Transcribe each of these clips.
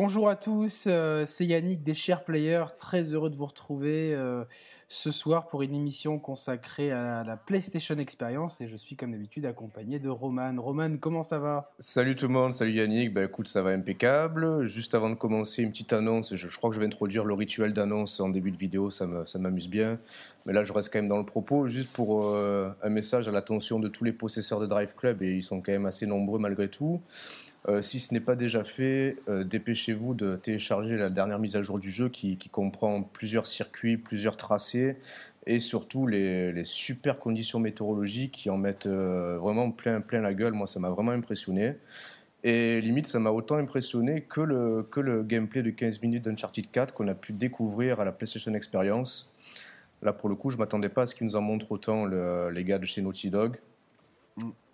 Bonjour à tous, euh, c'est Yannick des Chers Players, très heureux de vous retrouver euh, ce soir pour une émission consacrée à la PlayStation Experience et je suis comme d'habitude accompagné de Roman. Roman, comment ça va? Salut tout le monde, salut Yannick, bah écoute ça va impeccable. Juste avant de commencer une petite annonce, je, crois que je vais introduire le rituel d'annonce en début de vidéo, ça m'amuse bien. Mais là je reste quand même dans le propos, juste pour euh, un message à l'attention de tous les possesseurs de Drive Club et ils sont quand même assez nombreux malgré tout. Euh, si ce n'est pas déjà fait, euh, dépêchez-vous de télécharger la dernière mise à jour du jeu qui, comprend plusieurs circuits, plusieurs tracés et surtout les, super conditions météorologiques qui en mettent euh, vraiment plein, la gueule. Moi, ça m'a vraiment impressionné. Et limite, ça m'a autant impressionné que le gameplay de 15 minutes d'Uncharted 4 qu'on a pu découvrir à la PlayStation Experience. Là, pour le coup, je ne m'attendais pas à ce qu'ils nous en montrent autant les gars de chez Naughty Dog.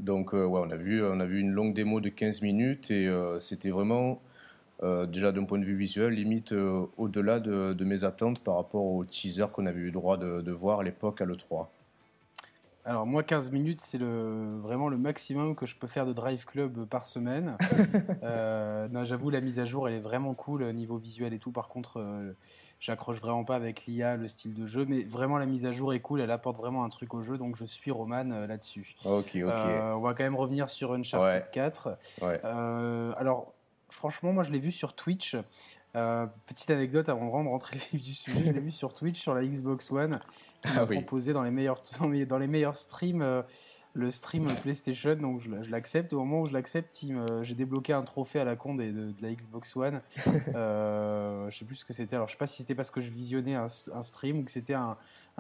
Donc, euh, ouais, on a, vu, on a vu une longue démo de 15 minutes et euh, c'était vraiment, euh, déjà d'un point de vue visuel, limite au-delà de, mes attentes par rapport au teaser qu'on avait eu droit de, voir à l'époque à l'E3. Alors moi 15 minutes c'est le, vraiment le maximum que je peux faire de Drive Club par semaine. J'avoue la mise à jour elle est vraiment cool niveau visuel et tout. Par contre j'accroche vraiment pas avec l'IA, le style de jeu, mais vraiment la mise à jour est cool, elle apporte vraiment un truc au jeu, donc je suis Roman euh, là-dessus. Ok, ok. Euh, on va quand même revenir sur Uncharted 4. Ouais. Euh, alors, franchement, moi je l'ai vu sur Twitch. petite anecdote avant de rentrer le vif du sujet, je l'ai vu sur Twitch sur la Xbox One, qui ah, proposé dans les meilleurs, dans les meilleurs streams le stream PlayStation, donc je, l'accepte. Au moment où je l'accepte, j'ai débloqué un trophée à la con de, de, la Xbox One. euh, je sais plus ce que c'était. Alors je sais pas si c'était parce que je visionnais un, stream ou que c'était un,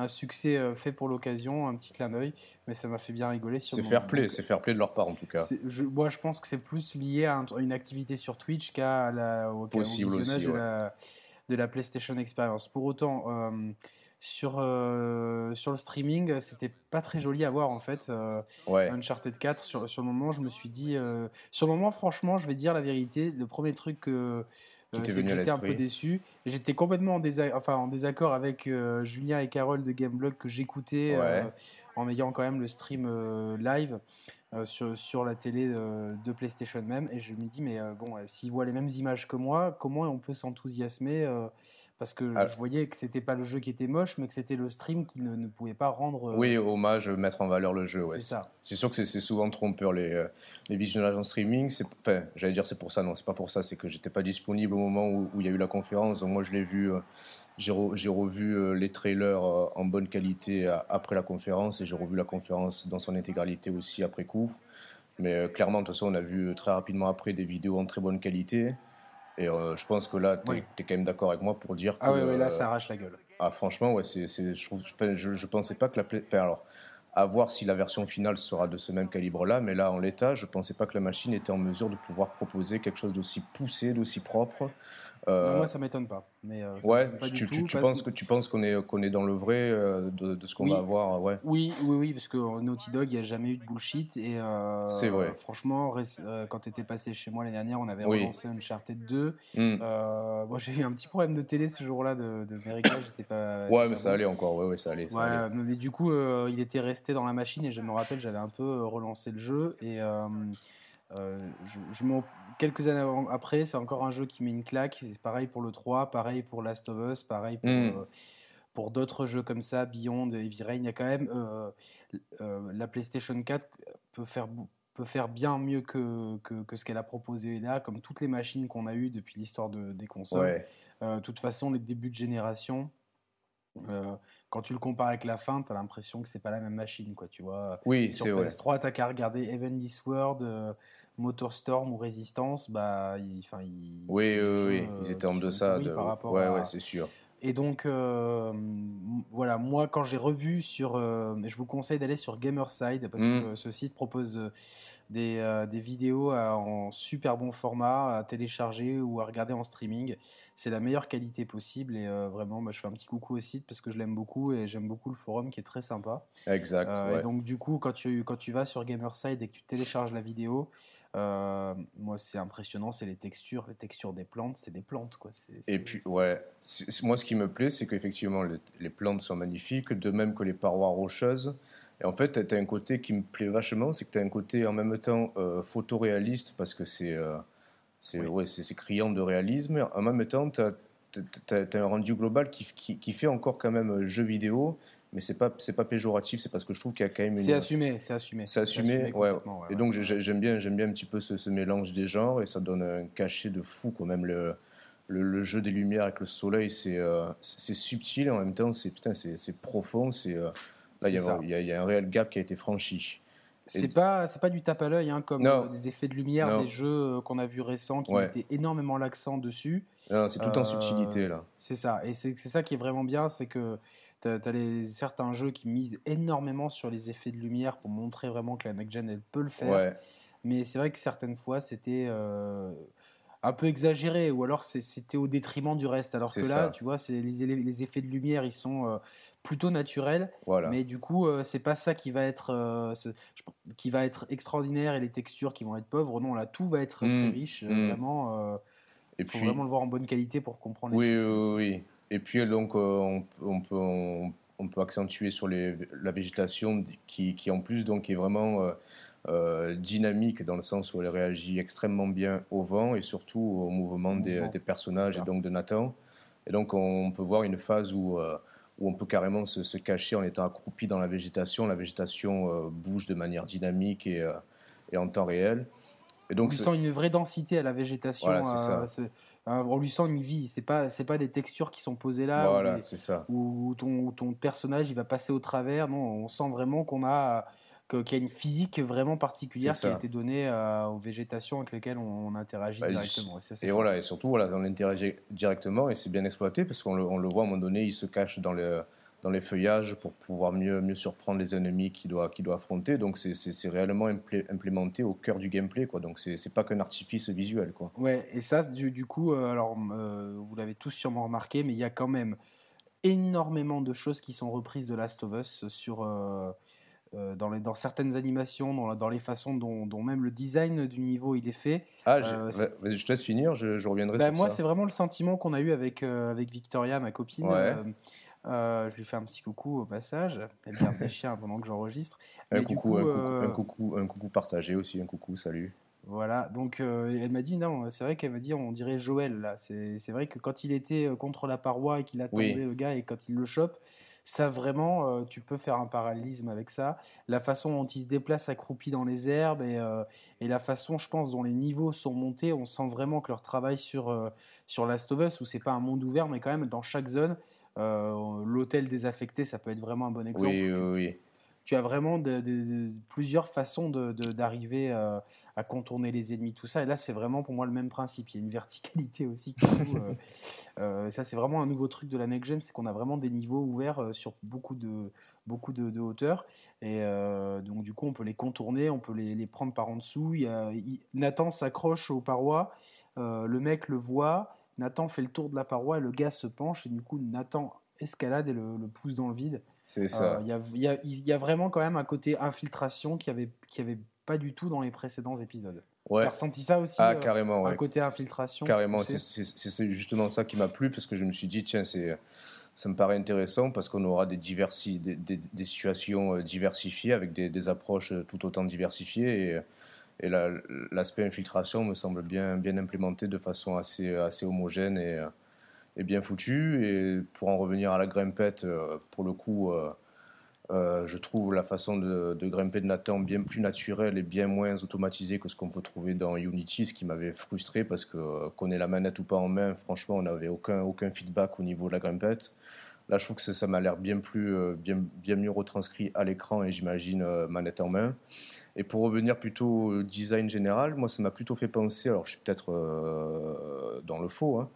succès euh, fait pour l'occasion, un petit clin d'œil, mais ça m'a fait bien rigoler. C'est fair play, c'est fair play de leur part en tout cas. Je, moi, je pense que c'est plus lié à, une activité sur Twitch qu'à la, au, visionnage de, la, de, la, PlayStation Experience. Pour autant. Euh, sur, euh, sur le streaming, c'était pas très joli à voir en fait. Euh, Uncharted 4, sur, sur le moment, je me suis dit. Euh, sur le moment, franchement, je vais dire la vérité. Le premier truc que. j'étais un peu déçu. J'étais complètement en, enfin, en désaccord avec Julien et Carole de Gameblog que j'écoutais en ayant quand même le stream live sur, sur la télé de PlayStation même. Et je me dis, mais bon, s'ils voient les mêmes images que moi, comment on peut s'enthousiasmer parce que ah. je voyais que c'était pas le jeu qui était moche, mais que c'était le stream qui ne, ne, pouvait pas rendre. Euh, oui, hommage, mettre en valeur le jeu. Ouais. C'est ça. C'est sûr que c'est souvent trompeur les, euh, les visionnages en streaming. Enfin, j'allais dire c'est pour ça, non, c'est pas pour ça, c'est que j'étais pas disponible au moment où, il y a eu la conférence. Donc moi, je l'ai vu, euh, j'ai revu les trailers en bonne qualité après la conférence et j'ai revu la conférence dans son intégralité aussi après coup. Mais clairement, de toute façon, on a vu très rapidement après des vidéos en très bonne qualité. Et euh, je pense que là, tu es, quand même d'accord avec moi pour dire ah que. Ah oui, là, ça arrache la gueule. Ah, franchement, ouais, c'est, je, je, je, pensais pas que la. Enfin, alors, à voir si la version finale sera de ce même calibre-là, mais là, en l'état, je pensais pas que la machine était en mesure de pouvoir proposer quelque chose d'aussi poussé, d'aussi propre. Euh, moi, ça m'étonne pas. Mais, euh, ouais, tu, tu, penses que tu penses qu'on est qu'on est dans le vrai euh, de, de, ce qu'on va avoir, ouais. Oui, oui, oui, parce que Naughty Dog, il n'y a jamais eu de bullshit et c'est vrai. Franchement, quand tu étais passé chez moi l'année dernière, on avait relancé Uncharted 2. Mm. moi, j'ai eu un petit problème de télé ce jour-là de, de j'étais pas. Ouais, mais ça allait encore, ouais, ouais, ça allait. Ça Mais du coup, il était resté dans la machine et je me rappelle, j'avais un peu relancé le jeu et euh, je, quelques années après, c'est encore un jeu qui met une claque. C'est pareil pour le 3, pareil pour Last of Us, pareil pour, hmm. euh, pour d'autres jeux comme ça, Beyond, Heavy Rain. Il y a quand même euh, la PlayStation 4 peut faire peut faire bien mieux que, que, ce qu'elle a proposé là, comme toutes les machines qu'on a eues depuis l'histoire de, des consoles. De toute façon, les débuts de génération, quand tu le compares avec la fin, tu as l'impression que c'est pas la même machine, quoi, tu vois. Oui, c'est vrai. Sur PS3, t'as qu'à regarder Heavenly Sword, Motorstorm ou Résistance, bah, enfin, ils, oui, oui, oui, ils étaient en deçà de. Par rapport ouais, ouais, c'est sûr. Et donc, euh, voilà, moi, quand j'ai revu sur. Euh, je vous conseille d'aller sur Gamerside, parce mm. que ce site propose euh, des, des vidéos en super bon format à télécharger ou à regarder en streaming. C'est la meilleure qualité possible. Et vraiment, bah, je fais un petit coucou au site parce que je l'aime beaucoup et j'aime beaucoup le forum qui est très sympa. Exact. Et donc, du coup, quand tu, quand tu vas sur Gamerside et que tu télécharges la vidéo, euh, moi, c'est impressionnant, c'est les textures, les textures des plantes, c'est des plantes, quoi. Et puis, ouais, moi, ce qui me plaît, c'est qu'effectivement, les, plantes sont magnifiques, de même que les parois rocheuses. Et en fait, tu as un côté qui me plaît vachement, c'est que tu as un côté en même temps euh, photoréaliste, parce que c'est. Euh, c'est ouais, criant de réalisme. En même temps, tu as, un rendu global qui, qui, qui, fait encore quand même jeu vidéo, mais c'est pas c'est pas péjoratif c'est parce que je trouve qu'il y a quand même une... c'est assumé c'est assumé c'est assumé, ouais. et donc j'aime bien j'aime bien un petit peu ce, mélange des genres et ça donne un cachet de fou quand même le le, jeu des lumières avec le soleil c'est euh, subtil et en même temps c'est profond c'est euh, là il y, y, a un réel gap qui a été franchi. C'est pas c'est pas du tape à l'œil hein, comme euh, des effets de lumière des jeux qu'on a vus récents qui mettaient énormément l'accent dessus. C'est tout en subtilité là. c'est ça. Et c'est ça qui est vraiment bien c'est que tu as, certains jeux qui misent énormément sur les effets de lumière pour montrer vraiment que la next-gen, elle peut le faire. Mais c'est vrai que certaines fois, c'était euh, un peu exagéré, ou alors c'était au détriment du reste. Alors que là, tu vois, les, les, effets de lumière, ils sont euh, plutôt naturels. Mais du coup, euh, c'est pas ça qui va être qui va être extraordinaire et les textures qui vont être pauvres. Non, là, tout va être très mmh. riche. Mmh. Vraiment, il faut vraiment le voir en bonne qualité pour comprendre. Les oui, oui, oui. Et puis, donc, euh, on, peut, on, peut accentuer sur les, la végétation qui, qui, en plus, donc, est vraiment euh, euh, dynamique dans le sens où elle réagit extrêmement bien au vent et surtout au mouvement des, des personnages et donc de Nathan. Et donc, on peut voir une phase où, où on peut carrément se, cacher en étant accroupi dans la végétation. La végétation bouge de manière dynamique et, et en temps réel. Et donc, on sent une vraie densité à la végétation. Voilà, c'est ça on lui sent une vie. C'est pas, c'est pas des textures qui sont posées là. Voilà, c'est ça. Où ton, ton personnage il va passer au travers. Non, on sent vraiment qu'on a qu'il y a une physique vraiment particulière qui a été donnée euh, aux végétations avec lesquelles on, interagit bah, directement. Et, voilà, et surtout, voilà, on interagit directement et c'est bien exploité parce qu'on le, voit à un moment donné, il se cache dans le, dans les feuillages pour pouvoir mieux, mieux surprendre les ennemis qu'il doit, qu'il doit affronter. Donc c'est réellement implémenté au cœur du gameplay. Quoi. Donc c'est pas qu'un artifice visuel. Quoi. Ouais, et ça, du, du coup, euh, alors euh, vous l'avez tous sûrement remarqué, mais il y a quand même énormément de choses qui sont reprises de Last of Us sur, euh, dans, les, dans certaines animations, dans, dans les façons dont, dont, même le design du niveau il est fait. Ah, je te laisse finir, je, je reviendrai bah, sur moi, ça. Moi, c'est vraiment le sentiment qu'on a eu avec, avec Victoria, ma copine. Ouais. Euh, je lui fais un petit coucou au passage. Elle garde des chiens pendant que j'enregistre. Un, coucou, euh, un, coucou, un, coucou, partagé aussi, un coucou, salut. Voilà, donc euh, elle m'a dit non, c'est vrai qu'elle m'a dit on dirait Joël là. C'est vrai que quand il était contre la paroi et qu'il attendait le gars et quand il le chope, ça vraiment, tu peux faire un parallélisme avec ça. La façon dont il se déplace accroupi dans les herbes et, et, la façon, je pense, dont les niveaux sont montés, on sent vraiment que leur travail sur, sur Last of Us, où c'est pas un monde ouvert, mais quand même dans chaque zone, euh, l'hôtel désaffecté, ça peut être vraiment un bon exemple. Oui, oui, Tu as vraiment de, plusieurs façons d'arriver euh, à contourner les ennemis, tout ça. Et là, c'est vraiment pour moi le même principe. Il y a une verticalité aussi. Euh, ça, c'est vraiment un nouveau truc de la next gen, c'est qu'on a vraiment des niveaux ouverts sur beaucoup de beaucoup de, hauteur. Et donc, du coup, on peut les contourner, on peut les, prendre par en dessous. Nathan s'accroche aux parois, le mec le voit, Nathan fait le tour de la paroi et le gaz se penche et du coup Nathan escalade et le, pousse dans le vide. C'est ça. Il y, y, a, vraiment quand même un côté infiltration qui avait, qui avait pas du tout dans les précédents épisodes. Ouais. Tu as ressenti ça aussi Ah, euh, carrément, Un côté infiltration Carrément, c'est justement ça qui m'a plu parce que je me suis dit, tiens, c'est ça me paraît intéressant parce qu'on aura des, diversi, des, des, situations euh, diversifiées avec des, des, approches euh, tout autant diversifiées. Et, et l'aspect infiltration me semble bien, bien implémenté de façon assez, assez homogène et, et, bien foutu. Et pour en revenir à la grimpette, euh, pour le coup, euh, euh, je trouve la façon de, grimper de Nathan bien plus naturelle et bien moins automatisée que ce qu'on peut trouver dans Unity, ce qui m'avait frustré parce que qu'on ait la manette ou pas en main, franchement, on n'avait aucun, aucun feedback au niveau de la grimpette. Là, je trouve que ça m'a l'air bien, plus, bien, bien mieux retranscrit à l'écran et j'imagine manette en main. Et pour revenir plutôt au design général, moi, ça m'a plutôt fait penser, alors je suis peut-être dans le faux, hein,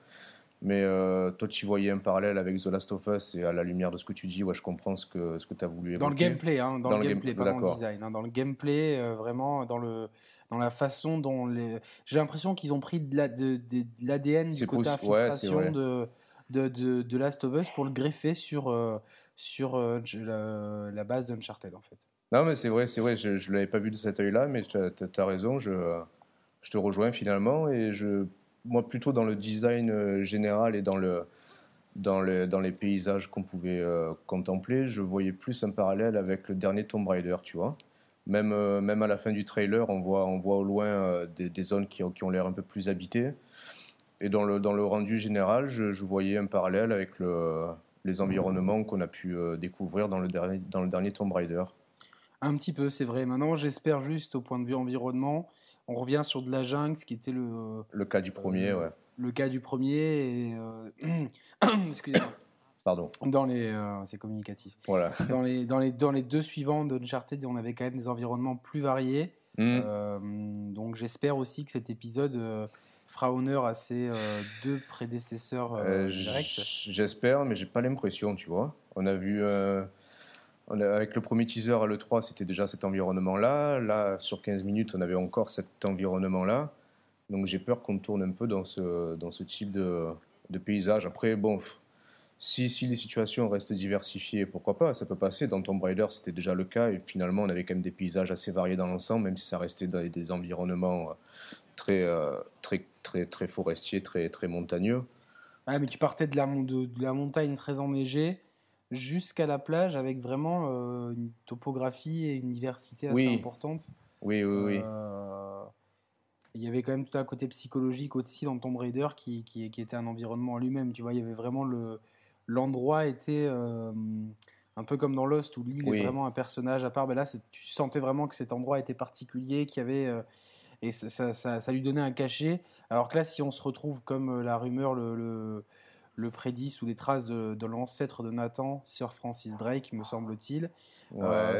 mais euh, toi, tu voyais un parallèle avec The Last of Us et à la lumière de ce que tu dis, ouais, je comprends ce que, ce que tu as voulu évoquer. Dans le gameplay, hein, dans, le, gameplay, pas dans le design. Hein, dans le gameplay, euh, vraiment, dans, le, dans la façon dont les... J'ai l'impression qu'ils ont pris de l'ADN de, de, du côté infiltration de, de, de, Last of Us pour le greffer sur, sur la, la base d'Uncharted, en fait. Non, mais c'est vrai, c'est vrai, je ne l'avais pas vu de cet œil-là, mais tu as, raison, je, je, te rejoins finalement. Et je, moi, plutôt dans le design euh, général et dans, le, dans, le, dans les paysages qu'on pouvait euh, contempler, je voyais plus un parallèle avec le dernier Tomb Raider, tu vois. Même, même à la fin du trailer, on voit, on voit au loin des, zones qui, qui ont l'air un peu plus habitées. Et dans le, dans le rendu général, je, je voyais un parallèle avec le, les environnements qu'on a pu découvrir dans le, dernier, dans le dernier Tomb Raider. Un petit peu, c'est vrai. Maintenant, j'espère juste au point de vue environnement, on revient sur de la jungle, ce qui était le. Le cas du premier, ouais. Le cas du premier. Et, Excusez-moi. Pardon. Dans les, euh, c'est communicatif. Voilà. Dans les, dans les, dans les deux suivants d'Uncharted, on avait quand même des environnements plus variés. Mmh. Euh, donc j'espère aussi que cet épisode euh, fera honneur à ses deux prédécesseurs directs. J'espère, mais j'ai pas l'impression, tu vois. On a vu avec le premier teaser à l'E3, c'était déjà cet environnement-là. Là, sur 15 minutes, on avait encore cet environnement-là. Donc j'ai peur qu'on tourne un peu dans ce, dans ce type de, paysage. Après, bon, si, si les situations restent diversifiées, pourquoi pas, ça peut passer. Dans Tomb Raider, c'était déjà le cas, et finalement, on avait quand même des paysages assez variés dans l'ensemble, même si ça restait dans des environnements euh, très, euh, très, très, très forestiers, très, très montagneux. mais tu partais de, la montagne très enneigée jusqu'à la plage avec vraiment euh, une topographie et une diversité assez importante. Oui, oui, oui. il y avait quand même tout un côté psychologique aussi dans Tomb Raider qui, qui, qui était un environnement en lui-même. Tu vois, il y avait vraiment le, l'endroit était euh, un peu comme dans Lost où l'île est vraiment un personnage à part. Mais là, tu sentais vraiment que cet endroit était particulier, qu'il y avait euh, et ça, ça, lui donnait un cachet. Alors que là, si on se retrouve comme euh, la rumeur le, le, prédit sous les traces de, l'ancêtre de Nathan, Sir Francis Drake, me semble-t-il,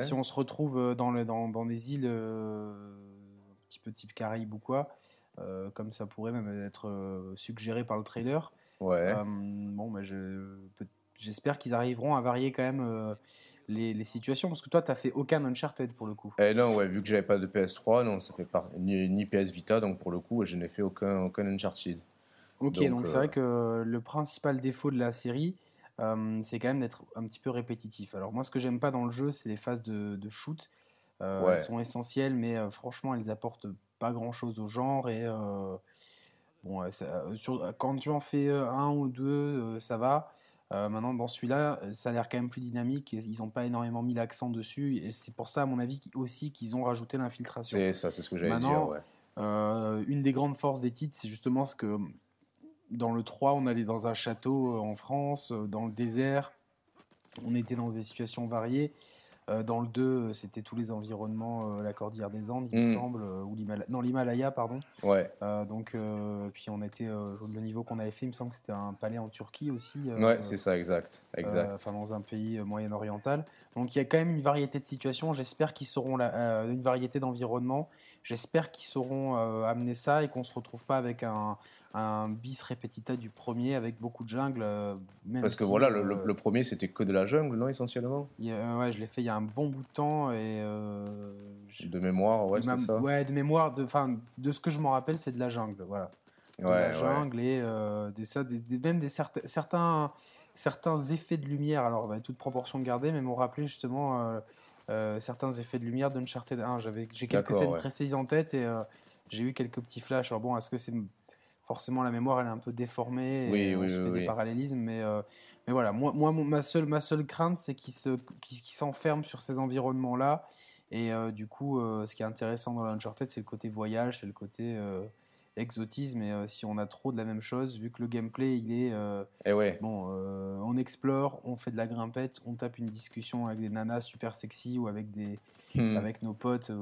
si on se retrouve dans, le, dans, dans des îles un petit peu type Caraïbes ou quoi, comme ça pourrait même être suggéré par le trailer. Ouais. bon, bah, j'espère qu'ils arriveront à varier quand même euh, les, les, situations parce que toi, tu n'as fait aucun Uncharted pour le coup. Eh non, ouais, vu que j'avais pas de PS3, non, ça fait pas ni, ni, PS Vita, donc pour le coup, je n'ai fait aucun, aucun Uncharted. Ok, donc c'est vrai euh, que le principal défaut de la série, c'est quand même d'être un petit peu répétitif. Alors moi, ce que j'aime pas dans le jeu, c'est les phases de, de shoot. Euh, elles sont essentielles, mais franchement, elles apportent pas grand-chose au genre et Bon, euh, sur, quand tu en fais euh, un ou deux, euh, ça va. maintenant, dans celui-là, ça a l'air quand même plus dynamique. ils n'ont pas énormément mis l'accent dessus. Et c'est pour ça, à mon avis, aussi qu'ils ont rajouté l'infiltration. C'est ça, c'est ce que j'allais dire. Ouais. une des grandes forces des titres, c'est justement ce que dans le 3, on allait dans un château en France, dans le désert. On était dans des situations variées. Euh, dans le 2, euh, c'était tous les environnements, euh, la Cordillère des Andes, il me mm. semble, ou l'Himalaya, non l'Himalaya, pardon. Ouais. donc, puis on était le niveau qu'on avait fait, il me semble que c'était un palais en Turquie aussi. ouais, c'est ça, exact, exact. Enfin, dans un pays moyen-oriental. Donc, il y a quand même une variété de situations. J'espère qu'ils sauront une variété d'environnements. J'espère qu'ils sauront amener ça et qu'on se retrouve pas avec un un bis repetita du premier avec beaucoup de jungle. Euh, Parce que voilà, le, euh, premier c'était que de la jungle, non, essentiellement Ouais, je l'ai fait il y a un bon bout de temps et. Euh, de mémoire, ouais, c'est ça. Ouais, de mémoire, de, de ce que je m'en rappelle, c'est de la jungle, voilà. De la jungle et des, ça, des, même des certains, certains effets de lumière, alors toute proportion gardée, mais m'ont rappelé justement certains effets de lumière d'Uncharted 1. J'ai quelques scènes précises en tête et j'ai eu quelques petits flashs. Alors bon, est-ce que c'est forcément la mémoire elle est un peu déformée et on se fait des parallélismes mais euh, mais voilà. Moi, moi ma seule ma seule crainte c'est qu'il se s'enferme sur ces environnements là et euh, du coup euh, ce qui est intéressant dans l'Uncharted c'est le côté voyage c'est le côté exotisme. Et si on a trop de la même chose vu que le gameplay il est et eh ouais. bon on explore on fait de la grimpette on tape une discussion avec des nanas super sexy ou avec des hmm. avec nos potes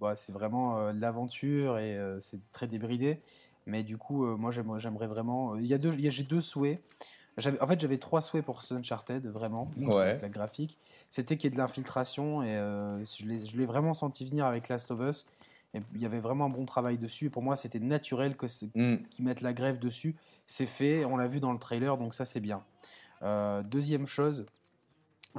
bah, c'est vraiment l'aventure et c'est très débridé mais du coup, euh, moi, j'aimerais vraiment. Euh, il y a deux, j'ai deux souhaits. En fait, j'avais trois souhaits pour Uncharted, vraiment, la graphique. C'était qu'il y ait de l'infiltration et euh, je l'ai vraiment senti venir avec Last of Us. Et il y avait vraiment un bon travail dessus. pour moi, c'était naturel que mm. qu'ils mettent la grève dessus. C'est fait, on l'a vu dans le trailer, donc ça c'est bien. deuxième chose,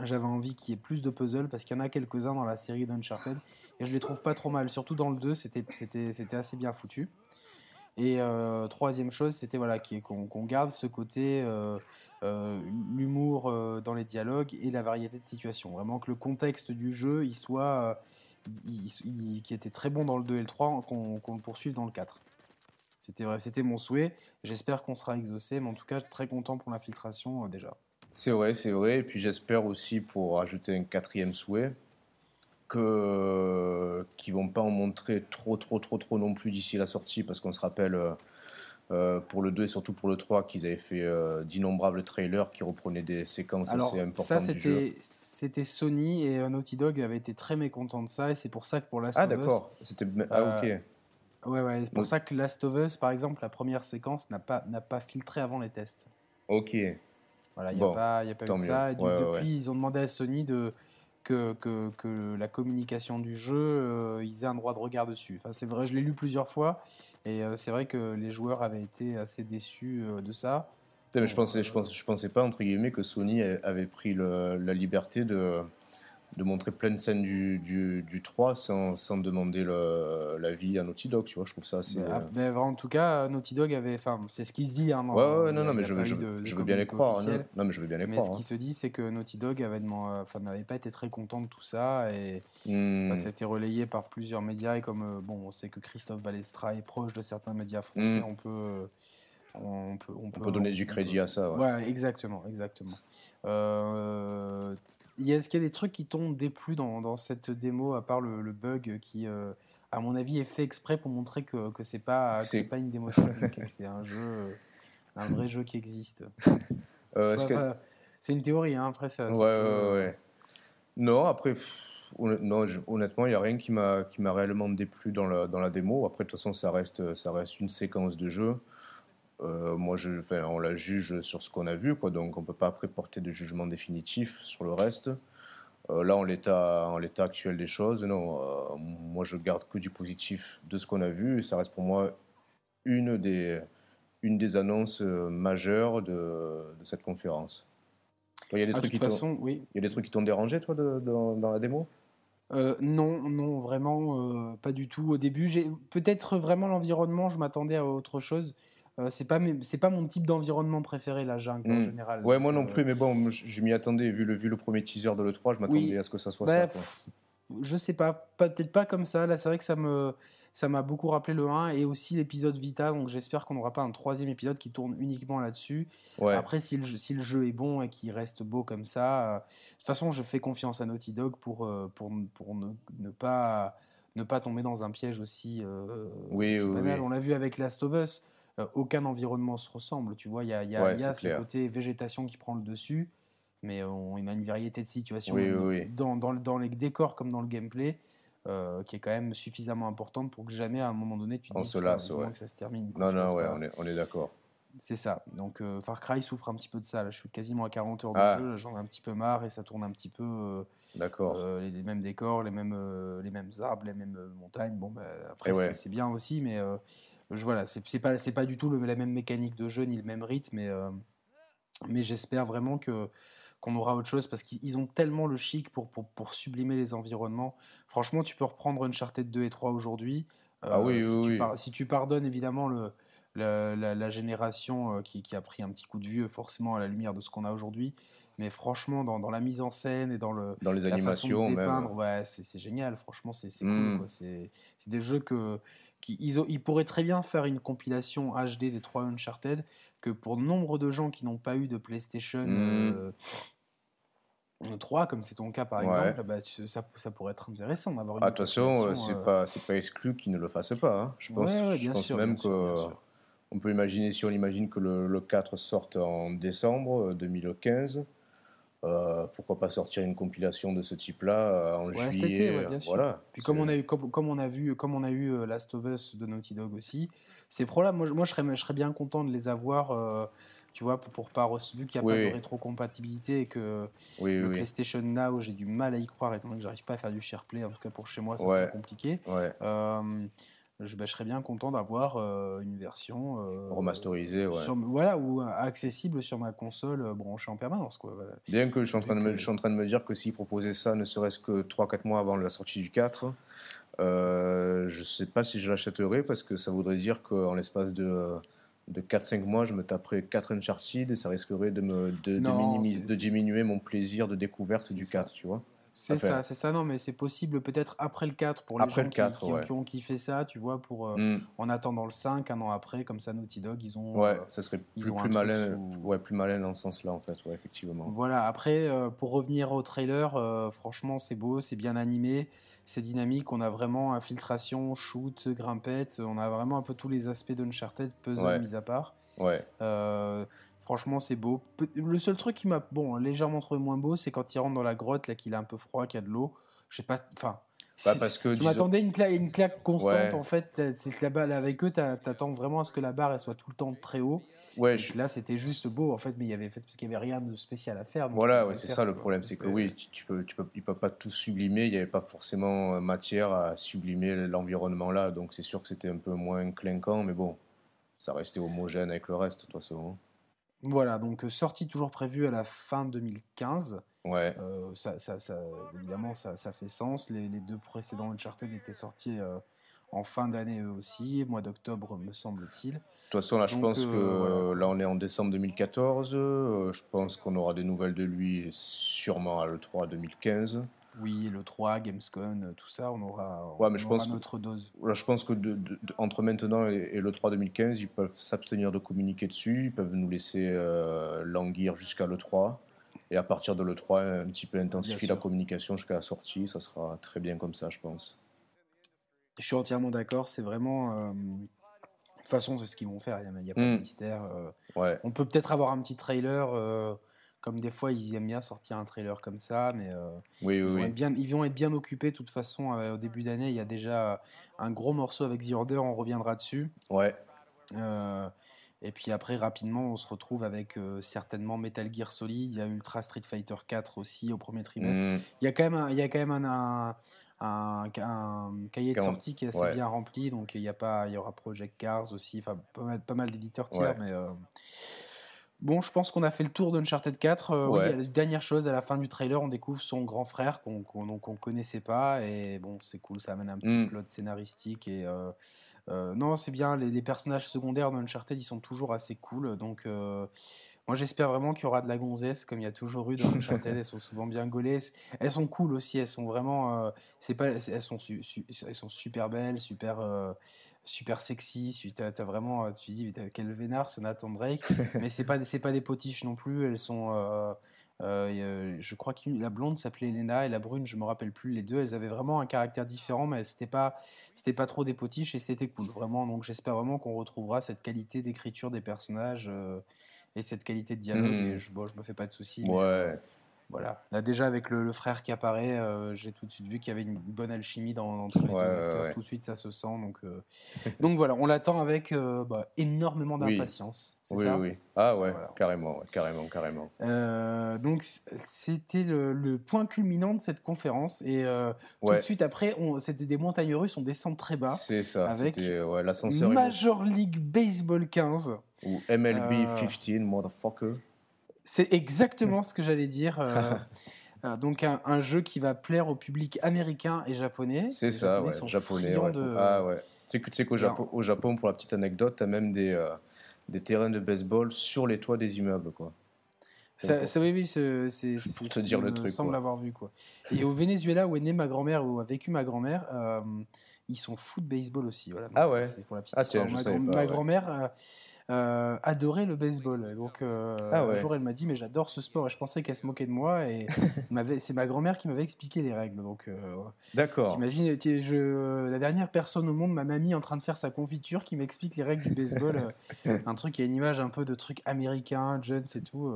j'avais envie qu'il y ait plus de puzzles parce qu'il y en a quelques-uns dans la série d'Uncharted et je les trouve pas trop mal. Surtout dans le 2, c'était assez bien foutu. Et euh, troisième chose, c'était voilà, qu'on garde ce côté euh, euh, l'humour dans les dialogues et la variété de situations. Vraiment que le contexte du jeu, il soit, qui était très bon dans le 2 et le 3, qu'on le poursuive dans le 4. C'était vrai, c'était mon souhait. J'espère qu'on sera exaucé, mais en tout cas, très content pour l'infiltration déjà. C'est vrai, c'est vrai. Et puis j'espère aussi pour ajouter un quatrième souhait que qui vont pas en montrer trop trop trop trop non plus d'ici la sortie parce qu'on se rappelle euh, pour le 2 et surtout pour le 3 qu'ils avaient fait euh, d'innombrables trailers qui reprenaient des séquences assez importantes du jeu. C'était Sony et Naughty Dog avait été très mécontent de ça et c'est pour ça que pour Last ah, of Us. Ah d'accord, c'était ah ok. Ouais ouais, c'est pour ça que Last of Us par exemple la première séquence n'a pas n'a pas filtré avant les tests. Ok. Voilà, il n'y a pas, y a pas eu ça. Et depuis, ils ont demandé à Sony de, que, que, que la communication du jeu, euh, ils aient un droit de regard dessus. Enfin, c'est vrai, je l'ai lu plusieurs fois. Et euh, c'est vrai que les joueurs avaient été assez déçus euh, de ça. Mais je pensais, je, pensais, je pensais pas, entre guillemets, que Sony avait pris la liberté de, de montrer plein scènes du, du, du 3 sans, sans demander l'avis à Naughty Dog, tu vois, je trouve ça assez... Mais, euh, en tout cas, Naughty Dog avait... Enfin, c'est ce qui se dit, hein, ouais, ouais, non, non, mais je, je, je, veux bien les croire, hein, non, mais je veux bien les mais croire. ce qui hein. se dit, c'est que Naughty Dog avait enfin, n'avait pas été très content de tout ça, et hmm. ça a été relayé par plusieurs médias, et comme, euh, bon, on sait que Christophe Balestra est proche de certains médias français, hmm. on peut... On peut, on, peut, donner du crédit à ça. Ouais, ouais exactement, exactement. Euh, est-ce qu'il y a des trucs qui t'ont déplu dans, dans, cette démo, à part le, bug qui, euh, à mon avis, est fait exprès pour montrer que, que c'est pas, c'est pas une démo c'est un jeu, un vrai jeu qui existe. Euh, c'est une théorie, hein, après ça. Ouais, ouais, ouais, Non, après, non, honnêtement, il n'y a rien qui m'a réellement déplu dans la, dans la démo. Après, de toute façon, ça reste, ça reste une séquence de jeu. Euh, moi, je, enfin, on la juge sur ce qu'on a vu, quoi, donc on ne peut pas après porter de jugement définitif sur le reste. Euh, là, en l'état, en l'état actuel des choses, non, euh, moi je garde que du positif de ce qu'on a vu, et ça reste pour moi une des, une des annonces majeures de, de cette conférence. Il y a des, ah, trucs, qui oui. il y a des trucs qui t'ont dérangé, toi, de, dans la démo? Non, non, vraiment pas du tout. Au début, j'ai peut-être vraiment l'environnement. Je m'attendais à autre chose. Euh, c'est pas c'est pas mon type d'environnement préféré la jungle en hmm. général. Ouais, moi non euh, plus, mais bon, je, m'y attendais vu le vu le premier teaser de le 3, je m'attendais à ce que ça soit ça. Je sais pas, peut-être pas comme ça. Là, c'est vrai que ça me ça m'a beaucoup rappelé le 1 et aussi l'épisode Vita, donc j'espère qu'on n'aura pas un troisième épisode qui tourne uniquement là-dessus. Après, si le, jeu, si le jeu est bon et qu'il reste beau comme ça, euh, de toute façon, je fais confiance à Naughty Dog pour, pour, pour ne, ne, pas, ne pas tomber dans un piège aussi, oui, banal. On l'a vu avec Last of Us. Euh, aucun environnement se ressemble. Tu vois, il y a, y a, y a ce côté végétation qui prend le dessus, mais on, il a une variété de situations dans, dans, dans, les décors comme dans le gameplay. Euh, qui est quand même suffisamment importante pour que jamais à un moment donné tu on se lasse, que ça se termine. non, non, ouais, on est, on est d'accord. C'est ça. Donc euh, Far Cry souffre un petit peu de ça. Là, je suis quasiment à 40 heures de ah. jeu, j'en ai un petit peu marre et ça tourne un petit peu. D'accord. les, mêmes décors, les mêmes, les mêmes arbres, les mêmes montagnes. Bon, bah, après, c'est bien aussi, mais je, voilà, c'est pas, pas du tout la même mécanique de jeu ni le même rythme, mais, euh, mais j'espère vraiment que qu'on aura autre chose parce qu'ils ont tellement le chic pour, pour, pour, sublimer les environnements. Franchement, tu peux reprendre Uncharted 2 et 3 aujourd'hui. Euh, ah oui, si, oui, tu si, tu pardonnes évidemment le, la, la, génération euh, qui, qui, a pris un petit coup de vieux, forcément à la lumière de ce qu'on a aujourd'hui. Mais franchement, dans, dans, la mise en scène et dans, le, dans les animations. Ouais, c'est génial. Franchement, c'est cool. Hmm. C'est des jeux que, ils, pourraient très bien faire une compilation HD des trois Uncharted, que pour nombre de gens qui n'ont pas eu de PlayStation 3, hmm. euh, comme c'est ton cas par exemple, bah, ça, ça, pourrait être intéressant d'avoir une. Attention, ah, c'est euh, pas, pas exclu qu'ils ne le fassent pas. Hein. Je pense, je pense même que. On peut imaginer, si on imagine que le, le 4 sorte en décembre 2015, euh, pourquoi pas sortir une compilation de ce type-là euh, en juillet euh, Voilà. Puis comme on a eu, comme, on a vu, comme on a eu Last of Us de Naughty Dog aussi, c'est probable. Moi, moi, je serais, je serais bien content de les avoir. tu vois, pour, pour pas vu qu'il n'y a pas de rétrocompatibilité et que le PlayStation Now, j'ai du mal à y croire donné que j'arrive pas à faire du SharePlay. En tout cas, pour chez moi, ça c'est compliqué. Je, bah, je, serais bien content d'avoir une version remasterisée, ouais. voilà, ou accessible sur ma console branchée en permanence. Quoi, Bien que je suis, en train de me, je suis en train de me dire que s'ils proposaient ça, ne serait-ce que 3-4 mois avant la sortie du 4, euh, je ne sais pas si je l'achèterais parce que ça voudrait dire qu'en l'espace de, de 4-5 mois, je me taperais 4 Uncharted et ça risquerait de, me, de, de, minimiser, de diminuer mon plaisir de découverte du 4, tu vois. C'est ça, c'est ça. Non, mais c'est possible peut-être après le 4 pour les gens qui, ont kiffé ça, tu vois, pour euh, mm. en attendant le 5, un an après, comme ça, Naughty Dog, ils ont. Ouais, ça serait plus, plus malin, ouais, plus malin dans ce sens-là, en fait, ouais, effectivement. Voilà, après, euh, pour revenir au trailer, euh, franchement, c'est beau, c'est bien animé, c'est dynamique, on a vraiment infiltration, shoot, grimpette, on a vraiment un peu tous les aspects d'Uncharted, puzzle mis à part. Ouais. Franchement, c'est beau. Le seul truc qui m'a bon, légèrement trouvé moins beau, c'est quand il rentre dans la grotte, là, qu'il est un peu froid, qu'il y a de l'eau. Je sais pas. Enfin. Bah parce que, tu m'attendais une, claque, une claque constante, en fait. C'est que là avec eux, t'attends vraiment à ce que la barre elle soit tout le temps très haut. Ouais, Là, c'était juste beau, en fait, mais il y avait, parce qu'il n'y avait rien de spécial à faire. Voilà, ouais, c'est ça le problème. C'est que oui, tu, peux, tu peux, ils ne peuvent pas tout sublimer. Il n'y avait pas forcément euh, matière à sublimer l'environnement là. Donc, c'est sûr que c'était un peu moins clinquant, mais bon, ça restait homogène avec le reste, de toute façon. Voilà, donc sortie toujours prévue à la fin 2015. Ouais. ça, ça, ça, évidemment, ça, ça, fait sens. Les, les, deux précédents Uncharted étaient sortis en fin d'année aussi, mois d'octobre, me semble-t-il. De toute façon, là, je pense que là, on est en décembre 2014. je pense qu'on aura des nouvelles de lui sûrement à l'E3 2015. Oui, le 3, Gamescom, tout ça, on aura, ouais, mais je pense notre dose. Là, je pense que de, entre maintenant et, le 3 2015, ils peuvent s'abstenir de communiquer dessus, ils peuvent nous laisser euh, languir jusqu'à le 3. Et à partir de le 3, un petit peu intensifier la communication jusqu'à la sortie, ça sera très bien comme ça, je pense. Je suis entièrement d'accord, c'est vraiment. Euh, de toute façon, c'est ce qu'ils vont faire, il n'y a, pas de hmm. mystère. Euh. Ouais. On peut peut-être avoir un petit trailer comme des fois ils aiment bien sortir un trailer comme ça, mais euh, oui, ils, vont Être bien, ils vont être bien occupés. De toute façon, euh, au début d'année, il y a déjà un gros morceau avec The Order, on reviendra dessus. Ouais. Euh, et puis après, rapidement, on se retrouve avec certainement Metal Gear Solid. Il y a Ultra Street Fighter 4 aussi au premier trimestre. Mmh. Il y a quand même un, il y a quand même un, un, cahier de sortie qui est assez bien rempli. Donc il y, a pas, il y aura Project Cars aussi, enfin pas mal, pas mal d'éditeurs tiers, mais Bon, je pense qu'on a fait le tour d'Uncharted 4. Euh, oui, la dernière chose, à la fin du trailer, on découvre son grand frère qu'on qu connaissait pas. Et bon, c'est cool, ça amène un petit mm. plot scénaristique. Et euh, euh, non, c'est bien, les, personnages secondaires d'Uncharted, ils sont toujours assez cool. Donc, moi, j'espère vraiment qu'il y aura de la gonzesse, comme il y a toujours eu dans Uncharted. elles sont souvent bien gaulées. Elles sont cool aussi, elles sont vraiment. c'est pas, elles, sont elles sont super belles, super super sexy. Tu as, vraiment, euh, tu dis, quel vénard ce Nathan Drake. mais c'est pas, c'est pas des potiches non plus. Elles sont, euh, euh, je crois que la blonde s'appelait Elena et la brune, je me rappelle plus. Les deux, elles avaient vraiment un caractère différent, mais c'était pas, c'était pas trop des potiches et c'était cool, vraiment. Donc j'espère vraiment qu'on retrouvera cette qualité d'écriture des personnages et cette qualité de dialogue. Mmh. Et je, bon, je me fais pas de soucis. Ouais. Voilà. Là, déjà, avec le, frère qui apparaît, euh, j'ai tout de suite vu qu'il y avait une bonne alchimie dans, tous les acteurs. Tout de suite, ça se sent. Donc, euh, donc voilà, on l'attend avec euh, bah, énormément d'impatience. Oui, oui, oui. Ah ouais, carrément, carrément, carrément. donc, c'était le, point culminant de cette conférence. Et tout de suite après, c'était des montagnes russes, on descend très bas. C'est ça, c'était l'ascenseur. Major League Baseball 15. Ou MLB 15, motherfucker. C'est exactement ce que j'allais dire. Euh, euh, donc un, jeu qui va plaire au public américain et japonais. C'est ça, ouais, japonais. Ah ouais. Tu sais qu'au Japon, au Japon, pour la petite anecdote, tu as même des, euh, des terrains de baseball sur les toits des immeubles. Quoi. Ça, oui, oui, c'est pour te dire le truc. semble avoir vu. Quoi. Et au Venezuela, où est née ma grand-mère, où a vécu ma grand-mère, ils sont fous de baseball aussi. Voilà. ah ouais pour la petite ah, tiens, ma, ma grand-mère euh, adorait le baseball. Donc euh, ah un jour, elle m'a dit mais j'adore ce sport et je pensais qu'elle se moquait de moi et c'est ma grand-mère qui m'avait expliqué les règles. Donc euh, d'accord. Imagine, je, la dernière personne au monde, ma mamie en train de faire sa confiture, qui m'explique les règles du baseball. un truc qui a une image un peu de truc américain, Jones et tout.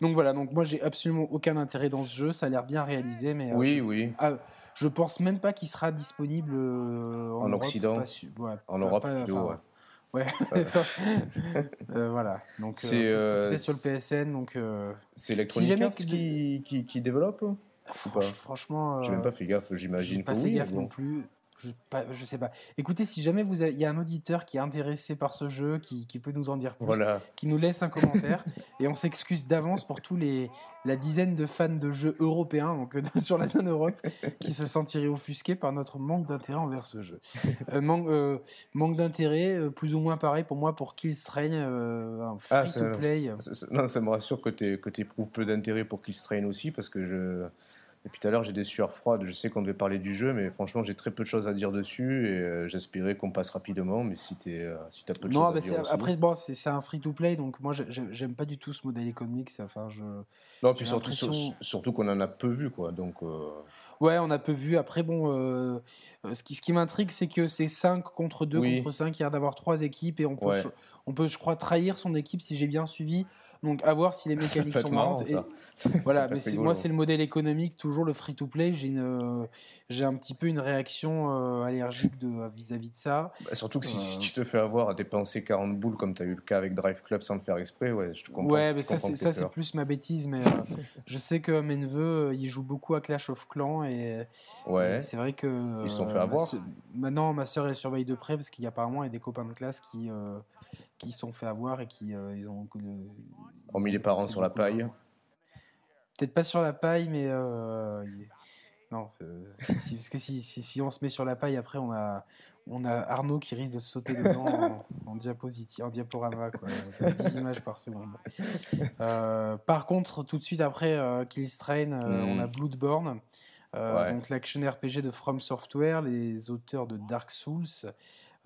Donc voilà. Donc moi, j'ai absolument aucun intérêt dans ce jeu. Ça a l'air bien réalisé, mais oui, oui. Ah, je pense même pas qu'il sera disponible en, Occident, en Europe plutôt. Ouais. Euh, voilà. Donc c'est euh, euh sur le PSN. Donc c'est Electronic Arts qui, qui, qui, développe Franchement, j'ai même pas fait gaffe. J'imagine pas fait gaffe non plus je, pas, je sais pas. Écoutez, si jamais vous il y a un auditeur qui est intéressé par ce jeu, qui, qui peut nous en dire plus, qui nous laisse un commentaire, et on s'excuse d'avance pour tous les la dizaine de fans de jeux européens, donc euh, sur la zone Europe, qui se sentiraient offusqués par notre manque d'intérêt envers ce jeu. Euh, manque, euh, manque d'intérêt, plus ou moins pareil pour moi pour Killstrain, un free ah, to play. non, ça me rassure que tu éprouves peu d'intérêt pour Killstrain aussi, parce que je Et puis tout à l'heure, j'ai des sueurs froides. Je sais qu'on devait parler du jeu, mais franchement, j'ai très peu de choses à dire dessus et euh, j'espérais qu'on passe rapidement. Mais si tu euh, si as peu de choses à dire. Aussi... Après, bon, c'est un free-to-play, donc moi, j'aime pas du tout ce modèle économique. Enfin, je, non, puis surtout, surtout qu'on en a peu vu, quoi. Donc. Euh, ouais, on a peu vu. Après, bon, ce qui, ce qui m'intrigue, c'est que c'est 5 contre 2 contre 5. Il y a d'avoir 3 équipes et on peut, on peut, je crois, trahir son équipe si j'ai bien suivi. Donc, à voir si les mécaniques sont marrant, voilà, mais moi, c'est le modèle économique, toujours le free-to-play. J'ai une, j'ai un petit peu une réaction euh, allergique de, vis-à-vis de ça. Bah, surtout que si, si, euh. tu te fais avoir à dépenser 40 boules, comme tu as eu le cas avec Drive Club sans le faire exprès, ouais, je te comprends. Ouais, mais ça, c'est, plus ma bêtise. Mais euh, je sais que mes neveux, ils jouent beaucoup à Clash of Clans. Et, ouais. c'est vrai que. Ils se sont fait avoir. Maintenant, ma soeur, elle surveille de près parce qu'il y a apparemment des copains de classe qui qui sont fait avoir et qui euh, ils ont ont mis les parents sur la paille. Peut-être pas sur la paille, mais euh, non, parce que si, si, on se met sur la paille, après on a on a Arnaud qui risque de sauter dedans en, diapositive, en diaporama, quoi, 10 images par seconde. Euh, par contre, tout de suite après Killstrain, on a. Bloodborne. Donc l'action RPG de From Software, les auteurs de Dark Souls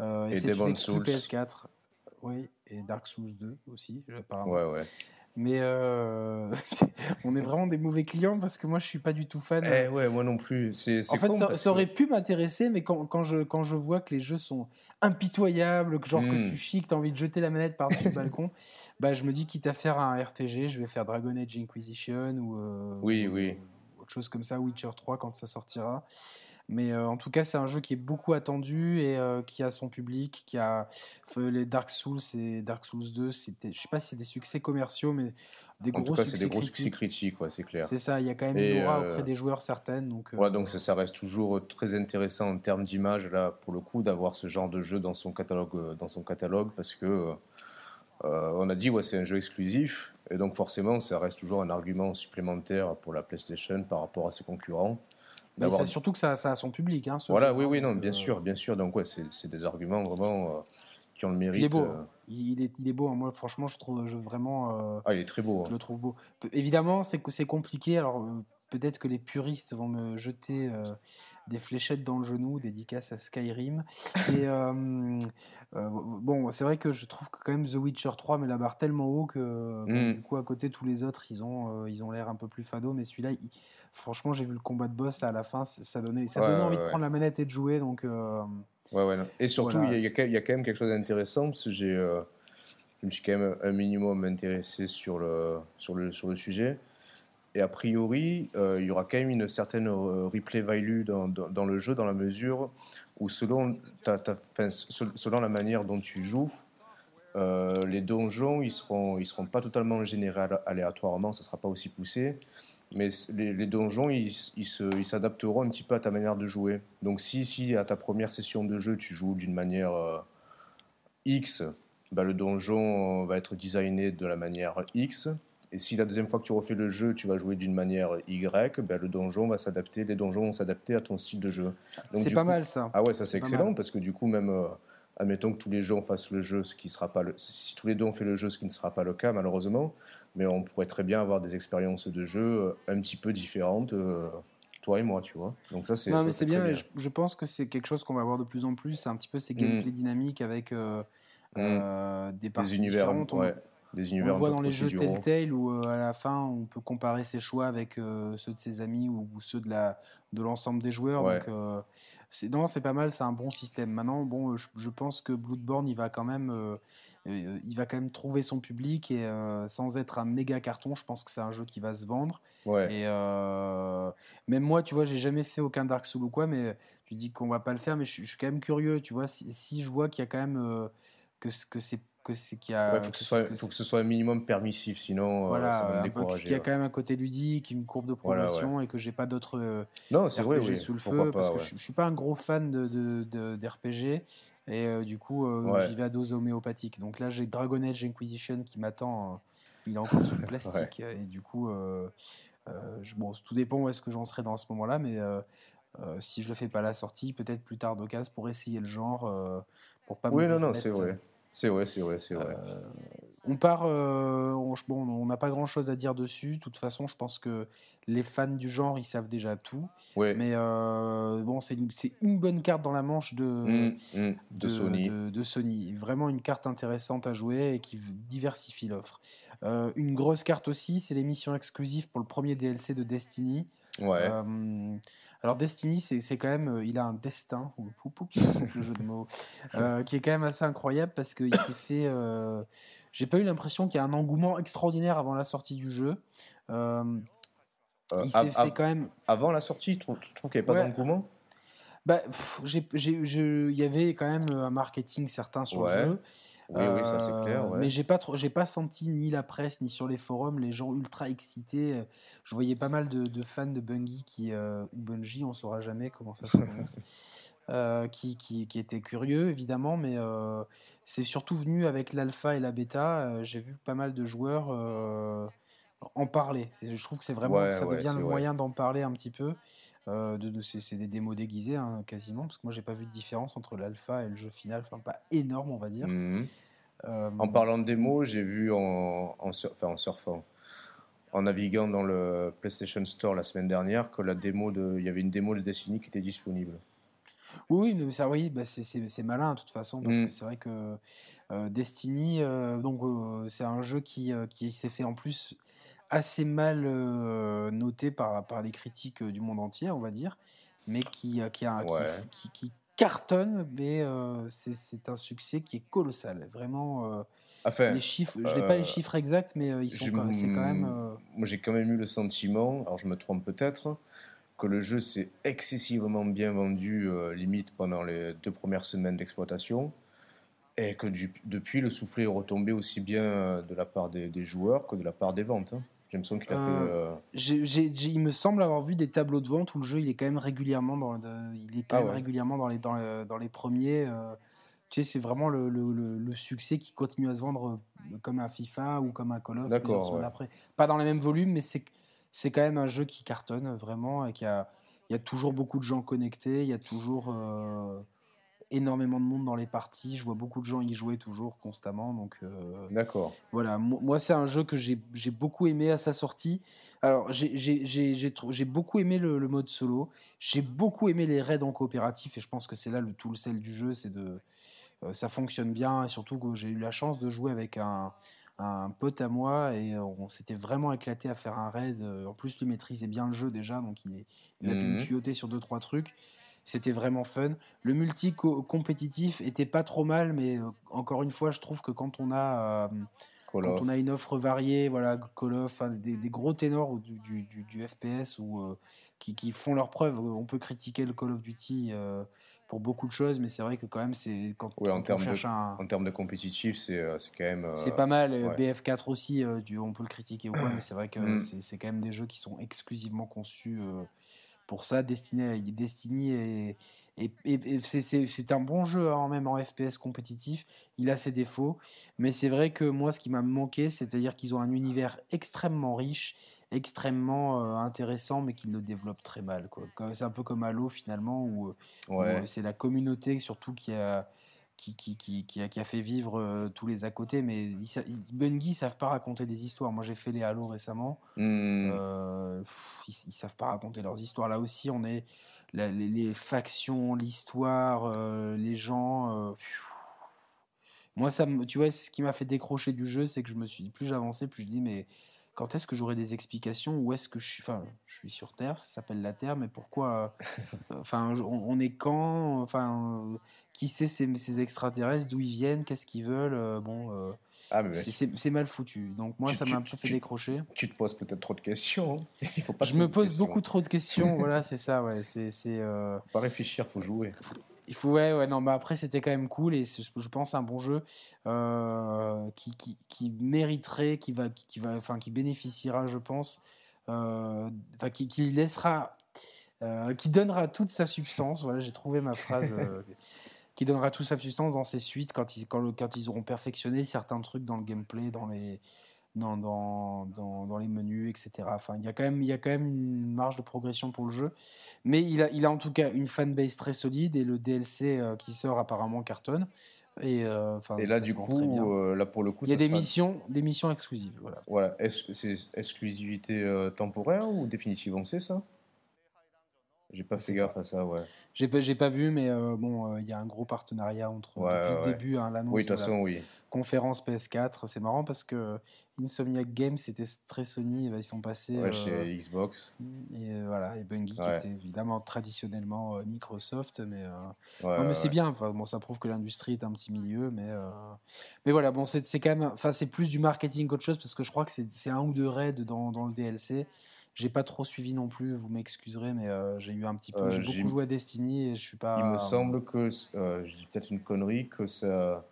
et, et Demon Souls. PS4. Oui, et Dark Souls 2 aussi, apparemment. Ouais, ouais. Mais euh, on est vraiment des mauvais clients parce que moi je suis pas du tout fan. Eh ouais, moi non plus. C'est, en fait, ça, aurait pu m'intéresser, mais quand, quand, je, quand je vois que les jeux sont impitoyables, que genre que hmm. tu chies, que tu as envie de jeter la manette par-dessus le balcon, bah, je me dis quitte à faire un RPG, je vais faire Dragon Age Inquisition ou, euh, oui, oui. autre chose comme ça, Witcher 3 quand ça sortira. Mais euh, en tout cas, c'est un jeu qui est beaucoup attendu et euh, qui a son public, qui a les Dark Souls et Dark Souls 2. C'était, je sais pas si c'est des succès commerciaux, mais des en gros tout cas, c'est des gros succès critiques, c'est clair. C'est ça, il y a quand même une aura auprès euh, des joueurs certaines. Donc, ouais, donc ça, reste toujours très intéressant en termes d'image, là, pour le coup, d'avoir ce genre de jeu dans son catalogue, dans son catalogue parce que. on a dit ouais c'est un jeu exclusif et donc forcément ça reste toujours un argument supplémentaire pour la PlayStation par rapport à ses concurrents surtout que ça, ça, a son public. Hein, voilà, oui, oui, non, bien euh, sûr, bien sûr. Donc, ouais, c'est des arguments vraiment euh, qui ont le mérite. Il est beau. Euh. Il, est, il est beau. Hein. Moi, franchement, je trouve je, vraiment. ah, il est très beau. Je hein. le trouve beau. Évidemment, c'est c'est compliqué. Alors, peut-être que les puristes vont me jeter des fléchettes dans le genou, dédicace à Skyrim. Et bon, c'est vrai que je trouve que quand même The Witcher 3 met la barre tellement haut que mmh. du coup, à côté, tous les autres, ils ont ils ont l'air un peu plus fado. Mais celui-là, il franchement, j'ai vu le combat de boss là, à la fin, ça donnait, ça donnait envie de prendre la manette et de jouer. Donc, euh, ouais, ouais, Et surtout, il y, a quand même quelque chose d'intéressant parce que j'ai, euh, je me suis quand même un minimum intéressé sur le, sur le, sur le sujet. Et a priori, euh, il y aura quand même une certaine replay value dans, le jeu, dans la mesure où selon, la manière dont tu joues, les donjons, ils seront, ils seront pas totalement générés aléatoirement, ça sera pas aussi poussé mais les, donjons, ils, s'adapteront un petit peu à ta manière de jouer. Donc si, si à ta première session de jeu, tu joues d'une manière euh, X, bah, le donjon va être designé de la manière X. Et si la deuxième fois que tu refais le jeu, tu vas jouer d'une manière Y, bah, le donjon va s'adapter, les donjons vont s'adapter à ton style de jeu. C'est pas mal ça. Ah ouais, ça c'est excellent parce que du coup même... Euh, admettons que tous les gens fassent le jeu, ce qui sera pas le, si tous les deux fait le jeu, ce qui ne sera pas le cas malheureusement, mais on pourrait très bien avoir des expériences de jeu euh, un petit peu différentes, euh, toi et moi, tu vois. Donc ça c'est. Non mais c'est bien, Je, pense que c'est quelque chose qu'on va voir de plus en plus, c'est un petit peu ces gameplay mm. dynamiques avec euh, des parties univers, différentes. On, des univers on voit dans les jeux Telltale où à la fin on peut comparer ses choix avec ceux de ses amis ou, ceux de la de l'ensemble des joueurs. Donc non, c'est pas mal, c'est un bon système. Maintenant, bon, je, pense que Bloodborne, il va quand même, euh, euh, il va quand même trouver son public et euh, sans être un méga carton, je pense que c'est un jeu qui va se vendre. Et même moi, tu vois, j'ai jamais fait aucun Dark Souls ou quoi, mais tu dis qu'on va pas le faire, mais je, suis quand même curieux, tu vois, si, si je vois qu'il y a quand même que, que c'est que c'est qu'il y a. Il faut, que, ce soit, faut que ce soit un minimum permissif, sinon voilà, ça va me décourager. Qu'il y a quand même un côté ludique, une courbe de progression et que j'ai pas d'autres. Euh, non, c'est vrai, oui. sous le feu parce que je, je, suis pas un gros fan de, de, d'RPG et euh, du coup euh, j'y vais à dose homéopathique. Donc là j'ai Dragon Age Inquisition qui m'attend. il est encore sous le plastique et du coup je, bon tout dépend où est-ce que j'en serai dans ce moment-là, mais si je le fais pas à la sortie, peut-être plus tard d'occasion pour essayer le genre pour pas. Oui, non, non, c'est vrai. C'est vrai, c'est vrai, c'est vrai. Euh, On part, euh, bon, on n'a pas grand chose à dire dessus. De toute façon, je pense que les fans du genre, ils savent déjà tout. Mais euh, bon, c'est une, bonne carte dans la manche de, mmh, mmh, de, Sony. De, Sony. Vraiment une carte intéressante à jouer et qui diversifie l'offre. Euh, une grosse carte aussi, c'est l'émission exclusive pour le premier DLC de Destiny. Ouais. Alors Destiny, c'est quand même, il a un destin, le jeu de mots, qui est quand même assez incroyable parce qu'il s'est fait j'ai pas eu l'impression qu'il y a un engouement extraordinaire avant la sortie du jeu. Euh, euh, il s'est fait quand même. Avant la sortie, tu trouves, qu'il n'y avait pas d'engouement? Bah, Il y avait quand même un marketing certain sur le jeu. Oui, oui, ça c'est clair. Euh, mais j'ai pas trop, j'ai pas senti ni la presse ni sur les forums les gens ultra excités. Je voyais pas mal de, fans de Bungie qui, ou Bungie, on saura jamais comment ça se prononce, euh, qui, qui, qui, étaient curieux, évidemment, mais euh, c'est surtout venu avec l'alpha et la bêta. Euh, j'ai vu pas mal de joueurs en parler. Je trouve que c'est vraiment, ça devient le moyen d'en parler un petit peu. De, de c'est des démos déguisées hein, quasiment, parce que moi j'ai pas vu de différence entre l'alpha et le jeu final, enfin pas énorme on va dire. Mmh en parlant de démos, j'ai vu en, en, en surfant, en naviguant dans le PlayStation Store la semaine dernière, que la démo de, il y avait une démo de Destiny qui était disponible. Oui, mais ça, oui, bah, c'est malin de toute façon, parce que mmh. c'est vrai que euh, Destiny, euh, donc euh, c'est un jeu qui, qui s'est fait en plus assez mal noté par, par les critiques du monde entier, on va dire, mais qui, qui, a, qui, qui, cartonne, mais c'est un succès qui est colossal, vraiment. les chiffres, je n'ai pas les chiffres exacts, mais ils sont, quand même. Moi, j'ai quand même eu le sentiment, alors je me trompe peut-être que le jeu s'est excessivement bien vendu, euh, limite pendant les deux premières semaines d'exploitation, et que depuis, le soufflet est retombé aussi bien euh, de la part des, joueurs que de la part des ventes. Hein. J'ai l'impression qu'il a fait. Euh, il me semble avoir vu des tableaux de vente où le jeu il est quand même régulièrement dans, il est quand ah même régulièrement dans les, dans, dans les premiers. tu sais, c'est vraiment le, le, le, succès qui continue à se vendre comme un FIFA ou comme un Call of. D'accord. Après, pas dans les mêmes volumes, mais c'est c'est quand même un jeu qui cartonne vraiment et qui a, il y a toujours beaucoup de gens connectés, il y a toujours euh, énormément de monde dans les parties. Je vois beaucoup de gens y jouer toujours constamment. Donc, euh, D'accord. Voilà, moi, c'est un jeu que j'ai beaucoup aimé à sa sortie. Alors, j'ai beaucoup aimé le, mode solo. J'ai beaucoup aimé les raids en coopératif et je pense que c'est là le, tout le sel du jeu. c'est de euh, Ça fonctionne bien et surtout que j'ai eu la chance de jouer avec un un pote à moi et on s'était vraiment éclaté à faire un raid. En plus, lui maîtrisait bien le jeu déjà, donc il, a pu me mmh tuyauter sur deux trois trucs. C'était vraiment fun. Le multi compétitif était pas trop mal, mais euh, encore une fois, je trouve que quand on a euh, quand on a une offre variée, voilà, Call of, des, gros ténors du, du, FPS ou euh, qui, qui, font leurs preuves. On peut critiquer le Call of Duty pour beaucoup de choses, mais c'est vrai que quand même, c'est quand, en termes de, En termes de compétitif, c'est quand même. Euh, c'est pas mal. BF4 aussi, on peut le critiquer ou quoi, mais c'est vrai que mm. c'est quand même des jeux qui sont exclusivement conçus pour ça. Destiné, Destiny et, et, c'est un bon jeu, hein, même en FPS compétitif. Il a ses défauts, mais c'est vrai que moi, ce qui m'a manqué, c'est-à-dire qu'ils ont un univers extrêmement riche extrêmement euh, intéressant, mais qu'il le développe très mal. C'est un peu comme Halo finalement, où, euh, c'est la communauté surtout qui a, qui, qui, qui, qui, a, qui a fait vivre euh, tous les à côté. Mais ils, Bungie, savent pas raconter des histoires. Moi, j'ai fait les Halo récemment. Mmh. ils, ils, savent pas raconter leurs histoires. Là aussi, on est les, les, factions, l'histoire, les gens. moi, ça, tu vois, ce qui m'a fait décrocher du jeu, c'est que je me suis plus j'avançais, plus je dis mais quand est-ce que j'aurai des explications Où est-ce que je suis Enfin, je suis sur Terre, ça s'appelle la Terre, mais pourquoi euh, Enfin, on, est quand Enfin, euh, qui sait ces, extraterrestres D'où ils viennent Qu'est-ce qu'ils veulent euh, Bon. Ah, c'est mal foutu. Donc moi, ça m'a un peu fait décrocher. Tu te poses peut-être trop de questions. Hein. Il faut pas je me pose beaucoup trop de questions. voilà, c'est ça. Ouais, c'est. Faut pas réfléchir, faut jouer. Il faut, ouais, ouais, non, bah après, c'était quand même cool et je pense un bon jeu euh, qui, qui, qui, mériterait, qui, va, qui, va, enfin, qui bénéficiera, je pense, euh, enfin, qui, qui, laissera, euh, qui donnera toute sa substance. Voilà, j'ai trouvé ma phrase. qui donnera toute sa substance dans ses suites quand ils, quand, quand ils auront perfectionné certains trucs dans le gameplay, dans les, dans, dans, dans, dans, les menus, etc. Enfin, il y, a quand même, il y a quand même une marge de progression pour le jeu. Mais il a, il a en tout cas une fanbase très solide et le DLC euh, qui sort apparemment cartonne. Et, euh, et là, du coup, euh, là pour le coup, il y a des missions, des missions exclusives. Voilà. Voilà. Est-ce c'est exclusivité euh, temporaire ou définitive On sait ça? J'ai pas fait gaffe à ça, ouais. J'ai pas, j'ai pas vu, mais bon, il y a un gros partenariat entre depuis le début, hein, l'annonce. Oui, de toute façon, oui conférence PS4. C'est marrant parce que Insomniac Games, c'était très Sony, ils sont passés ouais, chez euh, Xbox. Et euh, voilà, et Bungie qui était évidemment traditionnellement euh, Microsoft, mais, mais c'est bien. Enfin, bon, ça prouve que l'industrie est un petit milieu, mais mais voilà, bon, c'est quand même, enfin, c'est plus du marketing qu'autre chose parce que je crois que c'est un ou deux raids dans, dans le DLC. J'ai pas trop suivi non plus, vous m'excuserez, mais j'ai eu un petit peu. j'ai beaucoup joué à Destiny et je suis pas. Il me semble que, je dis peut-être une connerie, que ça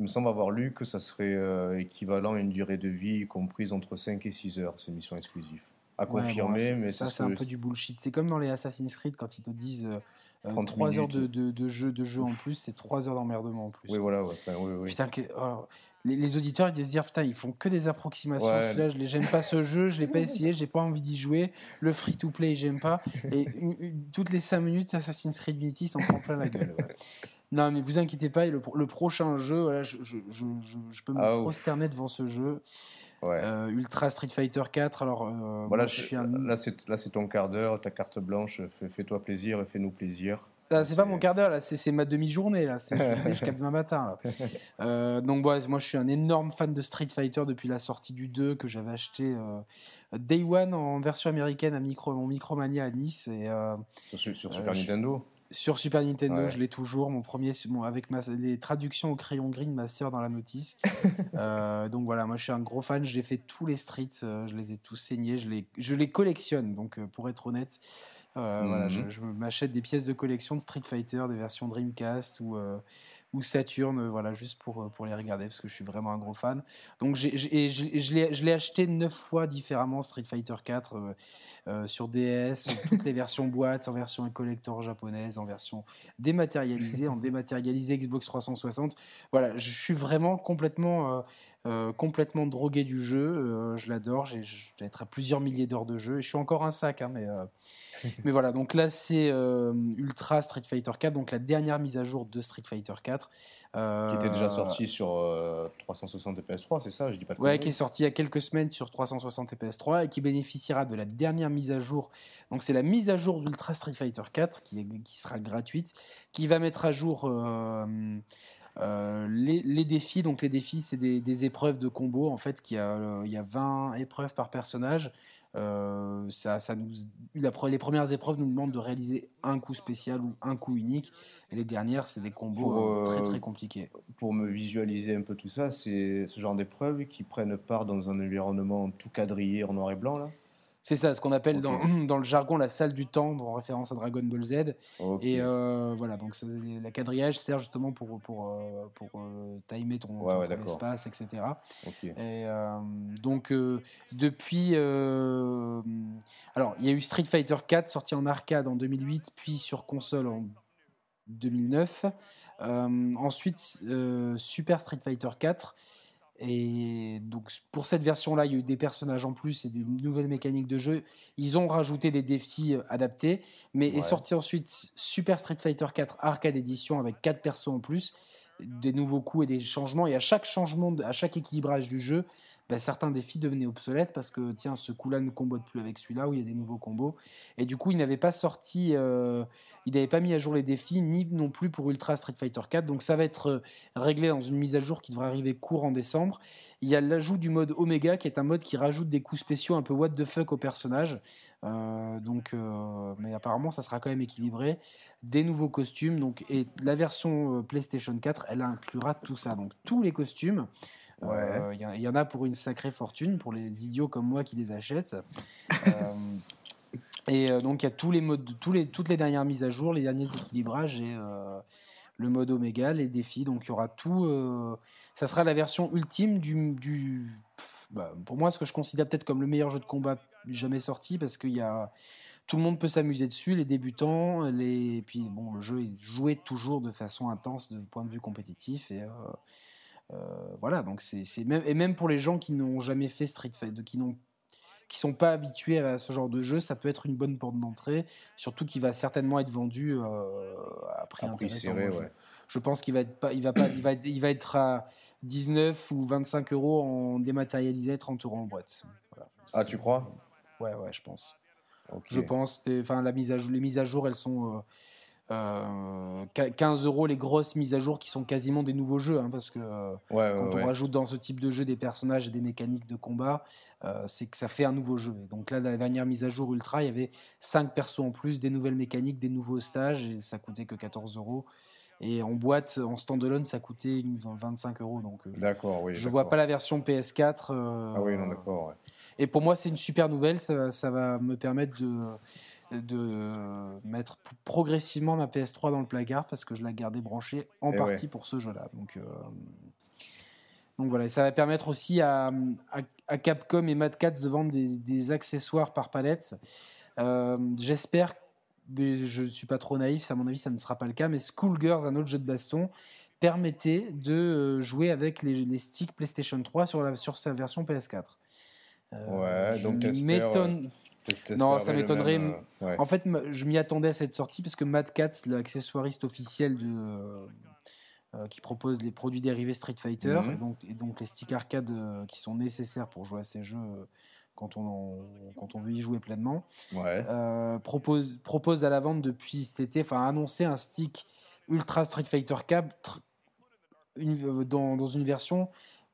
il me semble avoir lu que ça serait euh, équivalent à une durée de vie comprise entre 5 et 6 heures, ces missions exclusives. À confirmer, mais ça, c'est un peu du bullshit. C'est comme dans les Assassin's Creed quand ils te disent 3 euh, euh, heures de, de, jeu, de jeu en plus, c'est 3 heures d'emmerdement en plus. Oui, voilà. Ouais. oui, oui. Putain, les, auditeurs, ils se dire Putain, ils font que des approximations. Là, je j'aime pas ce jeu, je l'ai pas essayé, j'ai pas envie d'y jouer. Le free-to-play, j'aime pas. Et toutes les 5 minutes, Assassin's Creed Unity s'en prend plein la gueule. Non, mais vous inquiétez pas, le, le prochain jeu, voilà, je, je, je, je, peux me ah, prosterner devant ce jeu. Ouais. Euh, Ultra Street Fighter 4. Alors, euh, voilà, je suis un... là, c'est ton quart d'heure, ta carte blanche. Fais-toi plaisir et fais-nous plaisir. Ah, c'est pas mon quart d'heure, là, c'est ma demi-journée, là. Je jusqu'à demain matin, là. Euh, donc, moi, je suis un énorme fan de Street Fighter depuis la sortie du 2 que j'avais acheté Day One en version américaine à micro, mon Micromania à Nice. Et, sur, sur Super Nintendo sur Super Nintendo, je l'ai toujours. Mon premier, avec ma, les traductions au crayon gris de ma sœur dans la notice. Euh, donc voilà, moi je suis un gros fan. J'ai fait tous les streets, euh, je les ai tous saignés. Je les, je les collectionne. Donc euh, pour être honnête, voilà, je, mhm. je m'achète des pièces de collection de Street Fighter, des versions Dreamcast ou ou Saturn, euh, voilà, juste pour, euh, pour les regarder, parce que je suis vraiment un gros fan. Donc, j'ai, je l'ai acheté neuf fois différemment, Street Fighter 4, euh, sur DS, toutes les versions boîte, en version collector japonaise, en version dématérialisée, en dématérialisé Xbox 360. Voilà, je suis vraiment complètement euh, complètement drogué du jeu. Euh, je l'adore. J'ai être à plusieurs milliers d'heures de jeu et je suis encore un sac. Hein, mais, euh, mais voilà, donc là c'est Ultra Street Fighter 4, donc la dernière mise à jour de Street Fighter 4. qui était déjà sorti sur 360 et PS3, c'est ça Je dis pas Ouais, qui est sorti il y a quelques semaines sur 360 et PS3 et qui bénéficiera de la dernière mise à jour. Donc c'est la mise à jour d'Ultra Street Fighter 4 qui, qui, sera gratuite, qui va mettre à jour euh, les, défis, donc les défis, c'est des, épreuves de combo. En fait, il y, a, euh, il y a 20 épreuves par personnage. Euh, ça, ça nous, les premières épreuves nous demandent de réaliser un coup spécial ou un coup unique. Et les dernières, c'est des combos très très compliqués. Pour me visualiser un peu tout ça, c'est ce genre d'épreuves qui prennent part dans un environnement tout quadrillé en noir et blanc là? C'est ça, ce qu'on appelle dans, dans, le jargon la salle du temps, en référence à Dragon Ball Z. Et euh, voilà, donc la quadrillage sert justement pour, pour, euh, pour, euh, timer ton, espace, etc. Et donc, depuis. alors, il y a eu Street Fighter 4 sorti en arcade en 2008, puis sur console en 2009. ensuite, Super Street Fighter 4 et donc pour cette version-là, il y a eu des personnages en plus et des nouvelles mécaniques de jeu. Ils ont rajouté des défis euh, adaptés, mais est sorti ensuite Super Street Fighter 4 Arcade Edition avec 4 persos en plus, des nouveaux coups et des changements. Et à chaque changement, à chaque équilibrage du jeu, bah, certains défis devenaient obsolètes parce que tiens, ce coup-là ne combote plus avec celui-là où il y a des nouveaux combos. Et du coup, il n'avait pas sorti, euh, il n'avait pas mis à jour les défis, ni non plus pour Ultra Street Fighter 4. Donc ça va être euh, réglé dans une mise à jour qui devrait arriver court en décembre. Il y a l'ajout du mode Omega qui est un mode qui rajoute des coups spéciaux un peu what the fuck au personnage. Euh, donc, mais apparemment, ça sera quand même équilibré. Des nouveaux costumes. Donc, et la version PlayStation 4, elle inclura tout ça. Donc tous les costumes. Il euh, y, en a pour une sacrée fortune, pour les idiots comme moi qui les achètent. Euh, et euh, donc il y a tous les modes, tous les, toutes les dernières mises à jour, les derniers équilibrages et le mode Oméga, les défis. Donc il y aura tout. ça sera la version ultime du. du bah, pour moi, ce que je considère peut-être comme le meilleur jeu de combat jamais sorti, parce qu'il y a tout le monde peut s'amuser dessus, les débutants, les... et puis bon, le jeu est joué toujours de façon intense de point de vue compétitif et euh, voilà, donc c'est même et même pour les gens qui n'ont jamais fait Street Fighter, qui n'ont qui sont pas habitués à ce genre de jeu, ça peut être une bonne porte d'entrée, surtout qu'il va certainement être vendu euh, à prix intéressant. Je pense qu'il va être pas, il va pas, il va, il va être à 19 ou 25 euros en dématérialisé, 30 euros en boîte. Ah, tu crois? Ouais, ouais, je pense. Je pense. Enfin, la mise à jour, les mises à jour, elles sont. Euh, 15 euh, euros les grosses mises à jour qui sont quasiment des nouveaux jeux, hein, parce que euh, quand on rajoute dans ce type de jeu des personnages et des mécaniques de combat, euh, c'est que ça fait un nouveau jeu. Donc là, la dernière mise à jour Ultra, il y avait 5 persos en plus, des nouvelles mécaniques, des nouveaux stages, et ça coûtait que 14 euros. Et en boîte, en standalone, ça coûtait 25 euros. Donc, d'accord, oui. Je vois pas la version PS4. ah oui, non, d'accord. Et pour moi, c'est une super nouvelle. Ça, va me permettre de, de mettre progressivement ma PS3 dans le placard parce que je l'ai gardée branchée en partie pour ce jeu-là. Donc, euh, donc voilà, ça va permettre aussi à, à, Capcom et Mad Cats de vendre des, accessoires par palette. Euh, j'espère, mais je ne suis pas trop naïf, à mon avis ça ne sera pas le cas, mais Schoolgirls, un autre jeu de baston, permettait de euh, jouer avec les, les sticks PlayStation 3 sur, la, sur sa version PS4. Euh, ouais, donc m'étonne. Non, ça m'étonnerait. Euh, en fait, je m'y attendais à cette sortie parce que Mad Cats, l'accessoiriste officiel de, euh, qui propose les produits dérivés Street Fighter mhm. et, donc, et donc les sticks arcade qui sont nécessaires pour jouer à ces jeux quand on, quand on veut y jouer pleinement, ouais. propose, propose à la vente depuis cet été, enfin annoncé un stick Ultra Street Fighter 4 une, dans, dans, une version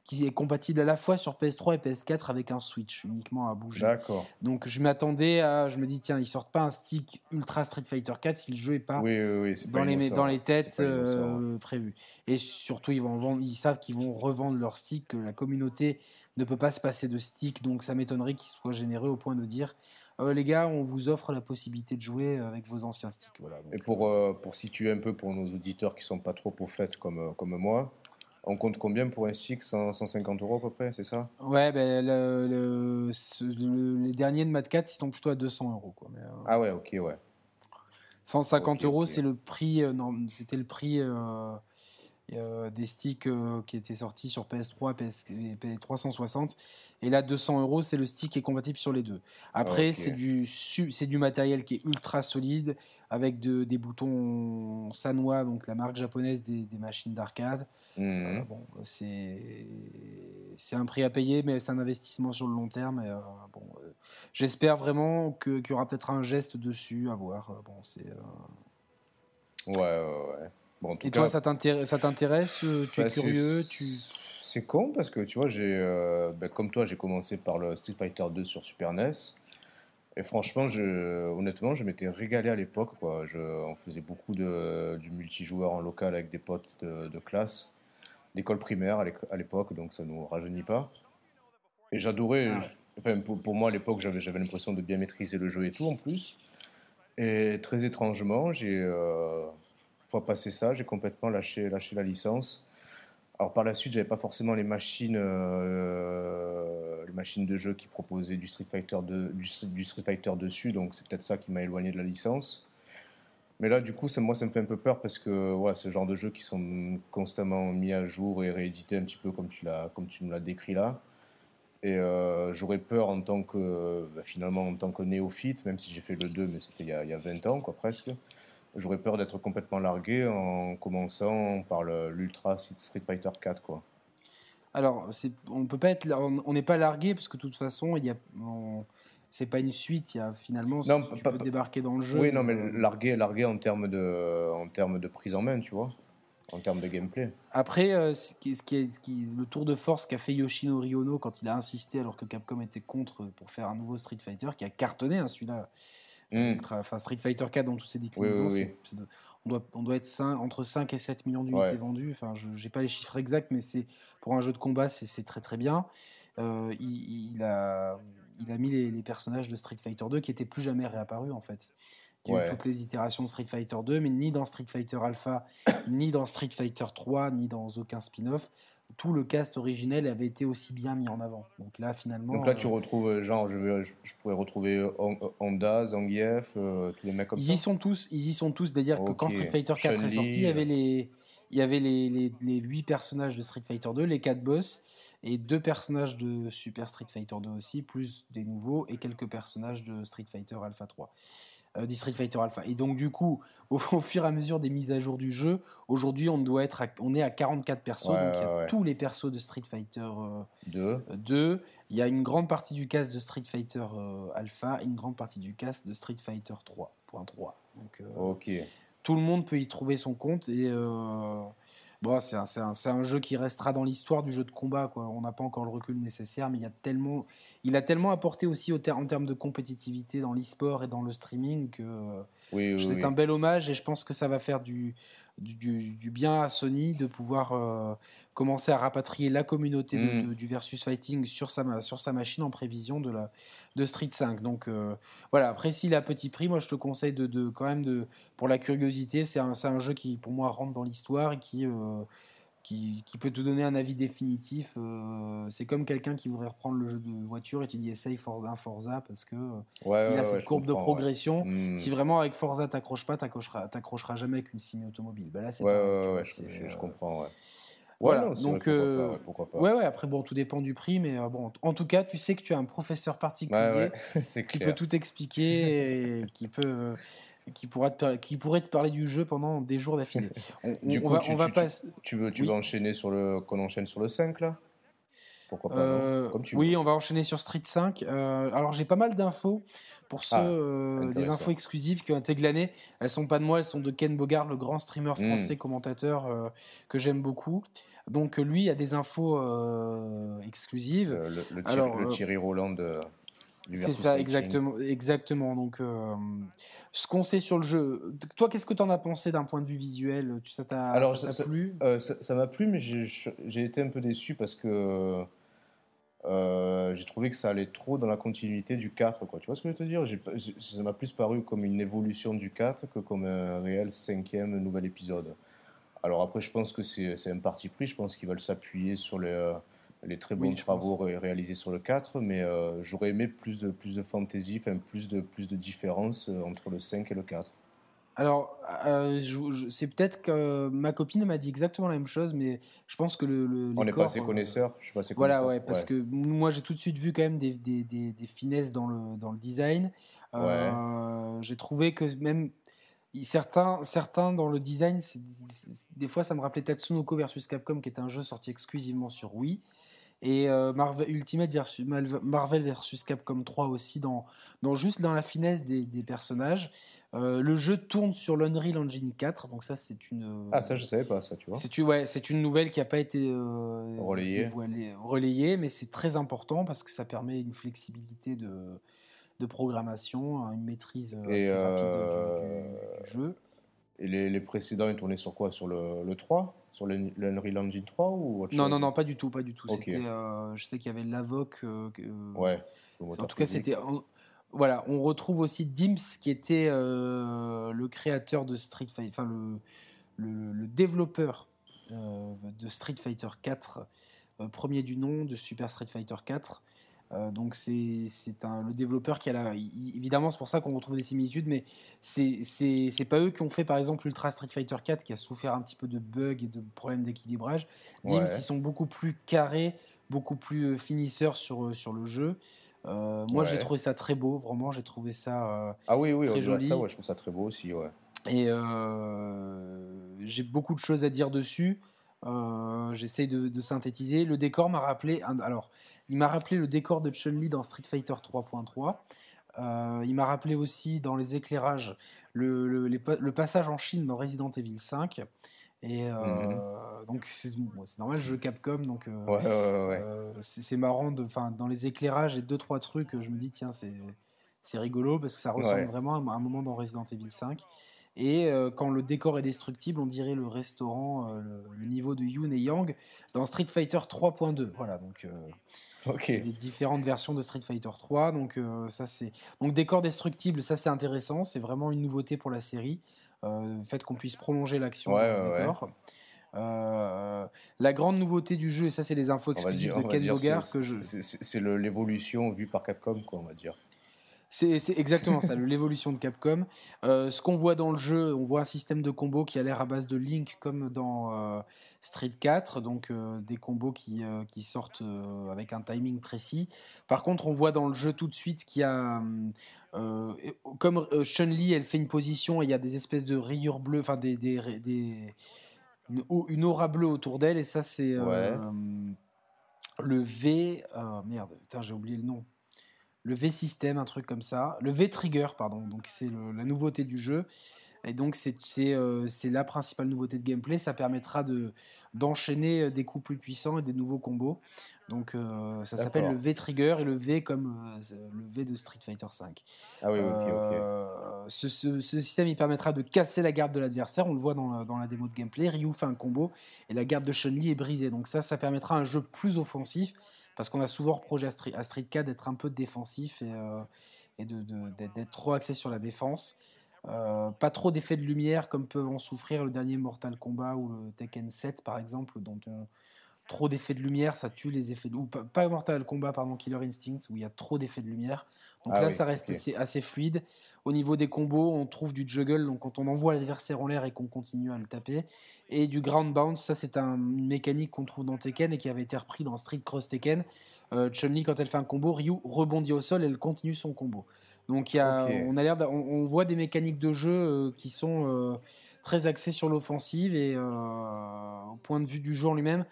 qui est compatible à la fois sur PS3 et PS4 avec un Switch uniquement à bouger. D'accord. Donc je m'attendais à, je me dis tiens ils sortent pas un stick Ultra Street Fighter 4 si le jeu est pas, oui, oui, dans, les, dans les têtes euh, prévues. Et surtout ils vont vendre, ils savent qu'ils vont revendre leur stick, que la communauté ne peut pas se passer de stick, donc ça m'étonnerait qu'ils soient généreux au point de dire euh, les gars, on vous offre la possibilité de jouer avec vos anciens sticks. Voilà, et pour, euh, pour situer un peu pour nos auditeurs qui sont pas trop au fait comme, comme moi, on compte combien pour un stick 150 euros à peu près, c'est ça? Ouais, ben, le, les derniers de Mad 4, ils sont plutôt à 200 euros. Quoi, euh, ah ouais, ok, ouais. 150 euros, c'est le prix. Euh, non, c'était le prix. Euh, euh, des sticks euh, qui étaient sortis sur PS3 PS, et 360 et là 200 euros c'est le stick qui est compatible sur les deux. Après c'est du c'est du matériel qui est ultra solide avec de, des boutons Sanwa donc la marque japonaise des, machines d'arcade. Mmh. euh, bon c'est c'est un prix à payer mais c'est un investissement sur le long terme et, bon j'espère vraiment qu'il y aura peut-être un geste dessus à voir. Bon c'est ouais ouais ouais et toi, ça t'intéresse euh, Tu es bah, curieux tu... C'est con parce que tu vois, j'ai, euh, bah, comme toi, j'ai commencé par le Street Fighter 2 sur Super NES. Et franchement, je, honnêtement, je m'étais régalé à l'époque. on faisait beaucoup de, du multijoueur en local avec des potes de, classe, d'école primaire à l'époque, donc ça ne nous rajeunit pas. Et j'adorais. Ah enfin, pour, moi, à l'époque, j'avais, j'avais l'impression de bien maîtriser le jeu et tout en plus. Et très étrangement, j'ai. Euh, fois passé ça, j'ai complètement lâché, la licence. Alors par la suite, j'avais pas forcément les machines, euh, les machines de jeu qui proposaient du Street Fighter, de, du, Street Fighter dessus, donc c'est peut-être ça qui m'a éloigné de la licence. Mais là, du coup, ça, moi, ça me fait un peu peur parce que ouais, ce genre de jeux qui sont constamment mis à jour et réédités un petit peu comme tu, l'as, comme tu nous l'as décrit là. Et euh, j'aurais peur en tant que, bah, finalement, en tant que néophyte, même si j'ai fait le 2, mais c'était il, il y a, 20 ans, quoi, presque j'aurais peur d'être complètement largué en commençant par l'Ultra Street Fighter 4 quoi. Alors, on peut pas être, on n'est pas largué parce que de toute façon, il y a, c'est pas une suite, il y a finalement, non, tu peux débarquer dans le jeu. Oui, non, mais euh, largué, largué en termes de, en termes de prise en main, tu vois, en termes de gameplay. Après, euh, ce, qui, ce, qui est, ce qui le tour de force qu'a fait Yoshinori Ono quand il a insisté alors que Capcom était contre pour faire un nouveau Street Fighter qui a cartonné, hein, celui-là Enfin, Street Fighter 4 dans toutes ses déclinaisons, on, doit, on doit être entre 5 et 7 millions d'unités vendues. Enfin, je n'ai pas les chiffres exacts, mais c'est pour un jeu de combat, c'est très très bien. Euh, il, a, il a mis les, personnages de Street Fighter 2 qui n'étaient plus jamais réapparus en fait. Il y a eu toutes les itérations de Street Fighter 2, mais ni dans Street Fighter Alpha, ni dans Street Fighter 3, ni dans aucun spin-off tout le cast originel avait été aussi bien mis en avant. Donc là, finalement. Donc là, tu euh, retrouves, euh, genre, je, je, pourrais retrouver euh, Honda, Zangief, tous les mecs comme ils ça. Y sont tous, ils y sont tous. C'est-à-dire que quand Street Fighter 4 est sorti, il y avait les. Il y avait les, les, les 8 personnages de Street Fighter 2, les 4 boss, et deux personnages de Super Street Fighter 2 aussi, plus des nouveaux, et quelques personnages de Street Fighter Alpha 3. Du Street Fighter Alpha. Et donc du coup, au, fur et à mesure des mises à jour du jeu, aujourd'hui on doit être, on est à 44 persos, donc il y a tous les persos de Street Fighter 2. 2. Il y a une grande partie du cast de Street Fighter Alpha et une grande partie du cast de Street Fighter 3.3. Donc ok. tout le monde peut y trouver son compte et Bon, c'est un, un, jeu qui restera dans l'histoire du jeu de combat. Quoi. On n'a pas encore le recul nécessaire, mais il, y a tellement, il a tellement apporté aussi au en termes de compétitivité dans l'e-sport et dans le streaming que c'est un bel hommage et je pense que ça va faire du, du, bien à Sony de pouvoir euh, commencer à rapatrier la communauté mm. du versus fighting sur sa, sur sa machine en prévision de, la, de Street 5. Donc euh, voilà, après s'il a petit prix, moi je te conseille de, de quand même de pour la curiosité, c'est un, un, jeu qui pour moi rentre dans l'histoire et qui, euh, qui, qui, peut te donner un avis définitif. Euh, c'est comme quelqu'un qui voudrait reprendre le jeu de voiture et tu dis essaye Forza, Forza parce que ouais, il a cette courbe de progression. Hmm. Si vraiment avec Forza t'accroches pas, t'accrocheras jamais avec une sim automobile. Bah là, c'est ouais, je, je, comprends. Voilà, donc euh, ouais, ouais, après bon, tout dépend du prix, mais euh, bon, en tout cas, tu sais que tu as un professeur particulier qui peut tout expliquer et qui peut euh, qui pourra te, qui pourrait te parler du jeu pendant des jours d'affilée. du coup, va, tu, on va pas... tu, veux tu veux enchaîner sur le qu'on enchaîne sur le 5 là? Pourquoi pas Oui, on va enchaîner sur Street 5. alors j'ai pas mal d'infos pour ceux ah, des infos exclusives qui ont été glanées. Elles sont pas de moi, elles sont de Ken Bogard, le grand streamer hmm. français commentateur que j'aime beaucoup. Donc lui, il y a des infos euh, exclusives. le, le, Alors, le, Thierry Roland de, C'est ça, exactement, exactement. Donc, euh, ce qu'on sait sur le jeu. Toi, qu'est-ce que tu en as pensé d'un point de vue visuel? Tu, Ça t'a plu? euh, Ça m'a plu, mais j'ai été un peu déçu parce que j'ai trouvé que ça allait trop dans la continuité du 4. Quoi. Tu vois ce que je veux te dire? Ça m'a plus paru comme une évolution du 4 que comme un réel cinquième nouvel épisode. Alors après, je pense que c'est un parti pris. Je pense qu'ils veulent s'appuyer sur les, euh, les très bons travaux réalisés sur le 4, mais euh, j'aurais aimé plus de, plus de fantaisie, plus de, plus de différence euh, entre le 5 et le 4. Alors, c'est peut-être que ma copine m'a dit exactement la même chose, mais je pense que le. On n'est pas assez connaisseurs. Je suis pas assez voilà, ouais, parce que moi j'ai tout de suite vu quand même des, des, des, des finesses dans le, dans le design. j'ai trouvé que même certains, certains dans le design, des fois ça me rappelait Tatsunoko versus Capcom, qui est un jeu sorti exclusivement sur Wii. Et euh, Marvel, Ultimate versus, Marvel versus Capcom 3 aussi, dans, dans juste dans la finesse des, des personnages. Euh, le jeu tourne sur l'Unreal Engine 4, donc ça c'est une. Ah ça je savais pas ça tu vois. C'est ouais, c'est une nouvelle qui n'a pas été euh, relayée. relayée, mais c'est très important parce que ça permet une flexibilité de de programmation, hein, une maîtrise euh, assez rapide du, jeu. Et les, les, précédents, ils tournaient sur quoi? Sur le, le 3 Sur l'Unreal Engine 3 ou autre Non, non, non, pas du tout, pas du tout. Euh, je sais qu'il y avait l'Avoc. Euh, ouais. En tout cas, c'était. Voilà, on retrouve aussi Dimps, qui était le créateur de Street Fighter, enfin le, le, le développeur de Street Fighter 4, premier du nom de Super Street Fighter 4. Euh, donc c'est le développeur qui a la, évidemment c'est pour ça qu'on retrouve des similitudes, mais c'est pas eux qui ont fait par exemple Ultra Street Fighter 4 qui a souffert un petit peu de bugs et de problèmes d'équilibrage. Ouais. ils sont beaucoup plus carrés, beaucoup plus euh, finisseurs sur, euh, sur le jeu. moi j'ai trouvé ça très beau, vraiment j'ai trouvé ça ah oui oui très joli. Ça, ouais, je trouve ça très beau aussi ouais. Et j'ai beaucoup de choses à dire dessus. J'essaye de, de, synthétiser. Le décor m'a rappelé. Alors, il m'a rappelé le décor de Chun-Li dans Street Fighter 3.3. Euh, il m'a rappelé aussi dans les éclairages le, le, passage en Chine dans Resident Evil 5. Et euh, mhm. donc c'est normal, jeu Capcom, donc euh, c'est marrant. De, dans les éclairages et deux trois trucs, je me dis tiens c'est rigolo parce que ça ressemble vraiment à un moment dans Resident Evil 5. Et quand le décor est destructible, on dirait le restaurant, le, niveau de Yoon et Yang dans Street Fighter 3.2. Voilà, donc Okay. des différentes versions de Street Fighter 3. Donc, euh, ça, c'est... donc décor destructible, ça c'est intéressant. C'est vraiment une nouveauté pour la série. Euh, le fait qu'on puisse prolonger l'action ouais, décor. Euh, la grande nouveauté du jeu, et ça c'est les infos exclusives de Ken Bogard. C'est, c'est, l'évolution vue par Capcom, quoi, on va dire. C'est exactement ça, l'évolution de Capcom. Euh, ce qu'on voit dans le jeu, on voit un système de combos qui a l'air à base de Link comme dans euh, Street 4, donc euh, des combos qui, qui sortent avec un timing précis. Par contre, on voit dans le jeu tout de suite qu'il y a, comme Chun-Li, elle fait une position et il y a des espèces de rayures bleues, enfin des, des, des une, aura bleue autour d'elle, et ça c'est le V. merde, j'ai oublié le nom le V-System, un truc comme ça. Le V-Trigger, pardon. Donc c'est la nouveauté du jeu. Et donc c'est euh, la principale nouveauté de gameplay. Ça permettra de d'enchaîner euh, des coups plus puissants et des nouveaux combos. Donc euh, ça s'appelle le V-Trigger et le V comme le V de Street Fighter V. Ah oui, ok, ok. Ce, ce, système il permettra de casser la garde de l'adversaire. On le voit dans la, dans la, démo de gameplay. Ryu fait un combo et la garde de Chun-Li est brisée. Donc ça, ça permettra un jeu plus offensif parce qu'on a souvent reproché à Street, à Street 4 d'être un peu défensif et, euh, d'être trop axé sur la défense. Euh, pas trop d'effets de lumière comme peuvent en souffrir le dernier Mortal Kombat ou le Tekken 7 par exemple, dont on, trop d'effets de lumière, ça tue les effets de... Ou pas Mortal Kombat, pardon, Killer Instinct, où il y a trop d'effets de lumière. Donc ah là, ça reste assez, fluide. Au niveau des combos, on trouve du juggle, donc quand on envoie l'adversaire en l'air et qu'on continue à le taper. Et du ground bounce, ça c'est un, une mécanique qu'on trouve dans Tekken et qui avait été repris dans Street Cross Tekken. Euh, Chun-Li, quand elle fait un combo, Ryu rebondit au sol et elle continue son combo. Donc il y a, on, a l'air on, voit des mécaniques de jeu euh, qui sont euh, très axées sur l'offensive et au point de vue du jeu en lui-même,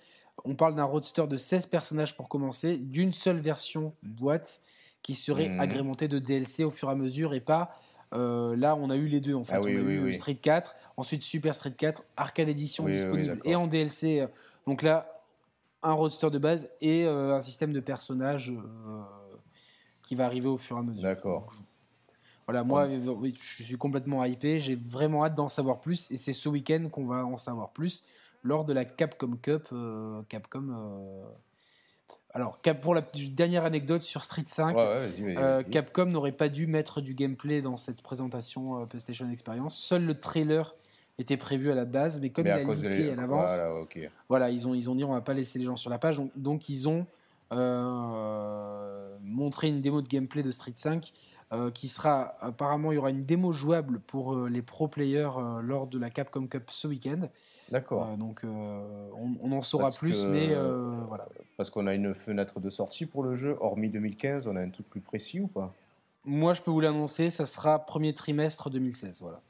on parle d'un roadster de 16 personnages pour commencer, d'une seule version boîte qui serait mhm. agrémentée de DLC au fur et à mesure et pas. Euh, là, on a eu les deux en fait. Ah on a eu Street 4, ensuite Super Street 4, Arcade Edition disponible et en DLC. Donc là, un roadster de base et euh, un système de personnages euh, qui va arriver au fur et à mesure. D'accord. Voilà, moi, je suis complètement hypé. J'ai vraiment hâte d'en savoir plus et c'est ce week-end qu'on va en savoir plus lors de la Capcom Cup. Euh, Capcom. Euh, alors, pour la dernière anecdote sur Street 5, euh, Capcom n'aurait pas dû mettre du gameplay dans cette présentation PlayStation Experience. Seul le trailer était prévu à la base, mais comme il a leaké à l'avance, voilà, ils, ont, ils ont dit on va pas laisser les gens sur la page, donc, donc ils ont montré une démo de gameplay de Street 5 qui sera apparemment il y aura une démo jouable pour les pro players lors de la Capcom Cup ce week-end. D'accord. Euh, donc euh, on, en saura plus, mais euh, voilà. Parce qu'on a une fenêtre de sortie pour le jeu, hormis 2015, on a un truc plus précis ou pas? Moi, je peux vous l'annoncer, ça sera premier trimestre 2016, voilà.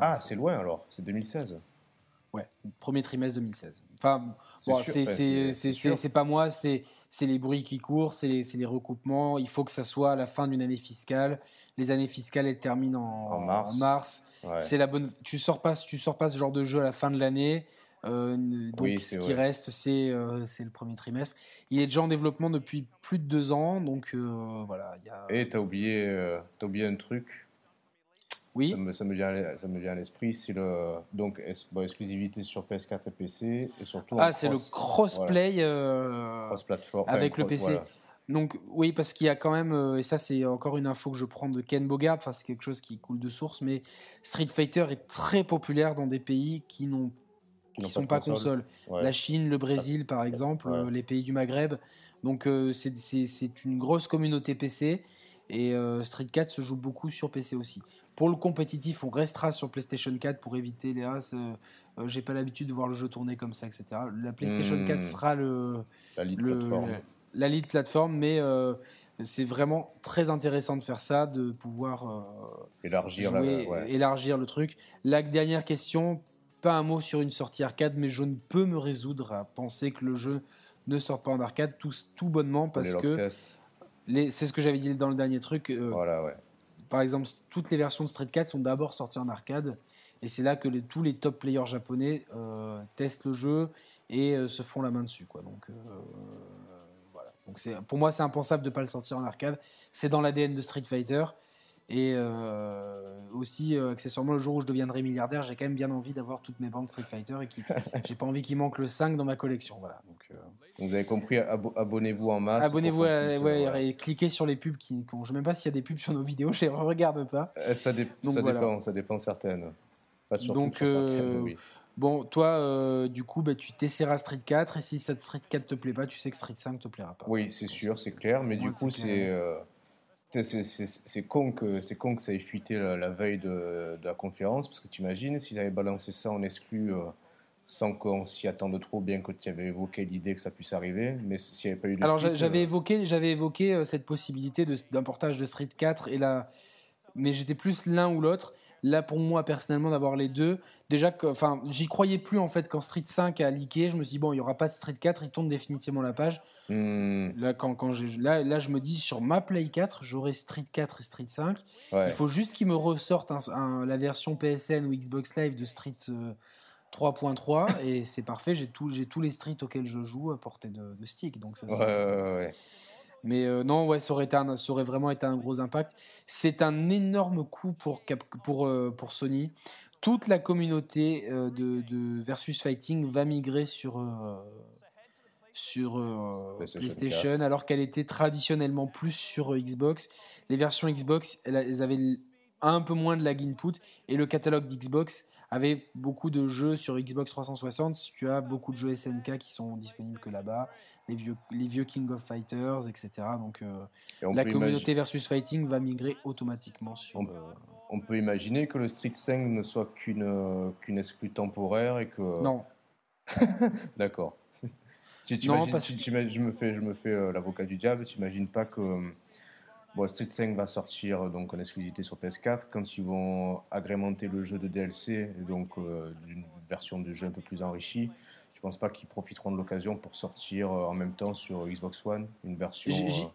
ah, c'est loin alors, c'est 2016. Ouais, premier trimestre 2016. Enfin, c'est pas moi, c'est les bruits qui courent, c'est les, les, recoupements. Il faut que ça soit à la fin d'une année fiscale. Les années fiscales, elles terminent en, mars. C'est la bonne. Tu sors pas, tu sors pas ce genre de jeu à la fin de l'année. Euh, donc ce qui reste, euh, c'est le premier trimestre. Il est déjà en développement depuis plus de deux ans, donc euh, voilà. Y a... Et t'as oublié, as oublié un truc? Oui. Ça me, ça me vient, ça me vient à l'esprit, c'est le donc exclusivité sur PS4 et PC et surtout. Ah, c'est le crossplay cross -platform, avec le PC. Donc oui, parce qu'il y a quand même, euh, et ça c'est encore une info que je prends de Ken Bogard, enfin c'est quelque chose qui coule de source, mais Street Fighter est très populaire dans des pays qui n'ont qui, sont pas console. La Chine, le Brésil par exemple, euh, les pays du Maghreb. Donc euh, c'est une grosse communauté PC et Street 4 se joue beaucoup sur PC aussi. Pour le compétitif, on restera sur PlayStation 4 pour éviter les as. J'ai pas l'habitude de voir le jeu tourner comme ça, etc. La PlayStation 4 hmm. sera le, le, la lead plateforme, mais euh, c'est vraiment très intéressant de faire ça, de pouvoir euh, élargir, élargir le truc. La dernière question, pas un mot sur une sortie arcade, mais je ne peux me résoudre à penser que le jeu ne sorte pas en arcade tout, tout bonnement parce que c'est ce que j'avais dit dans le dernier truc. Euh, voilà, Par exemple, toutes les versions de Street 4 sont d'abord sorties en arcade. Et c'est là que tous les top players japonais testent le jeu et se font la main dessus. Donc, donc pour moi, c'est impensable de ne pas le sortir en arcade. C'est dans l'ADN de Street Fighter. Et euh, aussi, euh, accessoirement, le jour où je deviendrai milliardaire, j'ai quand même bien envie d'avoir toutes mes bandes Street Fighter et qui, j'ai pas envie qu'il manque le 5 dans ma collection. Voilà. Donc, euh, vous avez compris, abonnez-vous en masse. Abonnez-vous ouais, et cliquez sur les pubs. Qui, je ne sais même pas s'il y a des pubs sur nos vidéos, je ne regarde pas. ça, ça dépend, ça dépend certaines. Pas sur Donc, certaines, oui. Bon, toi, euh, du coup, bah, tu t'essaieras Street 4 et si cette Street 4 te plaît pas, tu sais que Street 5 te plaira pas. Oui, c'est sûr, c'est clair, mais du coup, c'est. Euh, C'est con, que, con que ça ait fuité la, veille de, la conférence, parce que tu imagines s'ils avaient balancé ça en exclu euh, sans qu'on s'y attende trop, bien que tu avais évoqué l'idée que ça puisse arriver, mais s'il n'y avait pas eu de Alors j'avais euh, évoqué, j'avais évoqué euh, cette possibilité d'un portage de Street 4, et là, mais j'étais plus l'un ou l'autre. Là, pour moi, personnellement, d'avoir les deux, déjà, enfin, j'y croyais plus en fait quand Street 5 a leaké. Je me suis dit, bon, il n'y aura pas de Street 4, il tourne définitivement la page. Hmm. Là, quand, quand là, là, je me dis, sur ma Play 4, j'aurai Street 4 et Street 5. Il faut juste qu'ils me ressortent la version PSN ou Xbox Live de Street 3.3 euh, et c'est parfait. J'ai tous les Streets auxquels je joue à portée de, stick. Donc ça, ouais, mais euh, non, ouais, ça aurait, été ça aurait vraiment été un gros impact. C'est un énorme coup pour, pour, euh, pour Sony. Toute la communauté euh, de, de, Versus Fighting va migrer sur, sur PlayStation, alors qu'elle était traditionnellement plus sur Xbox. Les versions Xbox, elles, avaient un peu moins de lag input et le catalogue d'Xbox avait beaucoup de jeux sur Xbox 360. Tu as beaucoup de jeux SNK qui sont disponibles que là-bas les vieux, les vieux King of Fighters, etc. Donc euh, la communauté versus fighting va migrer automatiquement sur. On, euh, on, peut imaginer que le Street 5 ne soit qu'une euh, qu'une exclue temporaire et que. Non. D'accord. tu, non, parce... tu, je me fais, je me fais l'avocat du diable. Tu n'imagines pas que bon, Street 5 va sortir donc en exclusivité sur PS4 quand ils vont agrémenter le jeu de DLC, donc d'une version de jeu un peu plus enrichie pense pas qu'ils profiteront de l'occasion pour sortir euh, en même temps sur Xbox One une version. Euh,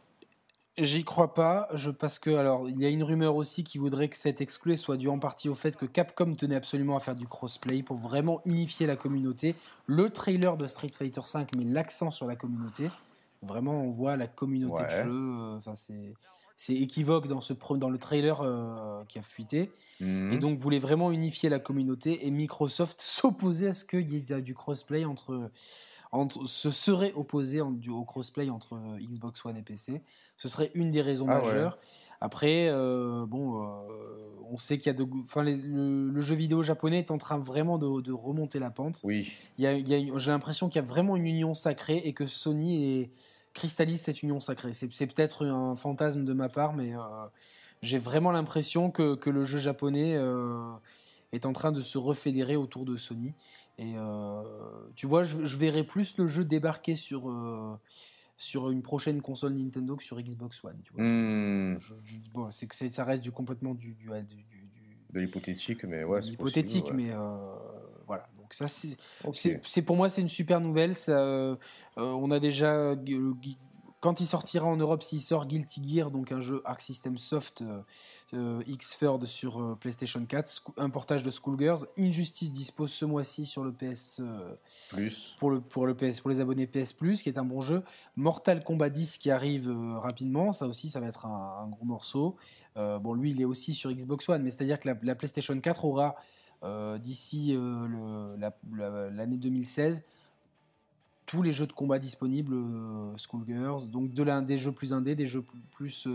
j'y crois pas, je, parce que alors il y a une rumeur aussi qui voudrait que cette exclu soit due en partie au fait que Capcom tenait absolument à faire du crossplay pour vraiment unifier la communauté. Le trailer de Street Fighter V met l'accent sur la communauté. Vraiment, on voit la communauté de jeu. Euh, enfin, c'est c'est équivoque dans, ce, dans le trailer euh, qui a fuité. Mhm. Et donc voulait vraiment unifier la communauté. Et Microsoft s'opposait à ce qu'il y ait du crossplay entre, entre se serait opposé au crossplay entre euh, Xbox One et PC. Ce serait une des raisons ah majeures. Après, euh, bon, on sait qu'il y a de, enfin, le, jeu vidéo japonais est en train vraiment de, remonter la pente. Oui. Il y a, j'ai l'impression qu'il y a vraiment une union sacrée et que Sony est cristallise cette union sacrée. C'est peut-être un fantasme de ma part, mais euh, j'ai vraiment l'impression que, que, le jeu japonais euh, est en train de se refédérer autour de Sony. Et euh, tu vois, je, verrai plus le jeu débarquer sur, sur une prochaine console Nintendo que sur Xbox One. Tu vois. Hmm. bon, c'est que ça reste du complètement du, du, de l'hypothétique, mais ouais, hypothétique, mais voilà. Donc ça, c'est pour moi, c'est une super nouvelle. Ça, euh, on a déjà euh, quand il sortira en Europe, s'il sort Guilty Gear, donc un jeu Arc System Soft euh, X-Third sur PlayStation 4, un portage de Schoolgirls. Injustice dispose ce mois-ci sur le PS Plus. Pour le, pour le PS pour les abonnés PS Plus, qui est un bon jeu. Mortal Kombat 10 qui arrive rapidement, ça aussi, ça va être un, gros morceau. bon, lui, il est aussi sur Xbox One, mais c'est-à-dire que la, la, PlayStation 4 aura euh, d'ici euh, l'année 2016 tous les jeux de combat disponibles, euh, Schoolgirls, donc de des jeux plus indés, des jeux plus,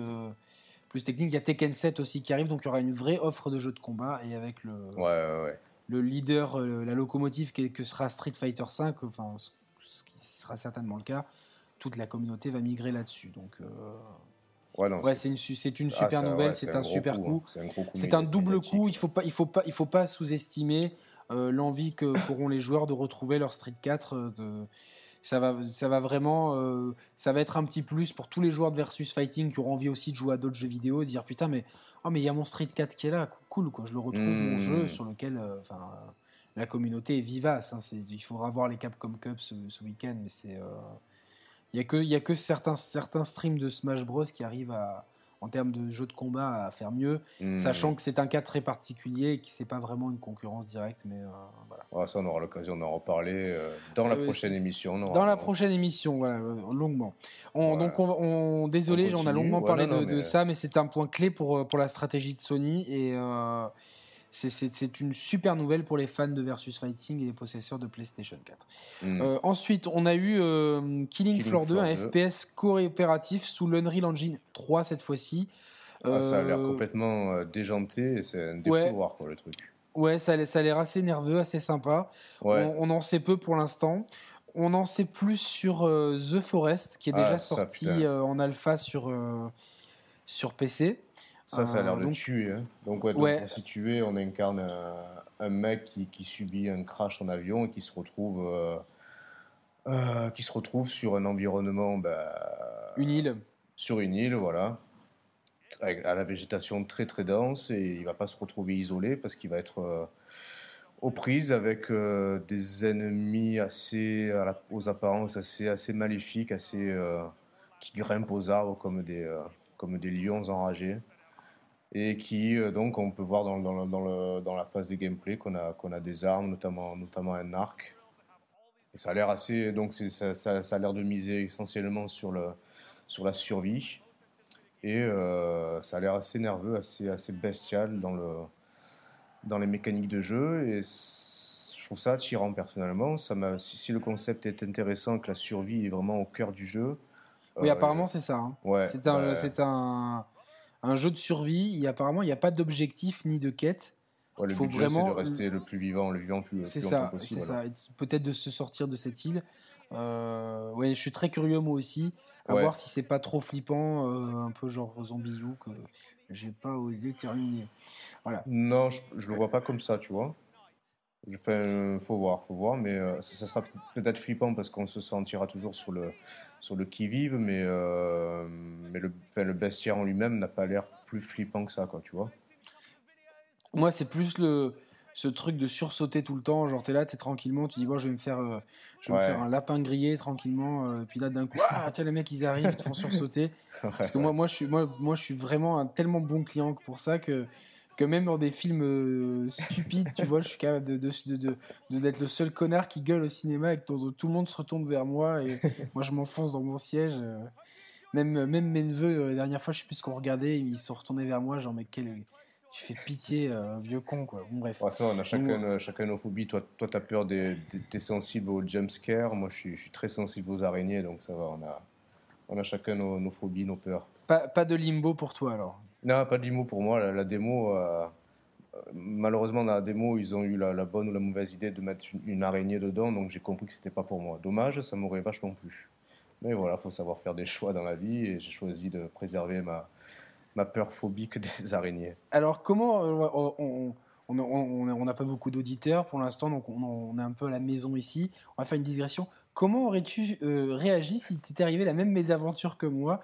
plus, techniques. Il y a Tekken 7 aussi qui arrive, donc il y aura une vraie offre de jeux de combat et avec le, le leader, la locomotive que sera Street Fighter 5, enfin ce qui sera certainement le cas, toute la communauté va migrer là-dessus. Donc Ouais, c'est une, une, ah, super nouvelle, c'est un, super coup. Hein. C'est un, double coup. Il faut pas, il faut pas, il faut pas sous-estimer euh, l'envie que qu'auront les joueurs de retrouver leur Street 4. Euh, de, ça va, ça va vraiment, euh, ça va être un petit plus pour tous les joueurs de versus fighting qui auront envie aussi de jouer à d'autres jeux vidéo, et dire putain mais oh mais il y a mon Street 4 qui est là, cool quoi, je le retrouve mon jeu mmh. sur lequel, enfin la communauté est vivace. Hein, il faudra voir les Capcom Cup ce, ce week-end, mais c'est il n'y a que, y a que certains, certains streams de Smash Bros qui arrivent à, en termes de jeu de combat à faire mieux, hmm. sachant que c'est un cas très particulier et que c'est pas vraiment une concurrence directe. Mais euh, voilà. ça, on aura l'occasion d'en reparler euh, dans la euh, prochaine émission. dans la prochaine émission, voilà, longuement. On, Donc, on, désolé, on, a longuement parlé de, de, ça, mais c'est un point clé pour, pour la stratégie de Sony et c'est une super nouvelle pour les fans de Versus Fighting et les possesseurs de PlayStation 4. Mm. Euh, ensuite, on a eu euh, Killing, Floor 2, un FPS coopératif sous l'Unreal Engine 3 cette fois-ci. Ah, ça a l'air euh, complètement déjanté et c'est un défaut ouais. voir le truc. Ouais, ça, a l'air assez nerveux, assez sympa. On, en sait peu pour l'instant. On en sait plus sur The Forest, qui est ah, déjà sorti en alpha sur, sur PC. Ça, ça a l'air de tuer. Hein. Donc, ouais, donc, pour situer, on incarne un, mec qui, qui, subit un crash en avion et qui se retrouve, qui se retrouve sur un environnement. Bah, une île. Sur une île, voilà à la végétation très très dense et il va pas se retrouver isolé parce qu'il va être euh, aux prises avec euh, des ennemis assez aux apparences assez assez maléfiques, assez euh, qui grimpent aux arbres comme des comme des lions enragés et qui donc on peut voir dans, dans, dans, le, dans la phase des gameplay qu'on a qu'on a des armes notamment notamment un arc et ça a l'air assez donc ça, ça, ça a l'air de miser essentiellement sur le sur la survie et euh, ça a l'air assez nerveux, assez, assez bestial dans, le, dans les mécaniques de jeu. Et je trouve ça attirant personnellement. Ça si, si, le concept est intéressant, que la survie est vraiment au cœur du jeu. Oui, euh, apparemment c'est ça. Hein. Ouais, c'est un, c'est un, un, jeu de survie. Il, apparemment, il n'y a pas d'objectif ni de quête. Ouais, le faut but vraiment c'est de rester le plus vivant, le vivant plus, c'est ça, possible. C'est ça. Peut-être de se sortir de cette île. Euh, ouais, je suis très curieux moi aussi. À voir si c'est pas trop flippant, euh, un peu genre Zombie You, que j'ai pas osé terminer. Voilà. Non, je, je, le vois pas comme ça, tu vois. Je fais, faut voir, faut voir, mais euh, ça, sera peut-être flippant parce qu'on se sentira toujours sur le, sur le qui-vive, mais, euh, mais le, le bestiaire en lui-même n'a pas l'air plus flippant que ça, quoi, tu vois. Moi, c'est plus le, ce truc de sursauter tout le temps. Genre, t'es là, t'es tranquillement, tu dis, bon, je vais me faire, euh, je vais me faire un lapin grillé tranquillement. Euh, puis là, d'un coup, ah, tiens, les mecs, ils arrivent, ils te font sursauter. Parce que moi, moi, je suis, moi, moi, je suis vraiment un tellement bon client pour ça que, que même dans des films euh, stupides, tu vois, je suis capable de, de, de, d'être le seul connard qui gueule au cinéma et que tout, le monde se retourne vers moi et moi, je m'enfonce dans mon siège. Même, même mes neveux, la dernière fois, je sais plus ce qu'on regardait, ils se retournaient vers moi, genre, mais quel tu fais pitié, euh, vieux con, quoi. Bon, bref. ça, on a chacun, euh, chacun nos phobies. Toi, toi tu as peur des. T'es sensible aux jumpscares. Moi, je suis, je suis, très sensible aux araignées, donc ça va. On a, on a chacun nos, nos phobies, nos peurs. Pas, pas, de limbo pour toi, alors Non, pas de limbo pour moi. La, démo. Euh, malheureusement, dans la démo, ils ont eu la, bonne ou la mauvaise idée de mettre une, araignée dedans, donc j'ai compris que c'était pas pour moi. Dommage, ça m'aurait vachement plu. Mais voilà, faut savoir faire des choix dans la vie et j'ai choisi de préserver ma, ma peur phobique des araignées. Alors, comment euh, on n'a pas beaucoup d'auditeurs pour l'instant, donc on, est un peu à la maison ici. On va faire une digression. Comment aurais-tu euh, réagi si t'étais arrivé la même mésaventure que moi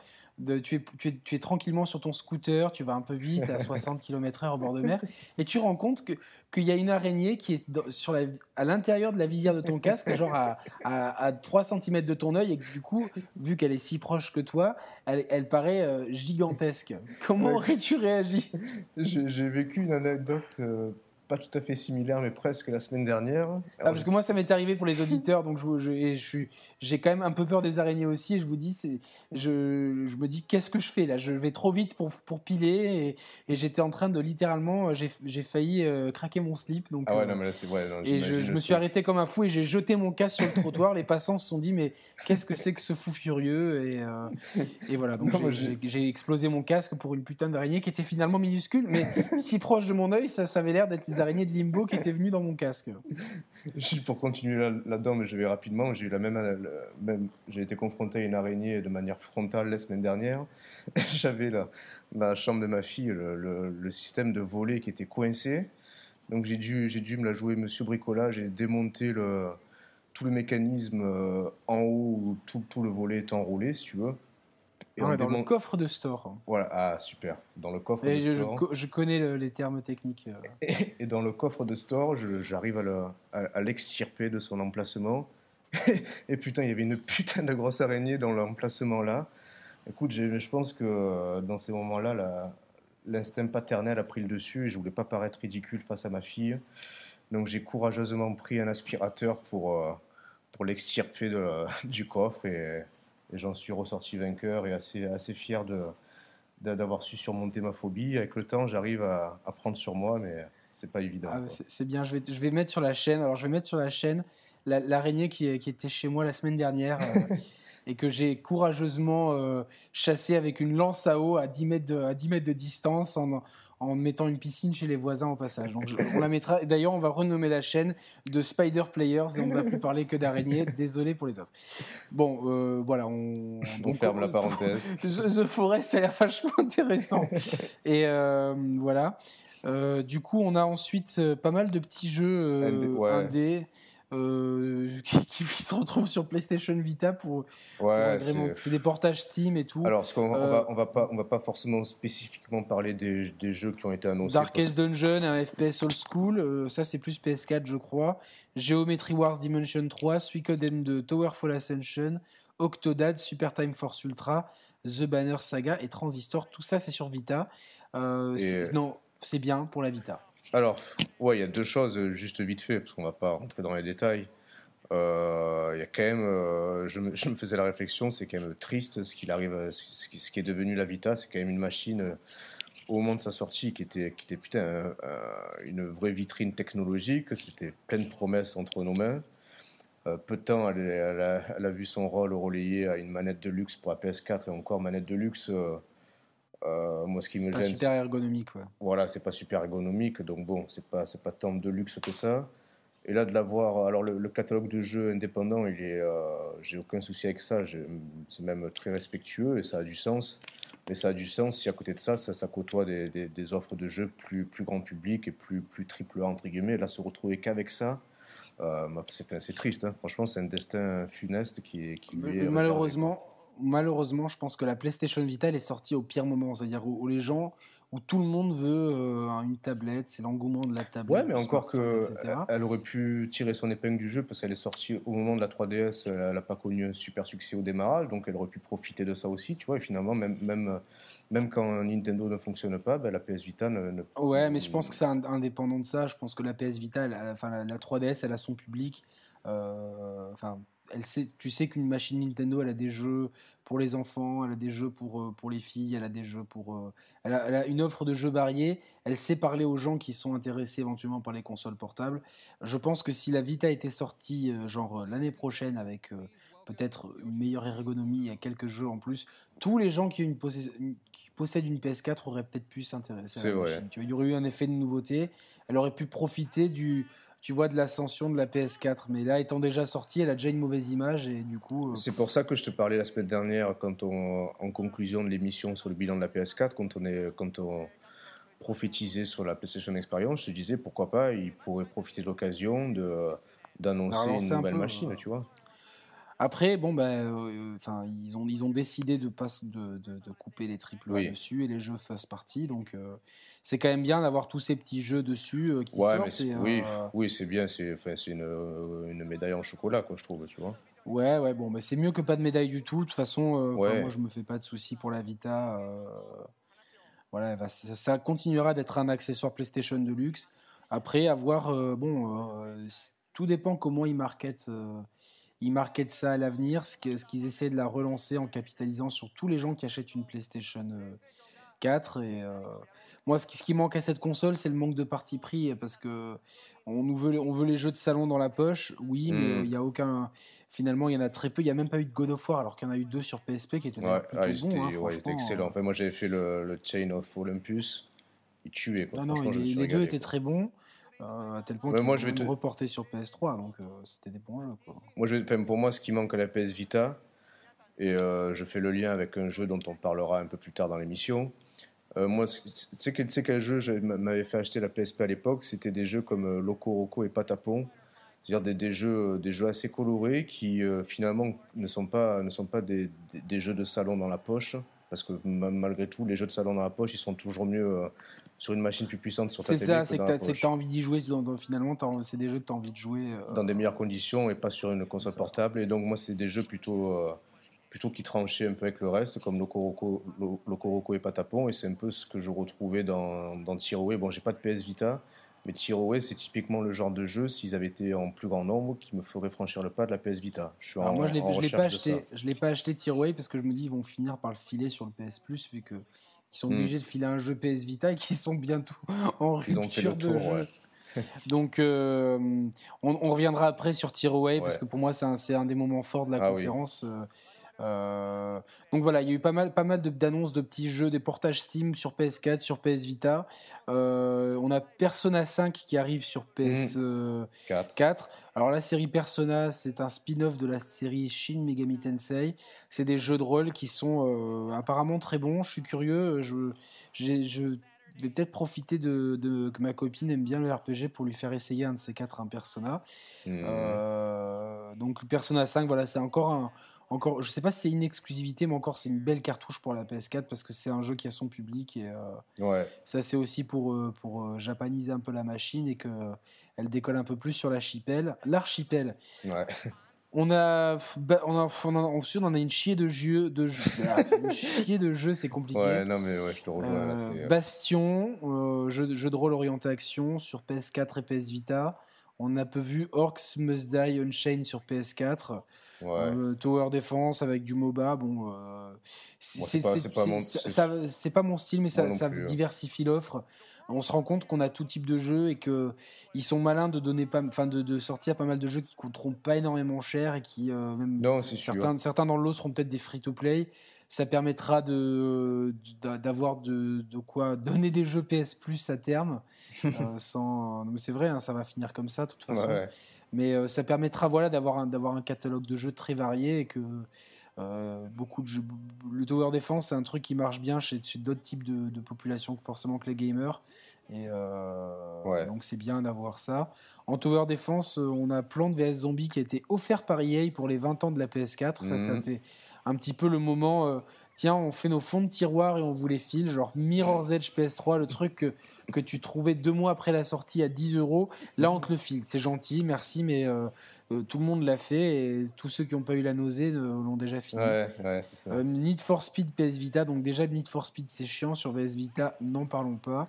tu, es, tu, es, tu, es, tranquillement sur ton scooter, tu vas un peu vite, à 60 km/h au bord de mer, et tu rends compte qu'il y a une araignée qui est sur la, à l'intérieur de la visière de ton casque, genre à, à, 3 cm de ton œil, et que du coup, vu qu'elle est si proche que toi, elle, elle paraît euh, gigantesque. Comment aurais-tu réagi? J'ai vécu une anecdote. Euh, pas tout à fait similaire, mais presque la semaine dernière. Ah, parce que moi, ça m'est arrivé pour les auditeurs, donc je, je, je j'ai quand même un peu peur des araignées aussi. Et je vous dis, c'est, je, je, me dis, qu'est-ce que je fais là? Je vais trop vite pour, pour piler, et, et j'étais en train de littéralement, j'ai, j'ai failli euh, craquer mon slip. Donc, ah ouais, euh, non, mais là, c'est vrai. et je, me suis arrêté comme un fou et j'ai jeté mon casque sur le trottoir. les passants se sont dit, mais qu'est-ce que c'est que ce fou furieux? Et, euh, et voilà, donc j'ai, explosé mon casque pour une putain d'araignée qui était finalement minuscule, mais si proche de mon œil, ça, ça avait l'air d'être araignées de limbo qui étaient venues dans mon casque. Juste pour continuer là-dedans, mais je vais rapidement. J'ai eu la même, même j'ai été confronté à une araignée de manière frontale la semaine dernière. J'avais la, la chambre de ma fille, le, le, système de volet qui était coincé. Donc j'ai dû, j'ai dû me la jouer Monsieur Bricolage et démonter le, tout le mécanisme euh, en haut où tout, tout le volet est enroulé, si tu veux. Ah dans le coffre de store. Voilà, ah super. Dans le coffre de je, store. Je, connais les termes techniques. Euh. Et, dans le coffre de store, j'arrive à l'extirper de son emplacement. et putain, il y avait une putain de grosse araignée dans l'emplacement là. Écoute, je pense que euh, dans ces moments-là, l'instinct paternel a pris le dessus et je voulais pas paraître ridicule face à ma fille. Donc j'ai courageusement pris un aspirateur pour, euh, pour l'extirper du coffre et et j'en suis ressorti vainqueur et assez, assez fier de, d'avoir su surmonter ma phobie. Avec le temps, j'arrive à, à prendre sur moi, mais c'est pas évident. Ah, c'est, bien, je vais, je vais mettre sur la chaîne. Alors, je vais mettre sur la chaîne l'araignée qui, qui, était chez moi la semaine dernière. Euh, et que j'ai courageusement euh, chassé avec une lance à eau à 10 mètres de, à 10 mètres de distance en, en mettant une piscine chez les voisins au passage. Donc on la mettra. D'ailleurs, on va renommer la chaîne de Spider Players et on ne va plus parler que d'araignées. Désolé pour les autres. Bon, euh, voilà, on, on ferme la parenthèse. The Forest, ça a l'air vachement intéressant. Et euh, voilà. Euh, du coup, on a ensuite pas mal de petits jeux indés. Euh, qui, se retrouvent sur PlayStation Vita pour, ouais, c'est des portages Steam et tout. Alors, on, va, euh, on va pas, on va pas forcément spécifiquement parler des, des jeux qui ont été annoncés. Darkest Dungeon, un FPS old school, euh, ça c'est plus PS4 je crois. Geometry Wars Dimension 3, Suikoden 2, Towerfall Ascension, Octodad, Super Time Force Ultra, The Banner Saga et Transistor. Tout ça c'est sur Vita. Non, c'est bien pour la Vita. Alors, ouais, il y a deux choses, euh, juste vite fait, parce qu'on va pas rentrer dans les détails. Euh, il y a quand même, euh, je, me, faisais la réflexion, c'est quand même triste ce qu'il arrive, ce qui, est devenu la Vita, c'est quand même une machine au moment de sa sortie qui était, qui était putain une vraie vitrine technologique, c'était plein de promesses entre nos mains. peu de temps, elle, a, vu son rôle relayé à une manette de luxe pour la PS4 et encore manette de luxe. Euh, moi, ce qui me pas gêne. super ergonomique, ouais. Voilà, c'est pas super ergonomique, donc bon, c'est pas, c'est pas tant de luxe que ça. Et là, de l'avoir. Alors, le, catalogue de jeux indépendants, il est. Euh, j'ai aucun souci avec ça. C'est même très respectueux et ça a du sens. Mais ça a du sens si à côté de ça, ça, ça côtoie des, des, offres de jeux plus, plus grand public et plus, plus triple A, entre guillemets. Là, se retrouver qu'avec ça. Euh, c'est, triste, hein. franchement, c'est un destin funeste qui, qui est malheureusement, malheureusement, je pense que la PlayStation Vita est sortie au pire moment, c'est-à-dire où, les gens, où tout le monde veut euh, une tablette, c'est l'engouement de la tablette. Ouais, mais encore que elle aurait pu tirer son épingle du jeu parce qu'elle est sortie au moment de la 3DS, elle n'a pas connu un super succès au démarrage, donc elle aurait pu profiter de ça aussi, tu vois. Et finalement, même même même quand Nintendo ne fonctionne pas, ben, la PS Vita ne, Ouais, mais je pense que c'est indépendant de ça. Je pense que la PS Vita, enfin la, 3DS, elle a son public. Euh, enfin elle sait, tu sais qu'une machine Nintendo, elle a des jeux pour les enfants, elle a des jeux pour, euh, pour les filles, elle a des jeux pour. Euh, elle, a, une offre de jeux variés. Elle sait parler aux gens qui sont intéressés éventuellement par les consoles portables. Je pense que si la Vita était sortie, euh, genre l'année prochaine, avec peut-être une meilleure ergonomie et quelques jeux en plus, tous les gens qui, une qui possèdent une PS4 auraient peut-être pu s'intéresser à la machine. il y aurait eu un effet de nouveauté. Elle aurait pu profiter du tu vois de l'ascension de la PS4. Mais là, étant déjà sortie, elle a déjà une mauvaise image et du coup. Euh, c'est pour ça que je te parlais la semaine dernière, quand on, en conclusion de l'émission sur le bilan de la PS4, quand on, est, quand on prophétisait sur la PlayStation Experience, je te disais pourquoi pas, il pourrait profiter de l'occasion de d'annoncer une nouvelle machine, tu vois. Après, bon, ben, euh, enfin, ils ont ils ont décidé de pas de, de, couper les triple A dessus et les jeux first party, donc. Euh, c'est quand même bien d'avoir tous ces petits jeux dessus euh, qui sortent. oui, oui c'est bien. C'est une, une, médaille en chocolat, quoi, je trouve, tu vois. Ouais, ouais, bon, mais c'est mieux que pas de médaille du tout. De toute façon, moi, je me fais pas de soucis pour la Vita. voilà, ça, continuera d'être un accessoire PlayStation de luxe. Après, avoir, bon, tout dépend comment ils marketent, ils marketent ça à l'avenir, ce qu'ils essaient de la relancer en capitalisant sur tous les gens qui achètent une PlayStation 4 et moi, ce qui, ce qui, manque à cette console, c'est le manque de parti pris, parce que on nous veut, on veut les jeux de salon dans la poche, oui, mais hmm. il n'y a aucun. Finalement, il y en a très peu. Il n'y a même pas eu de God of War, alors qu'il y en a eu deux sur PSP qui étaient ouais, plutôt ah, bons. Hein, ouais, excellent. Enfin, moi, j'avais fait le, Chain of Olympus. Il tuait. Quoi. Non, non, les, deux étaient très bons. Euh, à tel point qu'ils moi, je vais te... reporter sur PS3, donc euh, c'était des bons jeux. Quoi. Moi, je vais... pour moi, ce qui manque à la PS Vita, et euh, je fais le lien avec un jeu dont on parlera un peu plus tard dans l'émission, euh, moi, sais quel, quel jeu m'avait fait acheter la PSP à l'époque C'était des jeux comme Loco Roco et Patapon. C'est-à-dire des, des, jeux, des jeux assez colorés qui finalement ne sont pas, ne sont pas des, des, jeux de salon dans la poche. Parce que malgré tout, les jeux de salon dans la poche, ils sont toujours mieux sur une machine plus puissante sur ta télé. C'est ça, c'est que tu as, envie d'y jouer. finalement, c'est des jeux que tu as envie de jouer. Dans des meilleures conditions et pas sur une console portable. Et donc, moi, c'est des jeux plutôt plutôt qui tranchait un peu avec le reste, comme Loco Roco et Patapon. Et c'est un peu ce que je retrouvais dans, dans Tiroé. Bon, j'ai pas de PS Vita, mais Tiroé, c'est typiquement le genre de jeu, s'ils avaient été en plus grand nombre, qui me ferait franchir le pas de la PS Vita. Je suis en, moi, je l'ai pas acheté. Je pas acheté Tiroé parce que je me dis ils vont finir par le filer sur le PS Plus, vu que ils sont hmm. obligés de filer un jeu PS Vita et qu'ils sont bientôt en rupture ils ont fait le tour, de jeu. Donc, euh, on, reviendra après sur Tiroé parce que pour moi, c'est un, un, des moments forts de la ah conférence. Euh, Euh, donc voilà, il y a eu pas mal, pas mal d'annonces de, petits jeux, des portages Steam sur PS4, sur PS Vita. Euh, on a Persona 5 qui arrive sur PS4. 4. Alors la série Persona, c'est un spin-off de la série Shin Megami Tensei. C'est des jeux de rôle qui sont apparemment très bons. Je suis curieux. Je, je vais peut-être profiter de, que ma copine aime bien le RPG pour lui faire essayer un de ces quatre un Persona. Mmh. Euh, donc Persona 5, voilà, c'est encore un, encore, je sais pas si c'est une exclusivité, mais encore c'est une belle cartouche pour la PS4 parce que c'est un jeu qui a son public et euh, ouais. ça c'est aussi pour euh, pour japaniser un peu la machine et que elle décolle un peu plus sur l'archipel. L'archipel. Ouais. On a, bah, on a, on a, on a une chier de jeux, de jeux, une chier de jeux, c'est compliqué. Ouais, non mais ouais, je te rejoins. Euh, Bastion, euh, jeu, jeu, de rôle orienté action sur PS4 et PS Vita. On a peu vu Orcs Must Die Unchained sur PS4. Ouais. Euh, Tower Defense avec du MOBA. Bon, c'est pas, pas, pas, mon style, mais ça, ça hein. diversifie l'offre on se rend compte qu'on a tout type de jeux et que ils sont malins de donner pas, enfin de, sortir pas mal de jeux qui coûteront pas énormément cher et qui euh, même certains, certains dans le lot seront peut-être des free to play. Ça permettra de d'avoir de, de, quoi donner des jeux PS Plus à terme. euh, sans, c'est vrai, hein, ça va finir comme ça de toute façon. Mais euh, ça permettra voilà d'avoir un d'avoir un catalogue de jeux très varié et que euh, beaucoup de jeux, le tower defense, c'est un truc qui marche bien chez, d'autres types de, populations que forcément que les gamers. Et euh, donc c'est bien d'avoir ça. En tower defense, on a Plante vs Zombie qui a été offert par EA pour les 20 ans de la PS4. Ça, mhm. c'était un petit peu le moment. Tiens, on fait nos fonds de tiroir et on vous les file. Genre Mirror's Edge PS3, le truc que, que tu trouvais deux mois après la sortie à 10 euros. Là, on te le file. C'est gentil, merci, mais euh, tout le monde l'a fait et tous ceux qui n'ont pas eu la nausée l'ont déjà fini. Euh, Need for Speed PS Vita, donc déjà Need for Speed c'est chiant, sur PS Vita n'en parlons pas.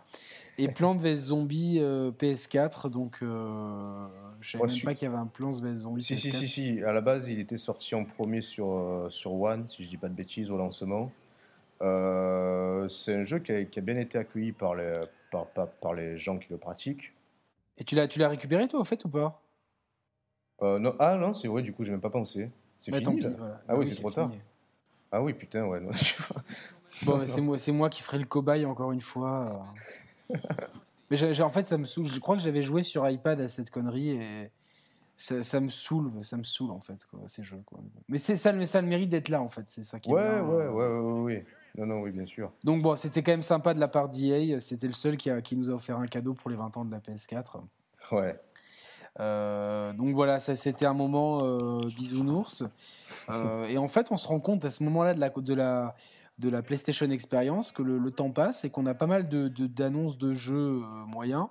Et Plants vs Zombie euh, PS4, donc je ne savais même pas qu'il y avait un Plants vs Zombie. Si, si, si, si, à la base il était sorti en premier sur, sur One, si je dis pas de bêtises, au lancement. c'est un jeu qui a, qui a, bien été accueilli par les, par, par, par les gens qui le pratiquent. Et tu l'as récupéré toi, au fait, ou pas? Euh, non, ah non, c'est vrai, du coup, j'ai même pas pensé. C'est fini Ah, oui, c'est trop tard. Ah oui, putain, ouais. Non, bon, c'est moi, c'est moi qui ferai le cobaye encore une fois. Mais en fait, ça me saoule. Je crois que j'avais joué sur iPad à cette connerie et ça, ça, me saoule. Ça me saoule en fait, quoi, ces jeux. Quoi. Mais c'est ça, ça le mérite d'être là en fait. C'est ça qui. Ouais, ouais, ouais, ouais, ouais, ouais. Non, non, oui, bien sûr. Donc bon, c'était quand même sympa de la part d'EA. C'était le seul qui, a, qui nous a offert un cadeau pour les 20 ans de la PS4. Ouais. Euh, donc voilà, ça c'était un moment euh, bisounours. Euh, et en fait, on se rend compte à ce moment-là de la, de la, de la PlayStation Experience que le, temps passe et qu'on a pas mal d'annonces de, de, jeux moyens.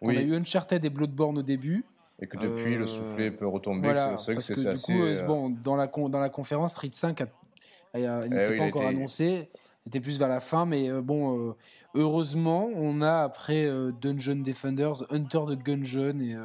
On a eu Uncharted et Bloodborne au début. Et que depuis, le soufflet peut retomber. c'est vrai que c'est assez. Coup, bon, dans, la, dans la conférence, Street 5 n'était eh pas encore annoncé. C'était plus vers la fin, mais bon, heureusement, on a après Dungeon Defenders, Hunter de Gungeon et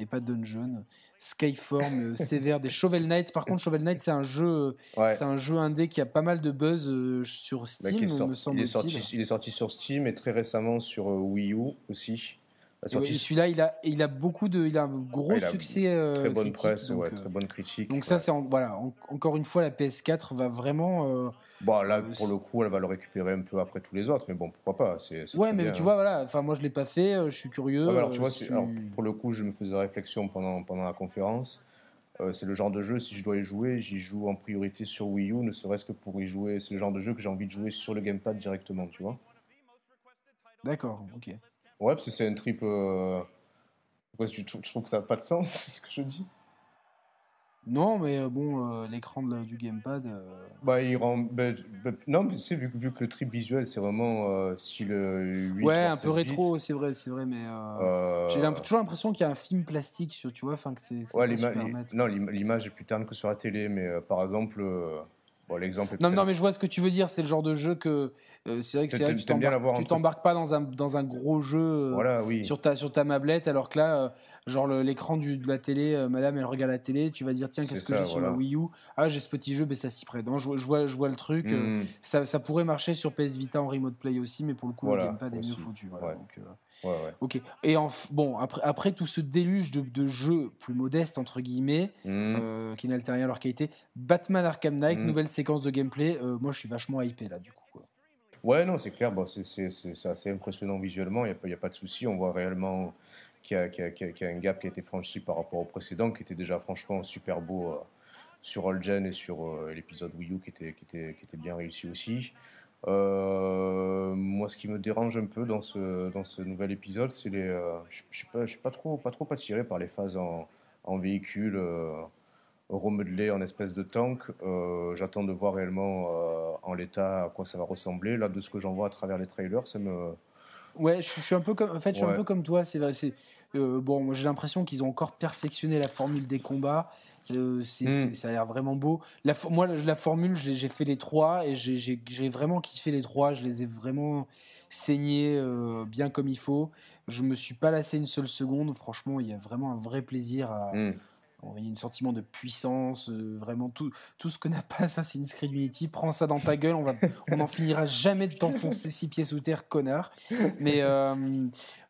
et pas Dungeon. Skyform, euh, Sévère, des Shovel Knight. Par contre, Shovel Knight, c'est un jeu, c'est un jeu indé qui a pas mal de buzz euh, sur bah, Steam, me semble il est, sorti, il est sorti sur Steam et très récemment sur euh, Wii U aussi. celui-là, il a, il a beaucoup de, il a un gros succès. très bonne presse, ouais, très bonne critique. Donc ça, c'est voilà, encore une fois, la PS4 va vraiment Bon, là, euh, pour le coup, elle va le récupérer un peu après tous les autres, mais bon, pourquoi pas. C'est, ouais, mais tu vois, voilà, enfin, moi je l'ai pas fait, euh, je suis curieux. alors, tu vois, euh, pour le coup, je me faisais réflexion pendant, pendant la conférence. c'est le genre de jeu, si je dois y jouer, j'y joue en priorité sur Wii U, ne serait-ce que pour y jouer. C'est le genre de jeu que j'ai envie de jouer sur le gamepad directement, tu vois. D'accord, ok. Ouais, parce que c'est un trip. Pourquoi tu, tu trouves que ça n'a pas de sens, c'est ce que je dis non, mais euh, bon, euh, l'écran du gamepad. Euh, bah, il rend. Bah, bah, non, mais c'est vu, vu, que le trip visuel, c'est vraiment style 8 Ouais, un peu rétro, c'est vrai, c'est vrai, mais j'ai toujours l'impression qu'il y a un film plastique, sur, tu vois, enfin que c'est. Ouais, l'image. Non, l'image est plus terne que sur la télé, mais par exemple, bon, l'exemple. Non, non, mais je vois ce que tu veux dire. C'est le genre de jeu que c'est vrai que c'est tu t'embarques pas dans un, dans un gros jeu voilà, oui. sur, ta, sur ta mablette, alors que là, genre l'écran de la télé, euh, madame, elle regarde la télé, tu vas dire, tiens, qu'est-ce que j'ai sur ma Wii U? Ah, j'ai ce petit jeu, mais ça s'y prête. je, vois, je vois le truc. Euh, hmm. ça, ça, pourrait marcher sur PS Vita en remote play aussi, mais pour le coup, voilà, le gamepad est mieux foutu. Voilà, donc, euh, Ok. Et en, bon, après, après tout ce déluge de, de jeux plus modestes, entre guillemets, hmm. qui n'altèrent rien à leur qualité, Batman Arkham Knight, hmm. nouvelle séquence de gameplay, moi, je suis vachement hypé là, du coup. Ouais, non, c'est clair, bon, c'est assez impressionnant visuellement, il n'y a, a, pas de souci, on voit réellement qui a, qui, a, qui a, un gap qui a été franchi par rapport au précédent, qui était déjà franchement super beau euh, sur All Gen et sur euh, l'épisode Wii U qui était, qui, était, qui était bien réussi aussi. Euh, moi, ce qui me dérange un peu dans ce, dans ce nouvel épisode, c'est les. je ne suis, pas, pas, trop, pas trop attiré par les phases en, en véhicule remodelé en espèce de tank. J'attends de voir réellement en l'état à quoi ça va ressembler. Là, de ce que j'en vois à travers les trailers, ça me Ouais, je, suis un peu comme, en fait, je suis un peu comme toi. C'est euh, bon. J'ai l'impression qu'ils ont encore perfectionné la formule des combats. Euh, hmm. ça a l'air vraiment beau. La, moi, la, formule, j'ai fait les trois et j'ai vraiment kiffé les trois. Je les ai vraiment saignés euh, bien comme il faut. Je me suis pas lassé une seule seconde. Franchement, il y a vraiment un vrai plaisir à. Hmm. Il y a un sentiment de puissance, vraiment tout, tout ce que n'a pas Assassin's Creed Unity. Prends ça dans ta gueule, on va, on n'en finira jamais de t'enfoncer six pieds sous terre, connard. Mais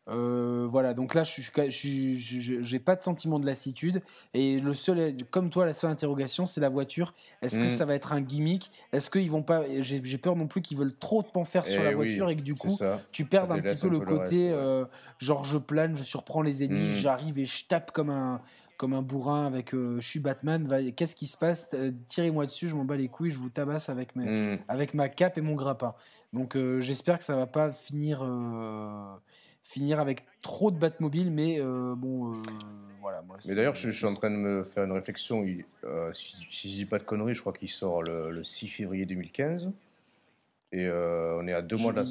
euh, voilà, donc là, je n'ai pas de sentiment de lassitude. Et le seul, comme toi, la seule interrogation, c'est la voiture. Est-ce que mm. ça va être un gimmick? Est-ce qu'ils vont pas J'ai peur non plus qu'ils veulent trop en faire sur la eh voiture et que du coup, tu perds un petit peu le côté euh, genre je plane, je surprends les ennemis, mm. j'arrive et je tape comme un comme un bourrin avec euh, je suis Batman, qu'est-ce qui se passe? Tirez-moi dessus, je m'en bats les couilles, je vous tabasse avec, mes, mm. avec ma cape et mon grappin. Donc j'espère que ça va pas finir finir avec trop de Batmobile, mais euh, bon, euh, voilà. Moi, mais d'ailleurs, je, suis en train de me faire une réflexion. Euh, si, si, je dis pas de conneries, je crois qu'il sort le, 6 février 2015. Et on est à deux mois de la.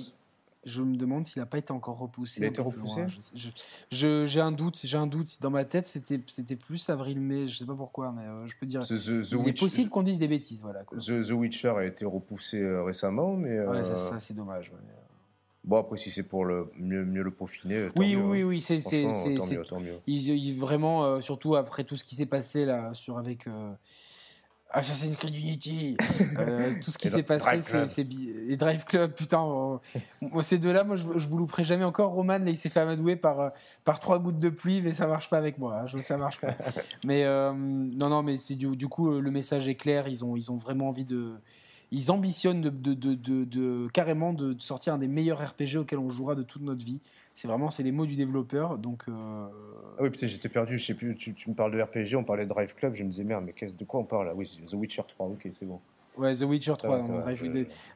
Je me demande s'il n'a pas été encore repoussé. Il a été repoussé J'ai un doute, j'ai un doute. Dans ma tête, c'était plus avril-mai, je sais pas pourquoi, mais je peux dire. il est possible qu'on dise des bêtises, voilà. The, Witcher a été repoussé récemment, mais. Ouais, ça, c'est dommage. Bon, après, si c'est pour le mieux, mieux le peaufiner. oui, oui, hein. oui, c'est tant mieux, Il, vraiment, euh, surtout après tout ce qui s'est passé là, sur avec euh, Assassin's Creed Unity, euh, tout ce qui s'est passé, c'est et Drive Club, putain. ces deux-là, moi, je, je vous louperai jamais encore. Roman, là, il s'est fait amadouer par, par trois gouttes de pluie, mais ça marche pas avec moi. Hein, ça marche pas. mais non, non, mais c'est du, du coup, le message est clair. Ils ont, ils ont vraiment envie de ils ambitionnent de, de, de, de, carrément de sortir un des meilleurs RPG auxquels on jouera de toute notre vie. C'est vraiment c'est les mots du développeur. Donc, euh... ah oui, putain, j'étais perdu. Je sais plus. Tu, tu, me parles de RPG, on parlait de Drive Club. Je me disais merde, mais qu'est-ce de quoi on parle là? Oui, The Witcher 3. Ok, c'est bon. Ouais, The Witcher 3. Drive,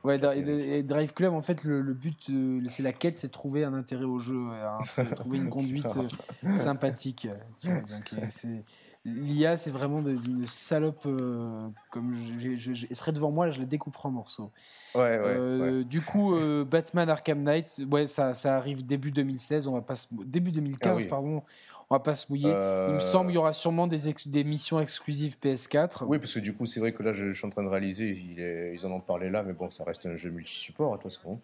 ouais, Drive Club, en fait, le, le but, euh, c'est la quête, c'est de trouver un intérêt au jeu, de trouver une conduite euh, sympathique. Donc, c'est L'IA, c'est vraiment une salope. Euh, comme je, je, serait devant moi, je la découperai en morceaux. Ouais, ouais, euh, Du coup, euh, Batman Arkham Knight, ouais, ça, ça, arrive début 2016. On va pas début 2015, ah pardon. On va pas se mouiller. Il me semble qu'il y aura sûrement des, des missions exclusives PS4. Oui, parce que du coup, c'est vrai que là, je, suis en train de réaliser. ils en ont parlé là, mais bon, ça reste un jeu multi-support, à toi, c'est bon.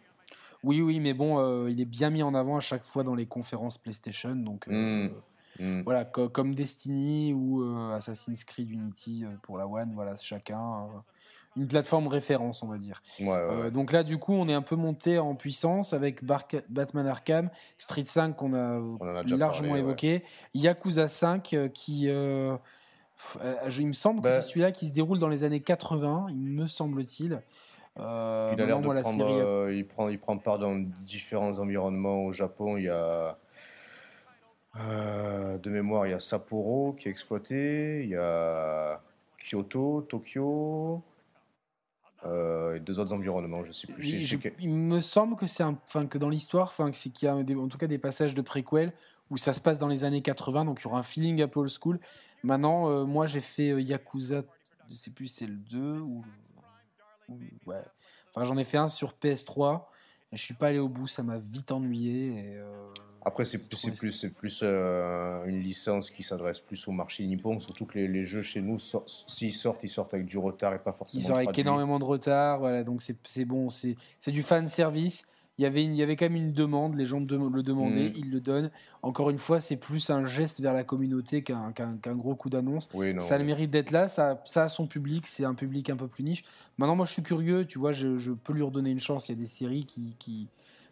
Oui, oui, mais bon, il est bien mis en avant à chaque fois dans les conférences PlayStation, donc. Hmm. Mm. Voilà, comme Destiny ou euh, Assassin's Creed Unity euh, pour la One, voilà, chacun euh, une plateforme référence, on va dire. donc là, du coup, on est un peu monté en puissance avec Batman Arkham, Street 5 qu'on a, largement évoqué, Yakuza 5 qui, il me semble que bah c'est celui-là qui se déroule dans les années 80, il me semble-t-il. il a l'air de prendre, il prend, il prend part dans différents environnements au Japon. Il y a euh, de mémoire, il y a Sapporo qui est exploité, il y a Kyoto, Tokyo, euh, et deux autres environnements, je sais plus. il me semble que c'est enfin que dans l'histoire, enfin c'est qu'il y a en tout cas des passages de préquel où ça se passe dans les années 80, donc il y aura un feeling Apple School. Maintenant, euh, moi j'ai fait Yakuza, je sais plus c'est le 2 ou, ouais. Enfin j'en ai fait un sur PS3 Je suis pas allé au bout, ça m'a vite ennuyé. Euh, Après, c'est plus, plus, c'est plus euh, une licence qui s'adresse plus au marché nippon, surtout que les, jeux chez nous, s'ils sortent, ils sortent avec du retard et pas forcément. Ils sortent avec énormément de retard, voilà, donc c'est bon, c'est du fan service. Il y, avait il y avait quand même une demande, les gens le demandaient, mm. ils le donnent. Encore une fois, c'est plus un geste vers la communauté qu'un gros coup d'annonce. ça a le mérite d'être là, ça, ça a son public, c'est un public un peu plus niche. Maintenant, moi je suis curieux, tu vois, je, je peux lui redonner une chance. Il y a des séries qui, qui,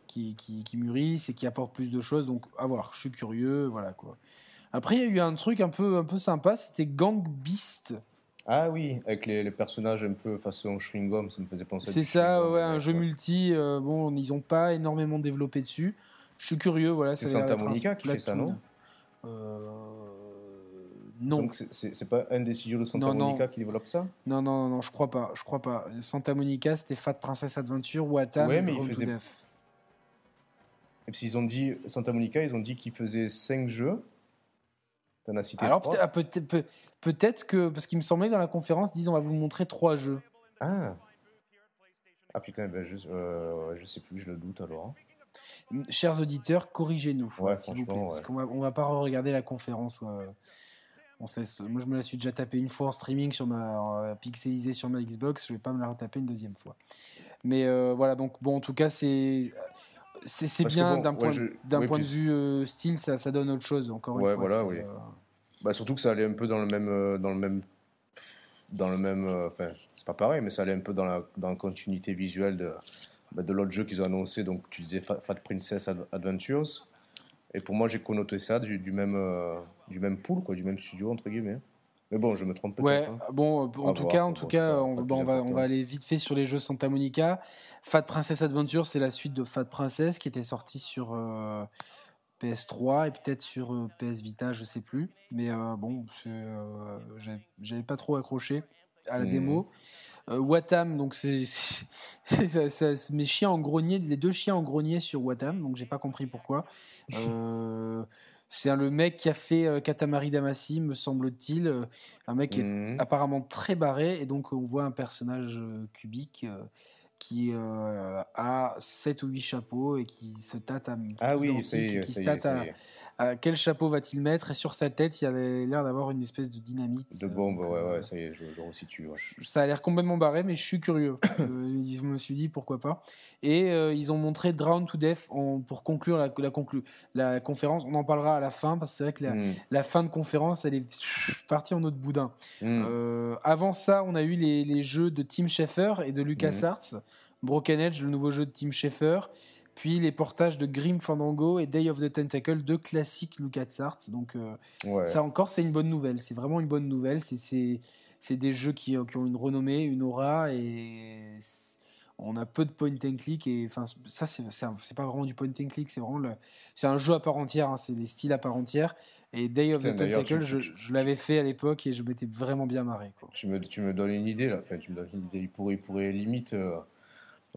qui, qui, mûrissent et qui apportent plus de choses, donc à voir, je suis curieux, voilà quoi. Après, il y a eu un truc un peu, un peu sympa, c'était Gang Beast. Ah oui, avec les, personnages un peu façon chewing gum, ça me faisait penser. C'est ça, ouais, un jeu multi. Euh, bon, ils n'ont pas énormément développé dessus. Je suis curieux, voilà. C'est Santa Monica qui fait ça, non euh... Non. Donc c'est pas un des studios de Santa Monica qui développe ça? Non, non, non, non, je crois pas. Je crois pas. Santa Monica, c'était Fat Princess Adventure, Watam, ouais, mais ils faisaient... Et puis ils ont dit Santa Monica, ils ont dit qu'ils faisaient 5 jeux. T'en as cité Alors peut-être peut, Peut-être que, parce qu'il me semblait dans la conférence, disons, on va vous montrer trois jeux. Ah. Ah putain, ben je, euh, je sais plus, je le doute alors. Chers auditeurs, corrigez-nous, ouais, s'il vous plaît. Parce qu'on va, on va pas regarder la conférence. Euh, on moi, je me la suis déjà tapé une fois en streaming sur ma euh, pixelisée sur ma Xbox. Je vais pas me la retaper une deuxième fois. Mais voilà, donc bon, en tout cas, c'est c'est bien d'un point, de vue style, ça, ça donne autre chose. Encore une fois, voilà, oui. Bah, surtout que ça allait un peu dans le même. Euh, dans le même dans le même. Euh, enfin, c'est pas pareil, mais ça allait un peu dans la, dans la continuité visuelle de, bah, de l'autre jeu qu'ils ont annoncé. Donc, tu disais Fat Princess Adventures. Et pour moi, j'ai connoté ça du, du même, euh, du même pool, quoi, du même studio, entre guillemets. Mais bon, je me trompe peut-être. Ouais, hein. bon, en tout cas, en tout cas, on, on, va, on va aller vite fait sur les jeux Santa Monica. Fat Princess Adventures, c'est la suite de Fat Princess qui était sortie sur PS3 et peut-être sur euh, PS Vita, je sais plus. Mais euh, bon, euh, j'avais pas trop accroché à la mmh. démo. Watam, donc c'est mes chiens en grenier, les deux chiens en grenier sur Watam, donc j'ai pas compris pourquoi. c'est le mec qui a fait Katamari Damacy, me semble-t-il, un mec mmh. apparemment très barré, et donc on voit un personnage cubique qui euh, a 7 ou 8 chapeaux et qui se tâte à. Ah oui, quel chapeau va-t-il mettre? Et sur sa tête, il y avait l'air d'avoir une espèce de dynamite. De bombe, ouais, euh, ouais, ça y est, je, je resitue. Ça a l'air complètement barré, mais je suis curieux. euh, je me suis dit pourquoi pas. Et euh, ils ont montré Drown to Death en, pour conclure la, la, conclu, la conférence. On en parlera à la fin, parce que c'est vrai que la, hmm. la, fin de conférence, elle est partie en autre boudin. Hmm. avant ça, on a eu les, les, jeux de Tim Schafer et de LucasArts. Mmh. Broken Edge, le nouveau jeu de Tim Schafer puis les portages de Grim Fandango et Day of the Tentacle, deux classiques LucasArts. Donc euh, ça encore, c'est une bonne nouvelle. C'est vraiment une bonne nouvelle. C'est des jeux qui, qui, ont une renommée, une aura et on a peu de point and click et enfin ça c'est pas vraiment du point and click, c'est vraiment c'est un jeu à part entière. Hein. c'est des styles à part entière. Et Day of the Tentacle, je, je l'avais fait à l'époque et je m'étais vraiment bien marré. Quoi. Tu me, tu me donnes une idée là. Enfin, tu me donnes une idée. Il pourrait, il pourrait limite. Euh,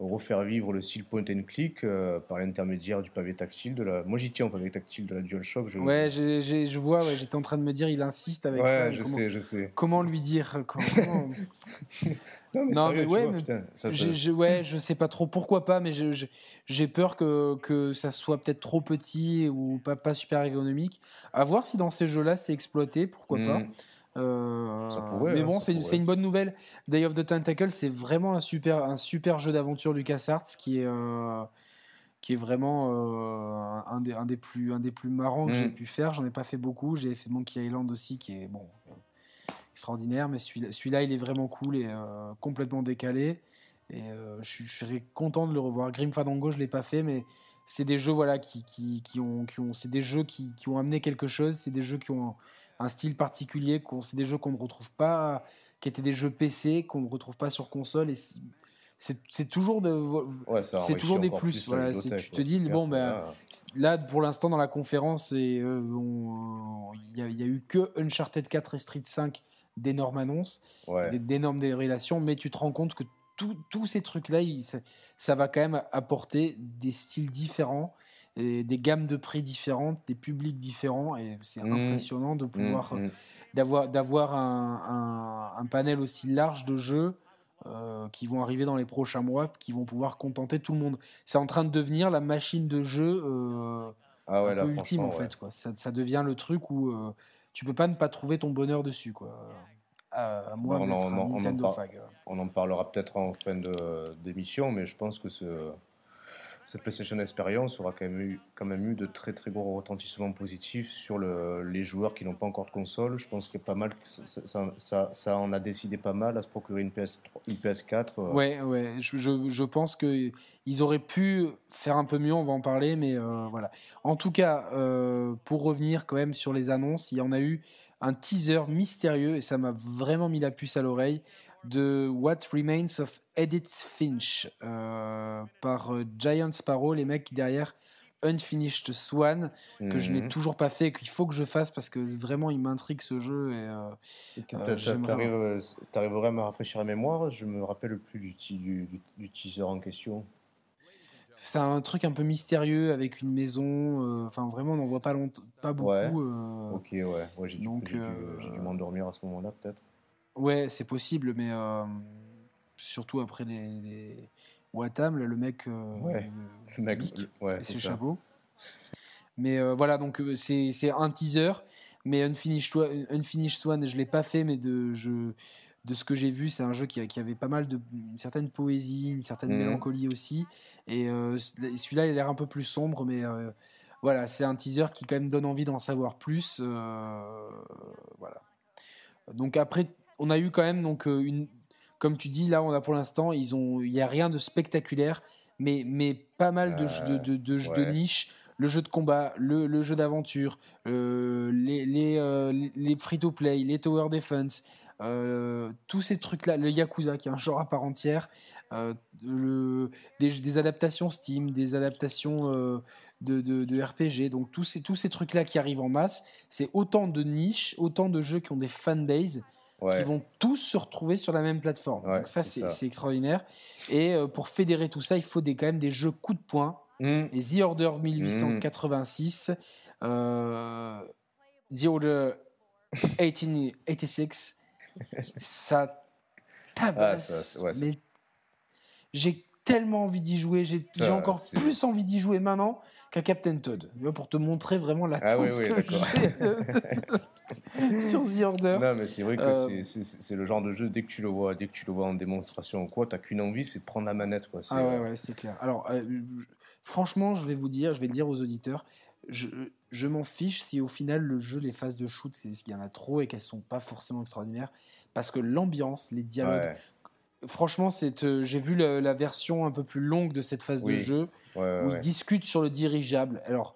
refaire vivre le style point and click euh, par l'intermédiaire du pavé tactile de la. Moi j'y tiens au pavé tactile de la DualShock. Je... Ouais, je vois. j'étais en train de me dire, il insiste avec ça. Ouais, je sais, je sais. Comment lui dire comment... Non mais, non, mais ouais, Je, ouais, je sais pas trop pourquoi pas, mais j'ai peur que, que ça soit peut-être trop petit ou pas, pas super économique. À voir si dans ces jeux-là c'est exploité, pourquoi pas. Euh, mais hein, bon, c'est une bonne nouvelle. Day of the Tentacle, c'est vraiment un super, un super jeu d'aventure LucasArts qui est, euh, qui est vraiment euh, un, des, un, des plus, un des plus marrants que j'ai mm. pu faire. J'en ai pas fait beaucoup. J'ai fait Monkey Island aussi, qui est bon, extraordinaire. Mais celui-là, il est vraiment cool et complètement décalé. Et je, serais content de le revoir. Grim Fandango, je l'ai pas fait, mais c'est des jeux voilà qui, qui, qui ont, qui ont c'est des jeux qui, qui, ont amené quelque chose. C'est des jeux qui ont un style particulier. C'est des jeux qu'on ne retrouve pas, qui étaient des jeux PC qu'on ne retrouve pas sur console. Et c'est toujours, de, c'est toujours des plus. Voilà, tu te dis, bon, ben, là, pour l'instant, dans la conférence, euh, il n'y a, eu que Uncharted 4 et Street 5 d'énormes annonces, d'énormes révélations, mais tu te rends compte que tous ces trucs-là, ça va quand même apporter des styles différents des gammes de prix différentes, des publics différents, et c'est mmh. impressionnant de mmh, pouvoir mmh. d'avoir d'avoir un, un, panel aussi large de jeux qui vont arriver dans les prochains mois, qui vont pouvoir contenter tout le monde. C'est en train de devenir la machine de jeu ah un peu ultime en fait. Quoi. Ça, ça, devient le truc où tu peux pas ne pas trouver ton bonheur dessus. Quoi. À, moi on, en, on, on, en parlera peut-être en fin d'émission, mais je pense que ce, cette PlayStation Experience aura quand même eu, quand même eu de très très gros retentissements positifs sur le, les joueurs qui n'ont pas encore de console. Je pense que pas mal, ça, ça, en a décidé pas mal à se procurer une, PS, une PS4. Euh. Ouais, ouais, je, je, je pense qu'ils auraient pu faire un peu mieux, on va en parler, mais euh, voilà. En tout cas, euh, pour revenir quand même sur les annonces, il y en a eu un teaser mystérieux et ça m'a vraiment mis la puce à l'oreille de What Remains of Edith Finch euh, par euh, Giant Sparrow, les mecs derrière Unfinished Swan, que je n'ai mhm. toujours pas fait et qu'il faut que je fasse parce que vraiment il m'intrigue ce jeu. et euh, T'arriverais à me rafraîchir la mémoire Je me rappelle plus du, du, du, teaser en question. C'est un truc un peu mystérieux avec une maison. Enfin, vraiment, on n'en voit pas, pas beaucoup. Ok, ouais. j'ai dû m'endormir à ce moment-là, peut-être. Ouais, c'est possible, mais euh, surtout après les, les... Watam, là, le mec. Euh, ouais, le mec, ouais, ses chevaux. Mais euh, voilà, donc c'est un teaser. Mais Unfinished, Unfinished Swan, je ne l'ai pas fait, mais de, je, de ce que j'ai vu, c'est un jeu qui, qui, avait pas mal de. une certaine poésie, une certaine mhm. mélancolie aussi. Et celui-là, il a l'air un peu plus sombre, mais voilà, c'est un teaser qui quand même donne envie d'en savoir plus. voilà. Donc après, on a eu quand même donc euh, une, comme tu dis là, on a pour l'instant, ils ont, il y a rien de spectaculaire, mais mais pas mal de, jeux de, de, de, niche. Le jeu de combat, le, jeu d'aventure, euh, les, les, euh, les free-to-play, les tower defense, tous ces trucs-là, le Yakuza qui est un genre à part entière, le, des, adaptations Steam, des adaptations de, de, RPG, donc tous ces, tous ces trucs-là qui arrivent en masse, c'est autant de niches, autant de jeux qui ont des fanbases qui vont tous se retrouver sur la même plateforme. Donc ça, c'est extraordinaire. Et euh, pour fédérer tout ça, il faut des, quand même des jeux coup de poing. Mm. Et The Order 1886, mm. euh, The Order 1886, ça tabasse. Ah, mais j'ai tellement envie d'y jouer, j'ai encore plus envie d'y jouer maintenant qu'un Captain Todd. Pour te montrer vraiment la ah, oui, oui, que sur The Order. Non, mais c'est vrai que euh, c'est le genre de jeu, dès que tu le vois, dès que tu le vois en démonstration ou quoi, t'as qu'une envie, c'est de prendre la manette. Quoi. Ah ouais, ouais, c'est clair. Alors, euh, franchement, je vais vous dire, je vais le dire aux auditeurs, je, je m'en fiche si au final le jeu, les phases de shoot, c'est qu'il y en a trop et qu'elles sont pas forcément extraordinaires. Parce que l'ambiance, les dialogues, franchement, euh, j'ai vu la, version un peu plus longue de cette phase de jeu où ils discutent sur le dirigeable. Alors,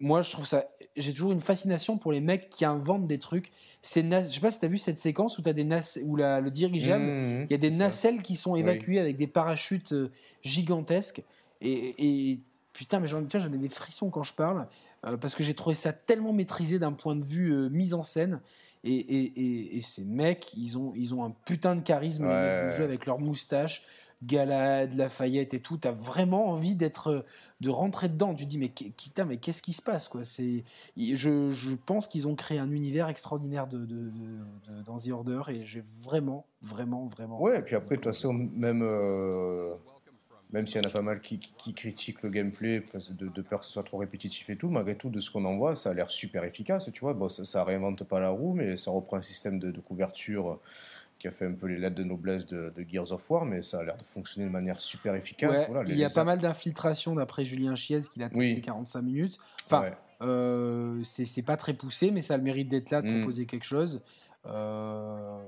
moi, je trouve ça. J'ai toujours une fascination pour les mecs qui inventent des trucs. C'est je sais pas si tu as vu cette séquence où tu as des où le dirigeable, mmh, mmh, il y a des nacelles qui sont évacuées avec des parachutes euh, gigantesques. Et, putain, mais j'en ai des frissons quand je parle euh, parce que j'ai trouvé ça tellement maîtrisé d'un point de vue mise en scène. Et, et, et, ces mecs, ils ont, ils ont un putain de charisme, les mecs du jeu, avec leur moustache, Galade, Lafayette et tout. T'as vraiment envie d'être, de rentrer dedans. Tu dis, mais, putain, mais qu'est-ce qui se passe quoi? C'est, je, je pense qu'ils ont créé un univers extraordinaire de, de, de, dans The Order et j'ai vraiment, vraiment, vraiment. Ouais, et puis après, de toute façon, même. Euh, même s'il y en a pas mal qui, qui, critiquent le gameplay de, de, peur que ce soit trop répétitif et tout, malgré tout, de ce qu'on en voit, ça a l'air super efficace, tu vois? Bon, ça, ça, réinvente pas la roue, mais ça reprend un système de, couverture qui a fait un peu les lettres de noblesse de, Gears of War, mais ça a l'air de fonctionner de manière super efficace. il y a pas mal d'infiltration d'après Julien Chiez, qui l'a testé 45 minutes. Enfin, euh, c'est pas très poussé, mais ça a le mérite d'être là, de mm. proposer quelque chose. Euh,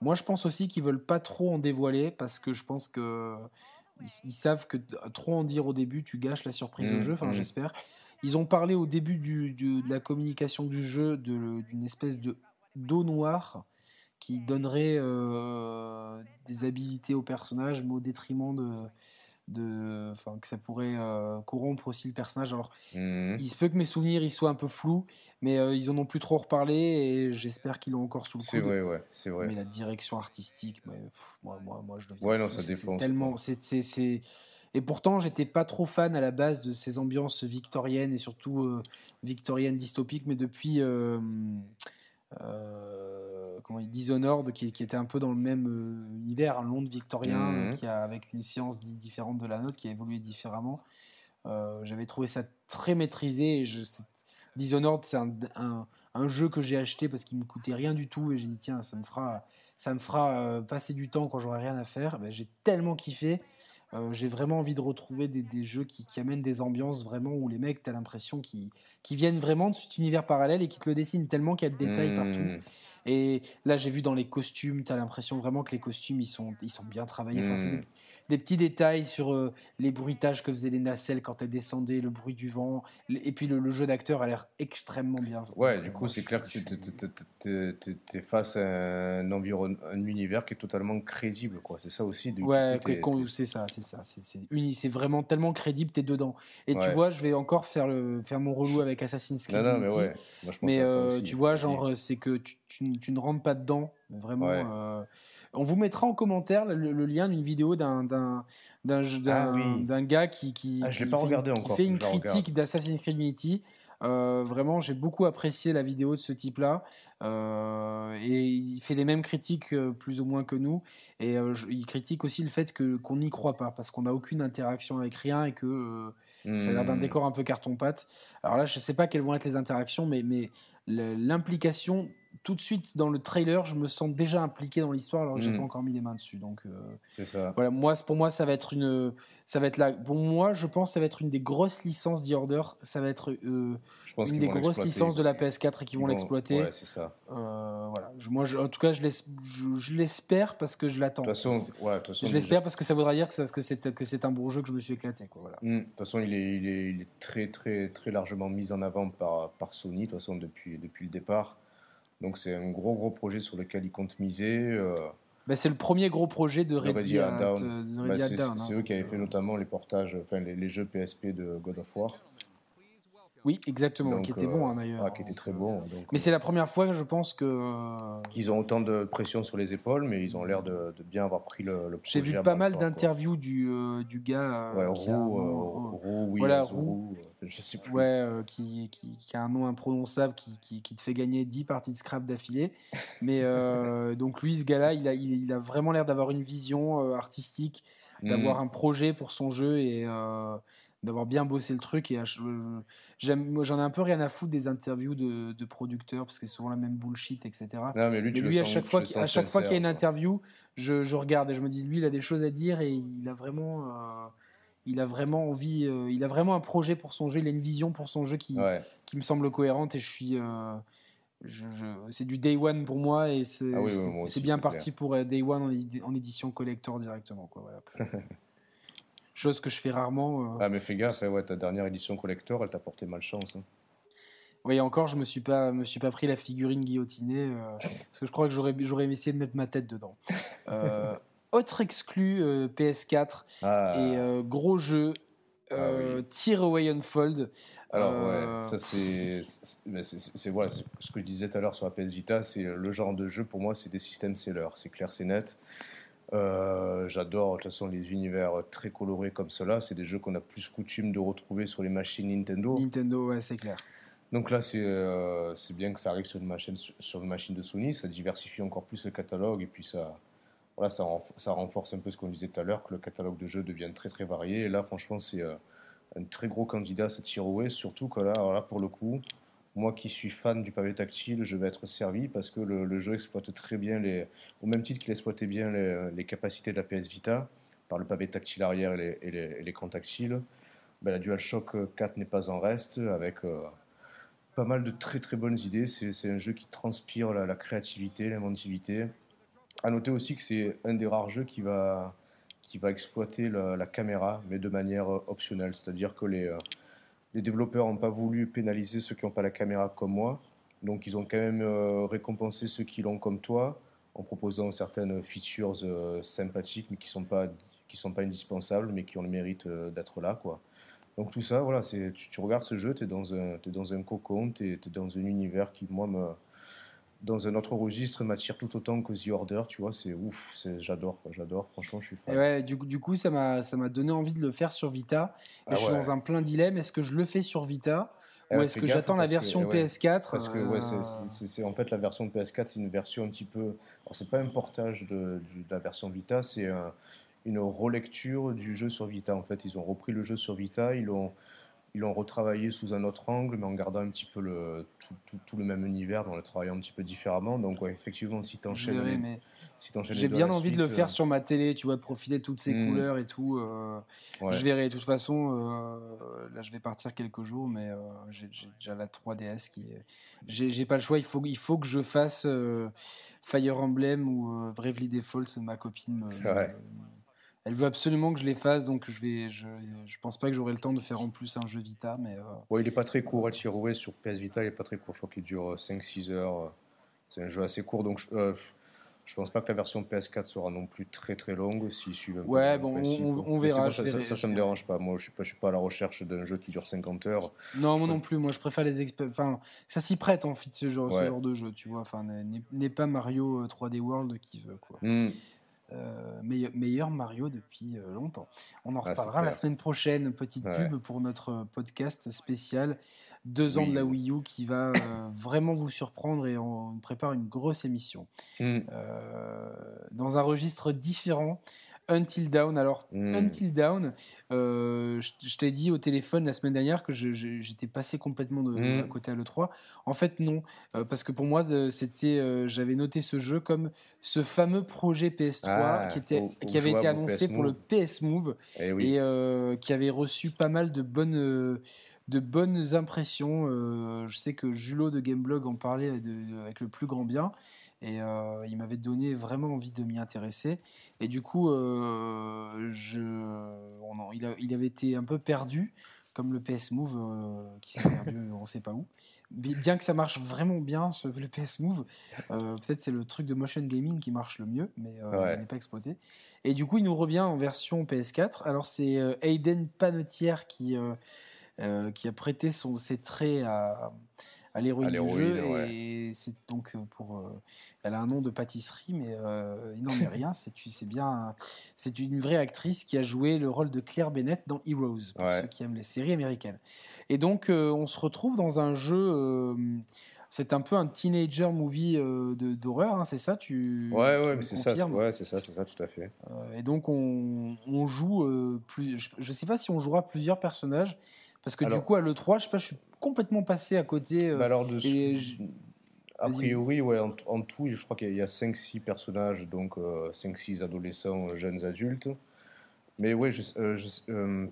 moi, je pense aussi qu'ils veulent pas trop en dévoiler, parce que je pense que ils, savent que trop en dire au début, tu gâches la surprise au mmh, jeu. Enfin, mmh. j'espère. Ils ont parlé au début du, de la communication du jeu d'une espèce de d'eau noire qui donnerait euh, des habilités au personnage, mais au détriment de, de, enfin, que ça pourrait euh, corrompre aussi le personnage. Alors, mmh. il se peut que mes souvenirs ils soient un peu flous, mais euh, ils en ont plus trop reparlé et j'espère qu'ils l'ont encore sous le coude. C'est vrai, ouais, c'est vrai. Mais la direction artistique, moi, moi, moi, je le Ouais, non, ça dépend. Tellement, c'est, et pourtant, j'étais pas trop fan à la base de ces ambiances victoriennes et surtout euh, victoriennes dystopiques, mais depuis comment Dishonored, qui, qui, était un peu dans le même univers, un Londres victorien, mmh. qui a, avec une science différente de la nôtre, qui a évolué différemment. J'avais trouvé ça très maîtrisé. Et je, Dishonored, c'est un, un, un, jeu que j'ai acheté parce qu'il me coûtait rien du tout et j'ai dit tiens, ça me fera, ça me fera passer du temps quand j'aurai rien à faire. Ben, j'ai tellement kiffé. Euh, j'ai vraiment envie de retrouver des, des jeux qui, qui, amènent des ambiances vraiment où les mecs, tu as l'impression qu'ils viennent vraiment de cet univers parallèle et qui te le dessinent tellement qu'il y a de détails partout. Mmh. Et là, j'ai vu dans les costumes, tu as l'impression vraiment que les costumes, ils sont, ils sont bien travaillés. Enfin, des petits détails sur euh, les bruitages que faisaient les nacelles quand elles descendaient, le bruit du vent. Et puis le, jeu d'acteur a l'air extrêmement bien. Ouais, du coup, c'est clair que tu es face à un, environnement, un univers qui est totalement crédible. quoi. C'est ça aussi. ouais, c'est ça, c'est ça. C'est vraiment tellement crédible, tu es dedans. Et tu vois, je vais encore faire, le, faire mon relou avec Assassin's Creed. Non, non, mais ouais. Moi, je pense mais euh, tu vois, genre, c'est que tu, tu, ne rentres pas dedans, vraiment. Euh, on vous mettra en commentaire le, lien d'une vidéo d'un d'un ah gars qui qui, ah, fait, une critique d'Assassin's Creed Unity. Euh, vraiment, j'ai beaucoup apprécié la vidéo de ce type-là. Euh, et il fait les mêmes critiques euh, plus ou moins que nous. Et il critique aussi le fait que qu'on n'y croit pas parce qu'on n'a aucune interaction avec rien et que ça a l'air d'un hmm. décor un peu carton-pâte. Alors là, je ne sais pas quelles vont être les interactions, mais, mais l'implication tout de suite dans le trailer, je me sens déjà impliqué dans l'histoire alors que j'ai hmm. pas encore mis les mains dessus. Donc euh, c'est ça. Voilà, moi pour moi ça va être une ça va être là pour moi je pense que ça va être une des grosses licences The Order, ça va être euh, je pense une des grosses licences de la PS4 et qui vont, l'exploiter. Ouais, c'est ça. Euh, voilà, moi en tout cas je l'espère parce que je l'attends. De toute façon, ouais, façon, je l'espère parce que ça voudra dire que c'est que c'est un bon jeu que je me suis éclaté quoi, voilà. Hmm. De toute façon, il est, il est, il est très très très largement mis en avant par par Sony de toute façon depuis depuis le départ. Donc c'est un gros gros projet sur lequel ils comptent miser. Euh. Bah, c'est le premier gros projet de Ready, Down. Bah, c'est hein, eux qui avaient fait notamment les portages, enfin les, les, jeux PSP de God of War. Oui, exactement, qui était bon hein, d'ailleurs. Ah, qui était très bon. mais c'est la première fois je pense que. Qu'ils ont autant de pression sur les épaules, mais ils ont l'air de, bien avoir pris le, le projet. J'ai vu pas mal d'interviews du, euh, du gars. Euh, ouais, Roux, euh, oui, voilà, Roux, je sais plus. Ouais, qui, qui, qui, a un nom imprononçable qui, qui, qui, te fait gagner 10 parties de scrap d'affilée. mais donc lui, ce gars-là, il a, il, a vraiment l'air d'avoir une vision artistique, d'avoir mm. un projet pour son jeu et d'avoir bien bossé le truc. Et euh, j'aime, j'en ai un peu rien à foutre des interviews de, de producteurs parce que c'est souvent la même bullshit, etc. Non, mais lui, à, chaque fois, à chaque fois qu'il y a une interview, je, je, regarde et je me dis, lui, il a des choses à dire et il a vraiment. Euh, il a vraiment envie, euh, il a vraiment un projet pour son jeu, il a une vision pour son jeu qui, qui me semble cohérente et je suis, je, c'est du day one pour moi et c'est, ah bien parti pour day one en, en, édition collector directement quoi. Voilà. chose que je fais rarement. Euh. Ah, mais fais gaffe, ouais, ta dernière édition collector, elle t'a porté malchance. Hein. Oui, encore, je me suis pas, me suis pas pris la figurine guillotinée euh, parce que je crois que j'aurais, j'aurais essayé de mettre ma tête dedans. Euh, autre exclu PS4 ah. et gros jeu. Ah, Tear Away Unfold. Alors, ouais, ça c'est. C'est voilà, ce que je disais tout à l'heure sur la PS Vita, c'est le genre de jeu, pour moi, c'est des systèmes sellers. C'est clair, c'est net. Euh, j'adore de toute façon les univers très colorés comme cela. C'est des jeux qu'on a plus coutume de retrouver sur les machines Nintendo. Nintendo, ouais, c'est clair. Donc là, c'est euh, bien que ça arrive sur une, machine, sur une machine de Sony. Ça diversifie encore plus le catalogue et puis ça, voilà, ça, ça renforce un peu ce qu'on disait tout à l'heure, que le catalogue de jeux devienne très très varié. Et là, franchement, c'est euh, un très gros candidat cette Away, surtout que là, là, pour le coup, moi qui suis fan du pavé tactile, je vais être servi parce que le, jeu exploite très bien, les, au même titre qu'il exploitait bien les, capacités de la PS Vita, par le pavé tactile arrière et l'écran tactile. Ben, la DualShock 4 n'est pas en reste, avec euh, pas mal de très très bonnes idées. C'est un jeu qui transpire la, créativité, l'inventivité. À noter aussi que c'est un des rares jeux qui va, qui va exploiter la, la caméra, mais de manière optionnelle. C'est-à-dire que les, euh, les développeurs n'ont pas voulu pénaliser ceux qui n'ont pas la caméra comme moi. Donc ils ont quand même euh, récompensé ceux qui l'ont comme toi en proposant certaines features euh, sympathiques mais qui ne sont, pas, indispensables mais qui ont le mérite euh, d'être là. Quoi. Donc tout ça, voilà, tu, tu regardes ce jeu, tu es, dans un, dans un cocon, tu es, dans un univers qui, moi, me, dans un autre registre m'attire tout autant que The Order, tu vois, c'est ouf, j'adore, j'adore, franchement, je suis fan. ouais, du, du coup, ça m'a donné envie de le faire sur Vita. Et ah je suis dans un plein dilemme, est-ce que je le fais sur Vita Ou est-ce que j'attends la version PS4 Parce que ouais, c'est en fait la version PS4, c'est une version un petit peu. Alors c'est pas un portage de, la version Vita, c'est une relecture du jeu sur Vita. En fait, ils ont repris le jeu sur Vita, ils l'ont ils l'ont retravaillé sous un autre angle, mais en gardant un petit peu le, tout, le même univers, en le travaillant un petit peu différemment. Donc, ouais, effectivement, si tu enchaînes. Si J'ai bien envie de le faire euh, sur ma télé, tu vois, de profiter de toutes ces hmm. couleurs et tout. Euh, je verrai. De toute façon, euh, là, je vais partir quelques jours, mais j'ai déjà la 3DS qui. J'ai pas le choix. Il faut, il faut que je fasse Fire Emblem ou Bravely Default. Ma copine me, elle veut absolument que je les fasse, donc je vais, je, je pense pas que j'aurai le temps de faire en plus un jeu Vita, mais. Euh... Ouais, il est pas très court, El sur PS Vita, il est pas très court. Je crois qu'il dure 5-6 heures. C'est un jeu assez court, donc je, euh, je pense pas que la version PS4 sera non plus très très longue s'il suit un Ouais, bon, on, verra. ça, ça, ça, me dérange pas. Moi, je suis pas, je suis pas à la recherche d'un jeu qui dure 50 heures. Non, moi non plus. Moi, je préfère les Enfin, ça s'y prête en fait ce genre, ce genre de jeu, tu vois. Enfin, n'est pas Mario 3D euh, World qui veut quoi. Hmm. Euh, meilleur, Mario depuis euh, longtemps. On en ah, reparlera la semaine prochaine. Petite pub pour notre podcast spécial deux ans de la Wii U qui va euh, vraiment vous surprendre et on prépare une grosse émission. Mm. dans un registre différent, Until Down. Alors, hmm. Until Down, euh, je, t'ai dit au téléphone la semaine dernière que j'étais passé complètement de, hmm. côté à l'E3. En fait, non. Euh, parce que pour moi, euh, c'était, j'avais noté ce jeu comme ce fameux projet PS3 ah, qui, était, qui avait été annoncé pour le PS Move eh et, qui avait reçu pas mal de bonnes de bonnes impressions. je sais que Julot de Gameblog en parlait avec le plus grand bien. Et euh, il m'avait donné vraiment envie de m'y intéresser. Et du coup, euh, je, il, avait été un peu perdu, comme le PS Move euh, qui s'est perdu, on ne sait pas où. Bien que ça marche vraiment bien, ce, le PS Move, peut-être c'est le truc de motion gaming qui marche le mieux, mais il n'est pas exploité. Et du coup, il nous revient en version PS4. Alors, c'est Aiden Panetière qui, qui a prêté son, ses traits à à l'héroïne du jeu. Et c'est donc euh, pour. Euh, elle a un nom de pâtisserie, mais euh, il n'en est rien. C'est bien. C'est une vraie actrice qui a joué le rôle de Claire Bennett dans Heroes, pour ceux qui aiment les séries américaines. Et donc, on se retrouve dans un jeu. c'est un peu un teenager movie d'horreur, hein, c'est ça tu Ouais, ouais, c'est ça, ouais, c'est ça, c'est ça, tout à fait. et donc on, on joue plus. Je, ne sais pas si on jouera plusieurs personnages, parce que du coup à le 3, je sais pas, je suis complètement passé à côté. Euh, bah alors de A priori, ouais, en, tout, je crois qu'il y a 5-6 personnages, donc 5-6 euh, adolescents, euh, jeunes adultes. Mais ouais, je, je,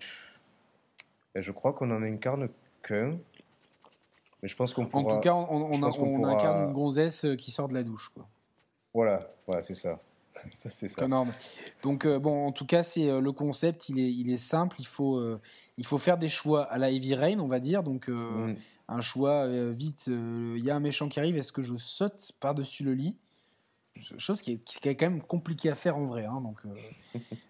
je crois qu'on en incarne qu'un. Mais je pense qu'on pourra. En tout cas, on, on, incarne une gonzesse qui sort de la douche. Quoi. Voilà, voilà c'est ça. ça c'est ça. Donc, bon, en tout cas, c'est le concept, il est, il est simple. Il faut, il faut faire des choix à la Heavy Rain, on va dire. Donc, euh, mm. un choix euh, vite. Euh, il y a un méchant qui arrive. Est-ce que je saute par-dessus le lit? Chose qui est, qui est, quand même compliquée à faire en vrai. Hein, donc,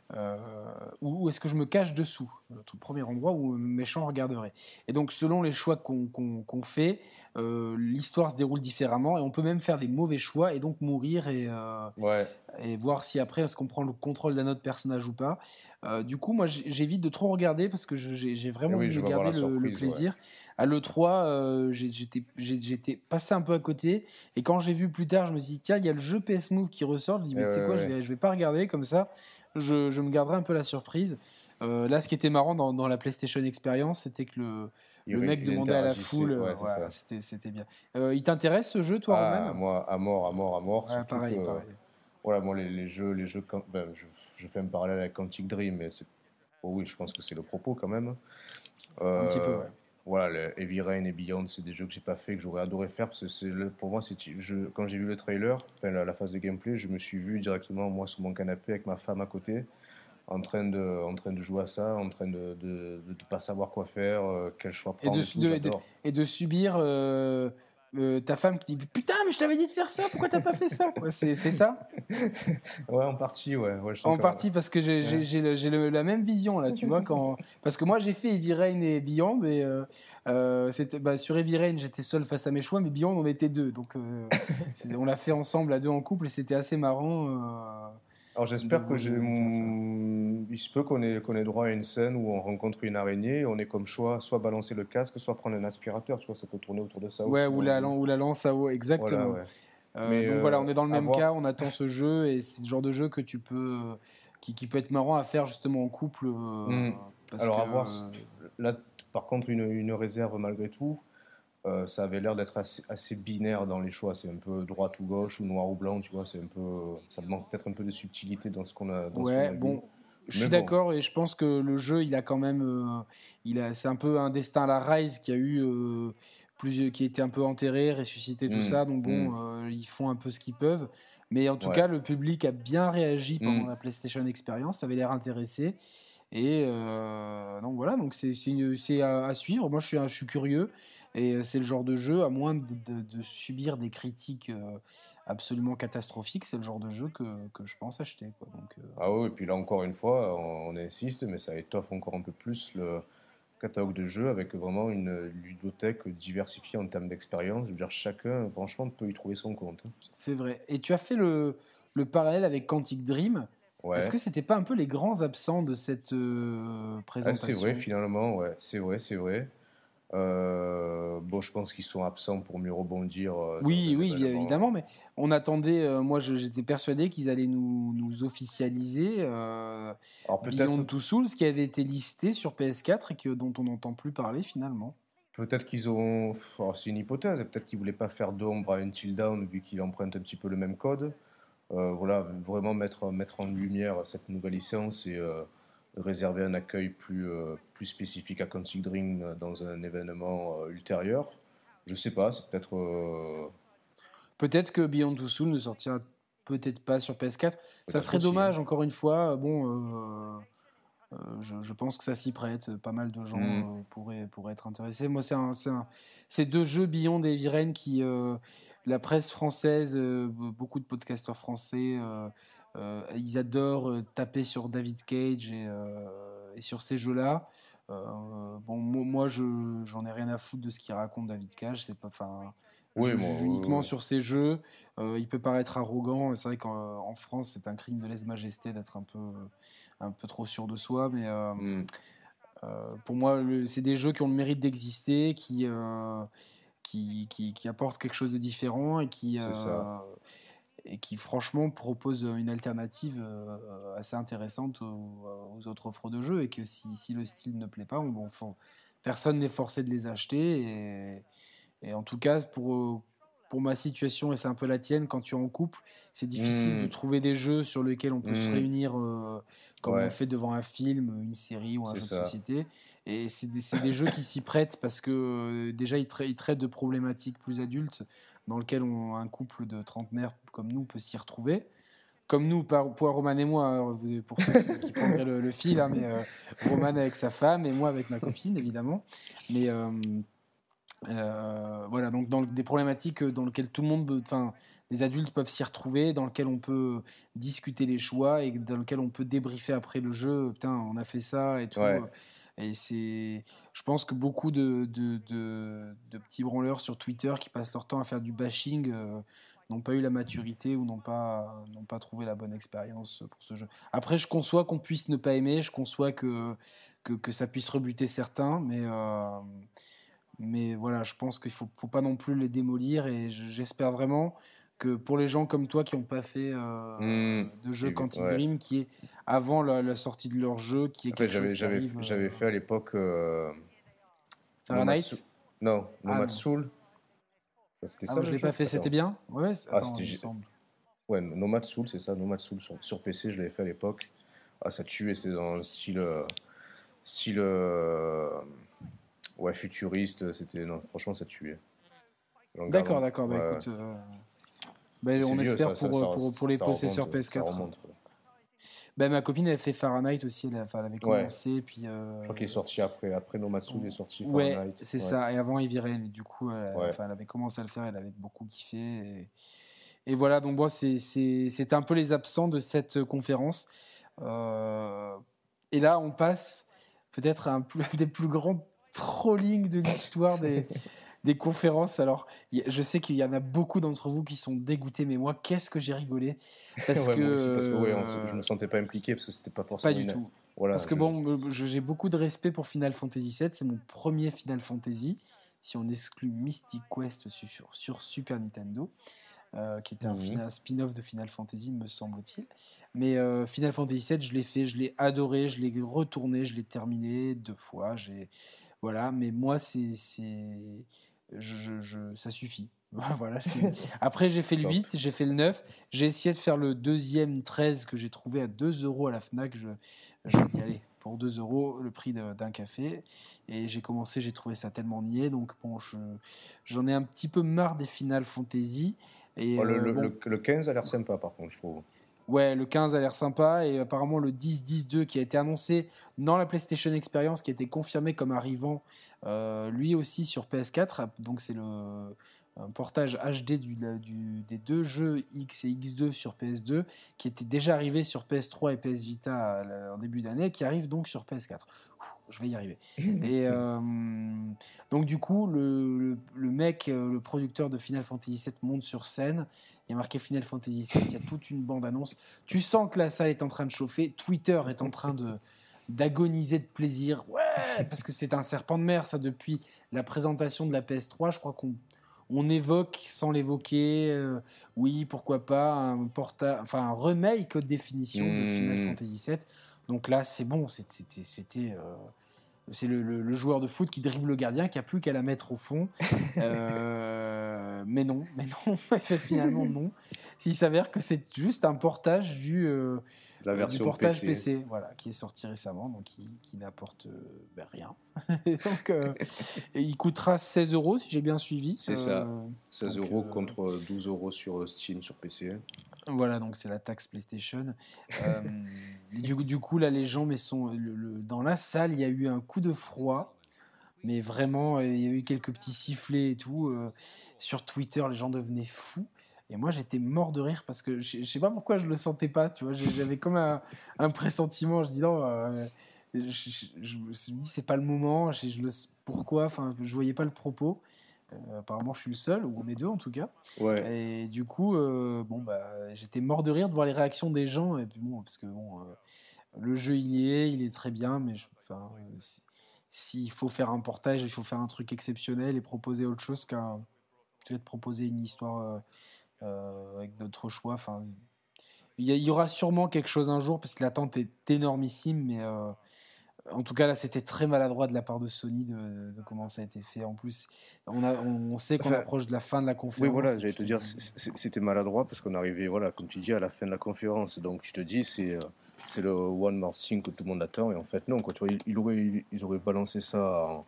ou est-ce que je me cache dessous? Tout premier endroit où le méchant regarderait. Et donc, selon les choix qu'on fait, l'histoire se déroule différemment et on peut même faire des mauvais choix et donc mourir et, et voir si après est-ce qu'on prend le contrôle d'un autre personnage ou pas. Euh, du coup, moi, j'évite de trop regarder parce que j'ai vraiment eh envie garder le, plaisir. À l'E3, euh, j'étais passé un peu à côté. Et quand j'ai vu plus tard, je me suis dit, tiens, il y a le jeu PS Move qui ressort. Je me dis, mais tu sais quoi, je vais, je vais pas regarder comme ça. Je, je me garderai un peu la surprise. Euh, là, ce qui était marrant dans, dans la PlayStation Experience, c'était que le, le mec demandait à la foule. c'était bien. il t'intéresse ce jeu, toi, ah, Moi, à mort, à mort, à mort. pareil, pareil voilà, moi, les, jeux, les jeux je, fais un parallèle avec Quantic Dream, mais oh oui, je pense que c'est le propos quand même. un petit peu, ouais. Voilà, le Heavy Rain et Beyond, c'est des jeux que j'ai pas fait, que j'aurais adoré faire, parce que c'est pour moi, quand j'ai vu le trailer, enfin, la, phase de gameplay, je me suis vu directement, moi, sur mon canapé, avec ma femme à côté, en train de, en train de jouer à ça, en train de ne pas savoir quoi faire, euh, quel choix prendre. Et de, et de subir... Euh, euh, ta femme qui dit putain mais je t'avais dit de faire ça pourquoi t'as pas fait ça? C'est ça? Ouais en partie ouais, en partie parce que j'ai la même vision là tu vois quand parce que moi j'ai fait Heavy Rain et Beyond et euh, euh, c'était bah, sur Heavy Rain j'étais seul face à mes choix mais Beyond on était deux donc on l'a fait ensemble à deux en couple et c'était assez marrant Alors j'espère que j'ai il se peut qu'on ait, droit à une scène où on rencontre une araignée, on est comme choix, soit balancer le casque, soit prendre un aspirateur, tu vois, ça peut tourner autour de ça. Ouais, ou, la, ou la lance à eau, exactement. Euh, donc voilà, on est dans le même cas, on attend ce jeu et c'est le genre de jeu que tu peux, qui, qui, peut être marrant à faire justement en couple. Euh, hmm. Alors à voir, là par contre une, une réserve malgré tout, euh, ça avait l'air d'être assez, binaire dans les choix. C'est un peu droite ou gauche ou noir ou blanc, tu vois. C'est un peu, ça manque peut-être un peu de subtilité dans ce qu'on a. Dans ouais, bon, je suis d'accord et je pense que le jeu, il a quand même, euh, il a, c'est un peu un destin à la Rise qui a eu euh, plus, qui a été un peu enterré, ressuscité, tout mmh. ça. Donc bon, mmh. ils font un peu ce qu'ils peuvent. Mais en tout cas, le public a bien réagi pendant mmh. la PlayStation Experience. Ça avait l'air intéressé. Et donc voilà, donc c'est, c'est, à, à, suivre. Moi, je suis, je suis curieux. Et c'est le genre de jeu, à moins de, subir des critiques absolument catastrophiques, c'est le genre de jeu que, que je pense acheter. Quoi. Donc, Ah oui, et puis là encore une fois, on, insiste, mais ça étoffe encore un peu plus le catalogue de jeux avec vraiment une ludothèque diversifiée en termes d'expérience. Je veux dire, chacun, franchement, peut y trouver son compte. Hein. C'est vrai. Et tu as fait le, le parallèle avec Quantic Dream. Ouais. Est-ce que c'était pas un peu les grands absents de cette présentation ah, C'est vrai, finalement, ouais. C'est vrai, c'est vrai. Euh, bon, je pense qu'ils sont absents pour mieux rebondir. Euh, oui, oui, évidemment, mais on attendait. Euh, moi, j'étais persuadé qu'ils allaient nous, nous officialiser. Alors peut-être Beyond Two Souls, qui avait été listé sur PS4 et que, dont on n'entend plus parler finalement. Peut-être qu'ils ont. c'est une hypothèse. Peut-être qu'ils voulaient pas faire d'ombre à Until Dawn vu qu'il emprunte un petit peu le même code. voilà, vraiment mettre mettre en lumière cette nouvelle licence et réserver un accueil plus, euh, plus spécifique à Quantic Dream dans un événement euh, ultérieur. Je sais pas, c'est peut-être. Euh, peut-être que Beyond Two Souls ne sortira peut-être pas sur PS4. Ça serait dommage, encore une fois. Bon, je, pense que ça s'y prête. Pas mal de gens mm. pourraient, pourraient, être intéressés. Moi, c'est deux jeux Beyond et Viren qui. la presse française, beaucoup de podcasteurs français euh, ils adorent euh, taper sur David Cage et, euh, sur ces jeux-là. bon, moi, je j'en ai rien à foutre de ce qu'il raconte David Cage. C'est pas, enfin, oui, uniquement sur ces jeux. il peut paraître arrogant. C'est vrai qu'en France, c'est un crime de lèse-majesté d'être un peu, un peu trop sûr de soi. Mais hmm. pour moi, c'est des jeux qui ont le mérite d'exister, qui, qui, qui, qui, apportent quelque chose de différent et qui, et qui franchement propose une alternative euh, assez intéressante aux, autres offres de jeux et que si, si, le style ne plaît pas, bon, personne n'est forcé de les acheter et, et, en tout cas pour, pour ma situation et c'est un peu la tienne quand tu es en couple, c'est difficile de mmh. trouver des jeux sur lesquels on peut se mmh. réunir euh, comme on fait devant un film, une série ou un jeu de société. Et c'est des, des, jeux qui s'y prêtent parce que euh, déjà ils, ils, traitent de problématiques plus adultes dans lequel un couple de trentenaires comme nous peut s'y retrouver. Comme nous, pour Roman et moi, pour ceux qui prendraient le, fil, hein, mais euh, Roman avec sa femme et moi avec ma copine, évidemment. Mais euh, euh, voilà, donc dans des problématiques dans lesquelles tout le monde, enfin, les adultes peuvent s'y retrouver, dans lesquelles on peut discuter les choix et dans lesquelles on peut débriefer après le jeu. Putain, on a fait ça et tout. Et c'est, je pense que beaucoup de, de, de, petits branleurs sur Twitter qui passent leur temps à faire du bashing euh, n'ont pas eu la maturité ou n'ont pas, n'ont pas trouvé la bonne expérience pour ce jeu. Après, je conçois qu'on puisse ne pas aimer, je conçois que, que, que ça puisse rebuter certains, mais, euh, mais voilà, je pense qu'il ne faut, faut, pas non plus les démolir et j'espère vraiment que pour les gens comme toi qui n'ont pas fait euh, mmh. de jeu Quantic Dream, qui est avant la, sortie de leur jeu, qui est quelque j'avais, j'avais, j'avais euh, fait à l'époque euh, Fahrenheit Non, Nomad ah, Soul. C'était ah, ça. je l'ai pas fait, c'était bien? Ouais. Ah, c'était Ouais, Nomad Soul, c'est ça. Nomad Soul sur, sur PC, je l'avais fait à l'époque. Ah, ça tuait, c'est dans le style, style, ouais, futuriste. C'était, non, franchement, ça tuait. D'accord, d'accord. Bah, écoute, ben, on espère pour, pour, pour, les possesseurs PS4. Ben, ma copine elle fait Fahrenheit aussi, elle, elle avait commencé. Puis, euh... Je crois qu'il est sorti après, après Nomatsu, il est sorti Fahrenheit. Ouais, c'est ça, et avant Eviren, du coup, elle, elle, avait commencé à le faire, elle avait beaucoup kiffé. Et, et voilà, donc moi, c'est un peu les absents de cette conférence. Euh, et là, on passe peut-être à un des plus grands trollings de l'histoire des, des conférences. Alors, je sais qu'il y en a beaucoup d'entre vous qui sont dégoûtés, mais moi, qu'est-ce que j'ai rigolé? Parce que, parce que ouais, je me sentais pas impliqué parce que c'était pas forcément. Pas du tout. Voilà, parce que bon, j'ai beaucoup de respect pour Final Fantasy VII. C'est mon premier Final Fantasy, si on exclut Mystic Quest sur, sur Super Nintendo. Euh, qui était un mhm. spin-off de Final Fantasy, me semble-t-il. Mais euh, Final Fantasy VII, je l'ai fait, je l'ai adoré, je l'ai retourné, je l'ai terminé deux fois. J'ai voilà, mais moi, c'est, je, je, ça suffit. voilà, Après, j'ai fait le 8, j'ai fait le 9. J'ai essayé de faire le deuxième 13 que j'ai trouvé à 2 euros à la Fnac. Je, je dis, allez, pour 2 euros, le prix d'un café. Et j'ai commencé, j'ai trouvé ça tellement niais. Donc, bon, j'en ai un petit peu marre des Final Fantasy. Et, oh, le, le, le, 15 a l'air sympa, par contre, je trouve. Ouais, le 15 a l'air sympa et apparemment le 10-10-2 qui a été annoncé dans la PlayStation Experience, qui a été confirmé comme arrivant euh, lui aussi sur PS4. Donc c'est le portage HD des deux jeux X et X2 sur PS2 qui était déjà arrivé sur PS3 et PS Vita en début d'année, qui arrive donc sur PS4 je vais y arriver. Et euh, donc du coup, le, le, mec, euh, le producteur de Final Fantasy VII monte sur scène. Il y a marqué Final Fantasy VII, il y a toute une bande annonce. Tu sens que la salle est en train de chauffer. Twitter est en train de d'agoniser de plaisir. Ouais, parce que c'est un serpent de mer, ça, depuis la présentation de la PS3. Je crois qu'on on évoque, sans l'évoquer, euh, oui, pourquoi pas, un, porta enfin, un remake de définition de Final hmm. Fantasy VII. Donc là, c'est bon, c'était c'est le, joueur de foot qui dribble le gardien, qui a plus qu'à la mettre au fond. Euh, mais non, mais non, finalement non. S'il s'avère que c'est juste un portage du, euh, la version portage PC. voilà, qui est sorti récemment, donc qui, n'apporte euh, ben, rien. donc, il coûtera 16 euros si j'ai bien suivi. C'est ça, 16 euros contre 12 euros sur Steam sur PC. Voilà, donc c'est la taxe PlayStation. Euh, du, coup, là, les gens, mais sont dans la salle, il y a eu un coup de froid, mais vraiment, il y a eu quelques petits sifflets et tout. Euh, sur Twitter, les gens devenaient fous. Et moi, j'étais mort de rire parce que je, ne sais pas pourquoi je le sentais pas. Tu vois, j'avais comme un, pressentiment. Je dis non. Euh, je, me dis c'est pas le moment. Je, le, pourquoi? Enfin, je voyais pas le propos. Euh, apparemment, je suis le seul, ou on est deux en tout cas. Ouais. Et du coup, euh, bon, bah, j'étais mort de rire de voir les réactions des gens. Et puis bon, parce que bon, euh, le jeu il y est, il est très bien, mais s'il faut faire un portage, il faut faire un truc exceptionnel et proposer autre chose qu'un peut-être proposer une histoire avec d'autres choix. Enfin, il y, y, aura sûrement quelque chose un jour parce que l'attente est énormissime, mais en tout cas, là, c'était très maladroit de la part de Sony de, comment ça a été fait. En plus, on, a, on sait qu'on approche de la fin de la conférence. Oui, voilà, j'allais te dire, c'était maladroit parce qu'on arrivait, voilà, comme tu dis, à la fin de la conférence. Donc, tu te dis, c'est c'est le one more thing que tout le monde attend. Et en fait, non, quoi, tu vois, ils, auraient, ils auraient balancé ça en,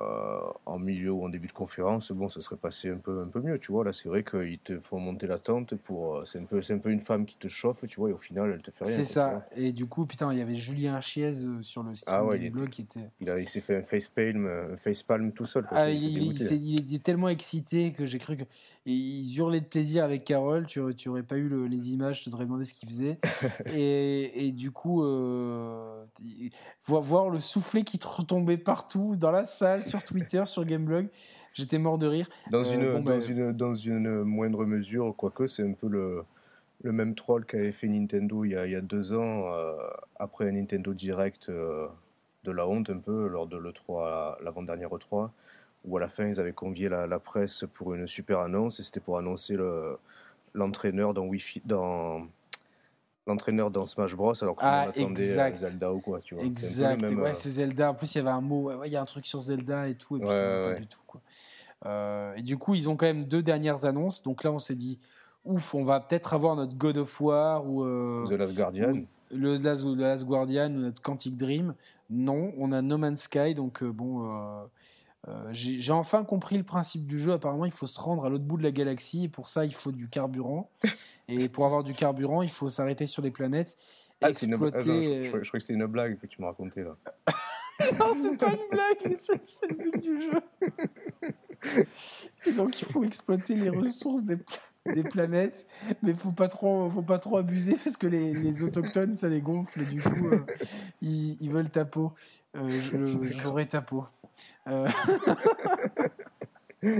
euh, en milieu ou en début de conférence, bon, ça serait passé un peu, un peu mieux, tu vois. Là, c'est vrai qu'ils te font monter la tente pour. Euh, c'est un, peu, un peu une femme qui te chauffe, tu vois, et au final, elle te fait rien. C'est ça. Et du coup, putain, il y avait Julien Chiez euh, sur le stream ah il blog qui était. Il, il s'est fait un facepalm, un facepalm tout seul. Ah, il, il, était tellement excité que j'ai cru que. Il hurlait de plaisir avec Carole. Tu, tu aurais pas eu les images, je te demandé ce qu'il faisait. et, et, du coup, voir le soufflet qui te retombait partout dans la salle, sur Twitter, sur Gameblog. J'étais mort de rire. Dans, euh, une, dans, bah, une, dans une moindre mesure, quoique c'est un peu le, le même troll qu'avait fait Nintendo il y a, il y a deux ans, euh, après un Nintendo Direct euh, de la honte un peu, lors de l'E3, l'avant-dernière E3, où à la fin ils avaient convié la, la presse pour une super annonce, et c'était pour annoncer l'entraîneur dans, Wi-Fi, dans l'entraîneur dans Smash Bros alors qu'on ah, attendait euh, Zelda ou quoi tu vois. Exact. ouais euh, c'est Zelda. En plus il y avait un mot il y a un truc sur Zelda et tout et puis pas du tout quoi. Euh, et du coup ils ont quand même deux dernières annonces. Donc là on s'est dit ouf on va peut-être avoir notre God of War ou The Last Guardian. le Last, Last Guardian ou notre Quantic Dream. Non on a No Man's Sky donc bon j'ai enfin compris le principe du jeu. Apparemment, il faut se rendre à l'autre bout de la galaxie et pour ça, il faut du carburant. Et pour avoir du carburant, il faut s'arrêter sur des planètes. Ah, exploiter... Une... je, crois que c'était une blague que tu me racontais là. non, c'est pas une blague, c'est le but du jeu. Et donc, il faut exploiter les ressources des, des planètes, mais faut pas trop, faut pas trop abuser parce que les, les autochtones, ça les gonfle et du coup, euh, ils, ils, veulent ta peau. Euh, J'aurai ta peau. Euh...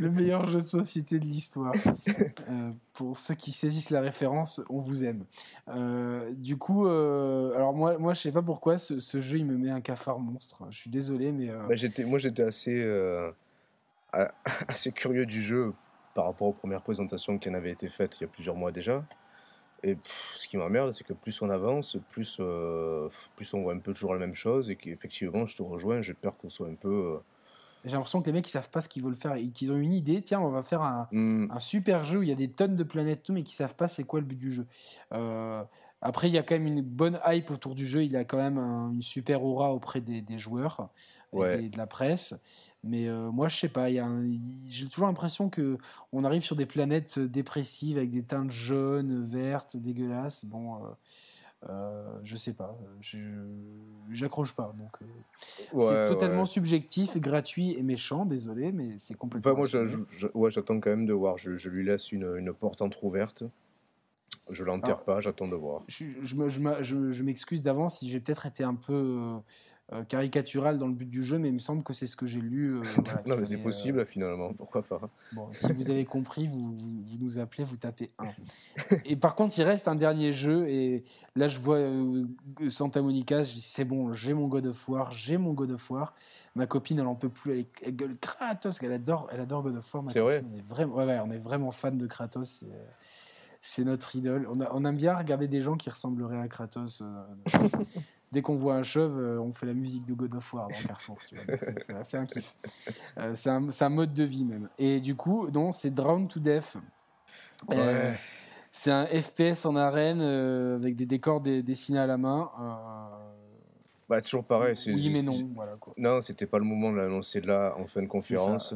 le meilleur jeu de société de l'histoire. Euh, pour ceux qui saisissent la référence, on vous aime. Euh, du coup, alors moi, moi, je sais pas pourquoi ce, jeu il me met un cafard monstre. Je suis désolé, mais. Bah, moi, j'étais assez, assez curieux du jeu par rapport aux premières présentations qui en avaient été faites il y a plusieurs mois déjà. Et ce qui m'emmerde, c'est que plus on avance, plus, plus on voit un peu toujours la même chose et qu'effectivement, je te rejoins, j'ai peur qu'on soit un peu j'ai l'impression que les mecs ils savent pas ce qu'ils veulent faire et qu'ils ont une idée. Tiens, on va faire un, hmm. un, super jeu où il y a des tonnes de planètes tout, mais qui savent pas c'est quoi le but du jeu. Euh, après, il y a quand même une bonne hype autour du jeu. Il a quand même une super aura auprès des, des joueurs et de la presse. Mais euh, moi, je sais pas. J'ai toujours l'impression que on arrive sur des planètes dépressives avec des teintes jaunes, vertes, dégueulasses. Bon. Euh, euh, je sais pas, j'accroche pas. Donc, euh, c'est totalement subjectif, gratuit et méchant. Désolé, mais c'est complètement. moi, ouais, j'attends quand même de voir. Je, lui laisse une, une porte entrouverte. Je l'enterre pas, j'attends de voir. Je, je m'excuse d'avance si j'ai peut-être été un peu euh, caricatural dans le but du jeu, mais il me semble que c'est ce que j'ai lu. Euh, non, mais c'est possible finalement, pourquoi pas. Bon, si vous avez compris, vous, vous, nous appelez, vous tapez 1. et par contre, il reste un dernier jeu, et là je vois euh, Santa Monica, je dis c'est bon, j'ai mon God of War, j'ai mon God of War. Ma copine, elle en peut plus, elle, gueule Kratos, elle adore, elle adore God of War. C'est vrai. On est vraiment, ouais, on est vraiment fan de Kratos. C'est notre idole. On, a, on, aime bien regarder des gens qui ressembleraient à Kratos dès qu'on voit un chauve, euh, on fait la musique de God of War dans Carrefour. C'est un kiff. Euh, c'est un, mode de vie même. Et du coup, non, c'est Drown to Death. Euh, c'est un FPS en arène avec des décors dessinés à la main. Bah, toujours pareil. Oui, mais non. Voilà, Non, c'était pas le moment de l'annoncer là en fin de conférence.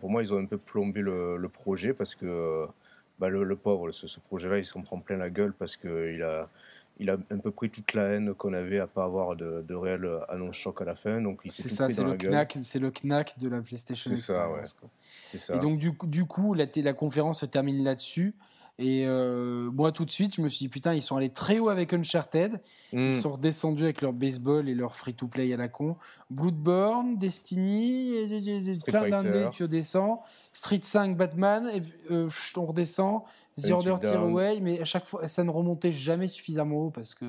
pour moi, ils ont un peu plombé le, projet parce que bah, le, pauvre, ce, ce projet-là, il s'en prend plein la gueule parce qu'il a il a un peu pris toute la haine qu'on avait à pas avoir de, de réel annonce choc à la fin. Donc il c'est ça, c'est le knack, c'est le knack de la PlayStation. C'est ça, ouais. C'est ça. Et donc du, du coup, la, la conférence se termine là-dessus. Et euh, moi, tout de suite, je me suis dit, putain, ils sont allés très haut avec Uncharted. Ils hmm. sont redescendus avec leur baseball et leur free-to-play à la con. Bloodborne, Destiny, plein d'indés, tu redescends. Street 5, Batman, et, euh, on redescend. The Order Tear Away, mais à chaque fois, ça ne remontait jamais suffisamment haut parce que,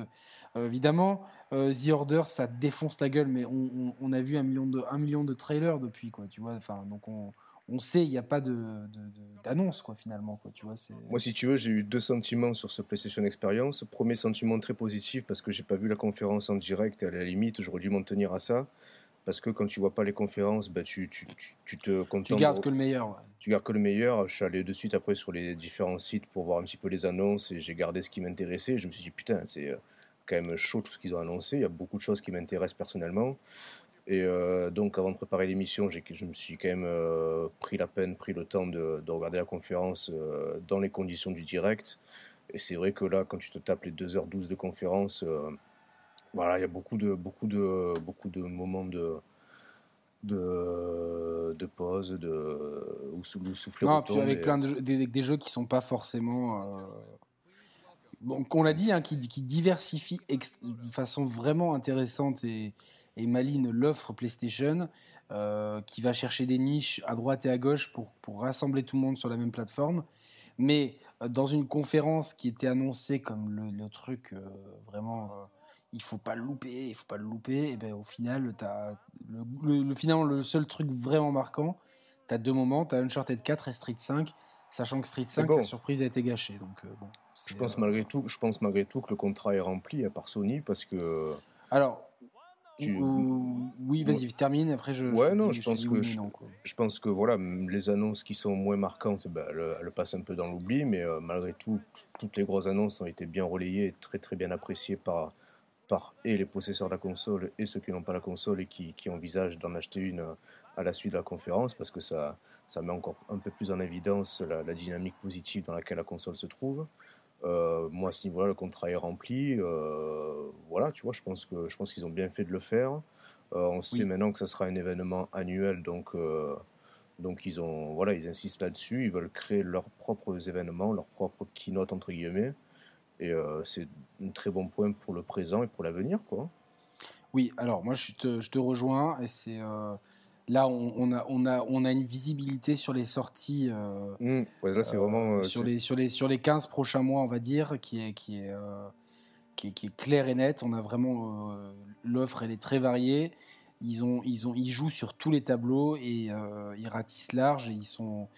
euh, évidemment, euh, The Order, ça défonce la gueule, mais on, on, a vu un million, de, un million de trailers depuis, quoi, tu vois. Enfin, donc on, on sait, il n'y a pas d'annonce, de, quoi, finalement, quoi, tu vois. Moi, si tu veux, j'ai eu deux sentiments sur ce PlayStation Experience. Premier sentiment très positif parce que j'ai pas vu la conférence en direct et à la limite, j'aurais dû m'en tenir à ça parce que quand tu vois pas les conférences, bah, tu, tu, tu, te contentes. Tu gardes que le meilleur. Tu gardes que le meilleur. Je suis allé de suite après sur les différents sites pour voir un petit peu les annonces et j'ai gardé ce qui m'intéressait. Je me suis dit, putain, c'est euh, quand même chaud tout ce qu'ils ont annoncé. Il y a beaucoup de choses qui m'intéressent personnellement. Et euh, donc, avant de préparer l'émission, je me suis quand même euh, pris la peine, pris le temps de, de regarder la conférence dans les conditions du direct. Et c'est vrai que là, quand tu te tapes les 2h12 de conférence voilà, il y a beaucoup de, beaucoup de, beaucoup de moments de, de, de pause, de, où, souffler non, puis avec plein de des, des, jeux qui sont pas forcément. Euh... Bon, qu'on l'a dit, hein, qui, qui diversifient de façon vraiment intéressante et, et maligne l'offre PlayStation, euh, qui va chercher des niches à droite et à gauche pour, pour rassembler tout le monde sur la même plateforme. Mais euh, dans une conférence qui était annoncée comme le, le truc euh, vraiment il faut pas le louper, il faut pas le louper. Et ben au final, as le, le, finalement, le seul truc vraiment marquant, tu as deux moments, tu as Uncharted 4 et Street 5, sachant que Street 5, la surprise a été gâchée. Donc, euh, bon, je, pense malgré tout, je pense malgré tout que le contrat est rempli par Sony parce que. Alors. oui, vas-y, termine. Après, je. Ouais, non, je, pense que je, pense que voilà, les annonces qui sont moins marquantes, ben, elles, passent un peu dans l'oubli, mais euh, malgré tout, toutes les grosses annonces ont été bien relayées et très très bien appréciées par et les possesseurs de la console et ceux qui n'ont pas la console et qui, qui envisagent d'en acheter une euh, à la suite de la conférence parce que ça, ça met encore un peu plus en évidence la, dynamique positive dans laquelle la console se trouve. Euh, moi, à ce niveau-là, le contrat est rempli. Euh, voilà, tu vois, je pense que je pense qu'ils ont bien fait de le faire. on sait maintenant que ça sera un événement annuel, donc donc ils ont voilà, ils insistent là-dessus. Ils veulent créer leurs propres événements, leurs propres keynote entre guillemets. Et euh, c'est un très bon point pour le présent et pour l'avenir, quoi. Oui, alors moi je te, je te rejoins et c'est euh, Là, on, a, on, a, on a une visibilité sur les sorties. Mmh. là, c'est vraiment. sur, les, sur, les, sur les 15 prochains mois, on va dire, qui est, qui est, qui est, qui est claire et nette. On a vraiment. L'offre, elle est très variée. Ils, ont, ils, ont, ils jouent sur tous les tableaux et ils ratissent large et ils sont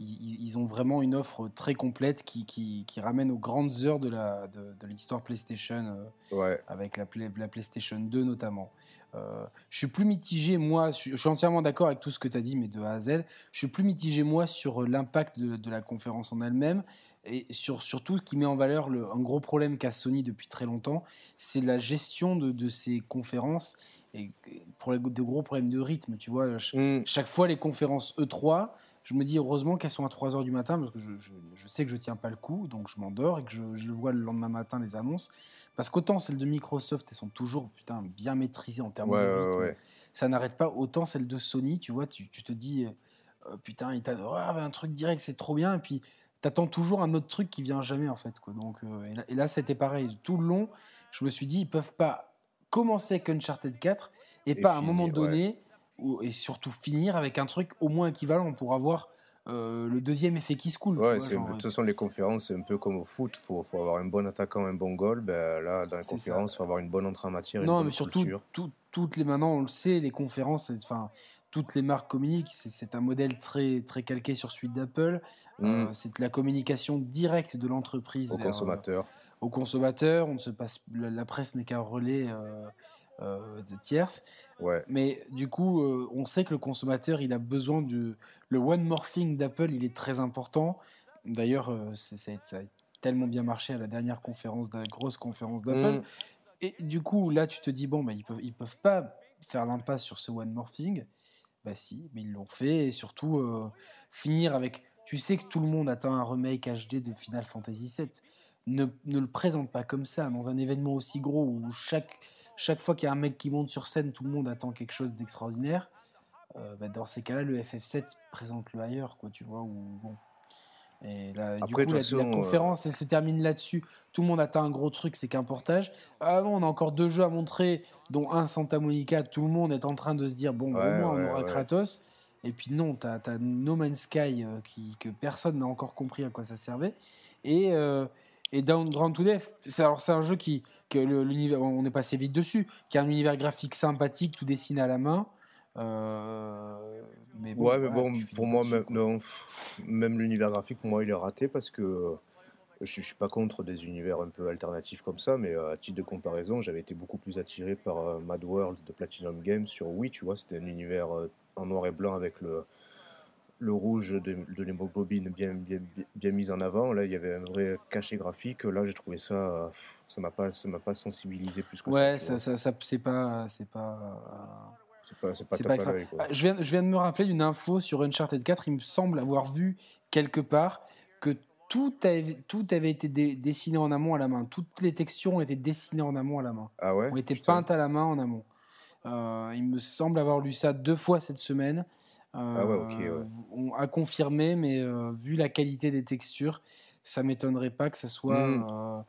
ils, ont vraiment une offre très complète qui, qui, ramène aux grandes heures de l'histoire de, PlayStation, euh, avec la, la, PlayStation 2 notamment. Euh, je suis plus mitigé, moi, je, suis entièrement d'accord avec tout ce que tu as dit, mais de A à Z. Je suis plus mitigé, moi, sur l'impact de, la conférence en elle-même et sur, surtout ce qui met en valeur le, un gros problème qu'a Sony depuis très longtemps, c'est la gestion de, ces conférences et pour de gros problèmes de rythme. Tu vois, mm. chaque fois les conférences E3, je me dis heureusement qu'elles sont à 3h du matin parce que je, sais que je tiens pas le coup, donc je m'endors et que je, le vois le lendemain matin les annonces. Parce qu'autant celles de Microsoft, elles sont toujours putain, bien maîtrisées en termes de rythme. Ça n'arrête pas. Autant celles de Sony, tu vois, tu, te dis euh, putain, il t'a oh, un truc direct, c'est trop bien. Et puis t'attends toujours un autre truc qui vient jamais en fait. Quoi. Donc, euh, et là, c'était pareil. Tout le long, je me suis dit, ils peuvent pas commencer avec Uncharted 4 et, pas à un moment donné et surtout finir avec un truc au moins équivalent pour avoir euh, le deuxième effet qui se coule. Ouais, de toute façon, les conférences, c'est un peu comme au foot. Il faut, faut, avoir un bon attaquant, un bon goal. Ben, là, dans les conférences, il faut avoir une bonne entrée en matière. Non, mais surtout, toutes les, maintenant, on le sait, les conférences, enfin, toutes les marques communiquent. C'est un modèle très, très calqué sur suite d'Apple. Euh, mm. c'est la communication directe de l'entreprise au consommateur. au consommateur. On ne se passe, la, presse n'est qu'un relais euh, de tierces. Mais du coup, euh, on sait que le consommateur, il a besoin du. Le one more thing d'Apple, il est très important. D'ailleurs, euh, ça, a tellement bien marché à la dernière conférence, la grosse conférence d'Apple. Mm. Et du coup, là, tu te dis, bon, bah, ils peuvent, ils peuvent pas faire l'impasse sur ce one more thing. Bah si, mais ils l'ont fait. Et surtout, euh, finir avec. Tu sais que tout le monde attend un remake HD de Final Fantasy VII. Ne, ne le présente pas comme ça, dans un événement aussi gros où chaque chaque fois qu'il y a un mec qui monte sur scène, tout le monde attend quelque chose d'extraordinaire. Euh, bah, dans ces cas-là, le FF7 présente-le ailleurs, quoi, tu vois. Ou, bon. Et là, du coup, la, euh, conférence, elle se termine là-dessus. Tout le monde attend un gros truc, c'est qu'un portage. Ah non, on a encore deux jeux à montrer, dont un Santa Monica. Tout le monde est en train de se dire bon, au moins on aura Kratos. Et puis non, tu as, No Man's Sky euh, qui, que personne n'a encore compris à quoi ça servait. Et, et Down Ground to Death, c'est un jeu qui, que l'univers, on est passé vite dessus, qui a un univers graphique sympathique, tout dessiné à la main. Euh, mais bon, ouais, mais bon, pour moi, même, non, même l'univers graphique, pour moi, il est raté parce que je, ne suis pas contre des univers un peu alternatifs comme ça, mais euh, à titre de comparaison, j'avais été beaucoup plus attiré par euh, Mad World de Platinum Games sur Wii, tu vois, c'était un univers en noir et blanc avec le, le rouge de, de l'hémoglobine bien, bien, bien mise en avant. Là, il y avait un vrai cachet graphique. Là, j'ai trouvé ça, ça m'a pas, ça m'a pas sensibilisé plus que ça. Ouais, ça, ça, ça c'est pas, c'est pas. C'est pas, c'est pas, pas ah, je, viens, je viens de me rappeler d'une info sur Uncharted 4. Il me semble avoir vu quelque part que tout avait, tout avait été dessiné en amont à la main. Toutes les textures ont été dessinées en amont à la main. Ah ouais? Ont été peintes à la main en amont. Euh, il me semble avoir lu ça deux fois cette semaine. Ah on a confirmé, mais euh, vu la qualité des textures, ça m'étonnerait pas que ça soit mmh.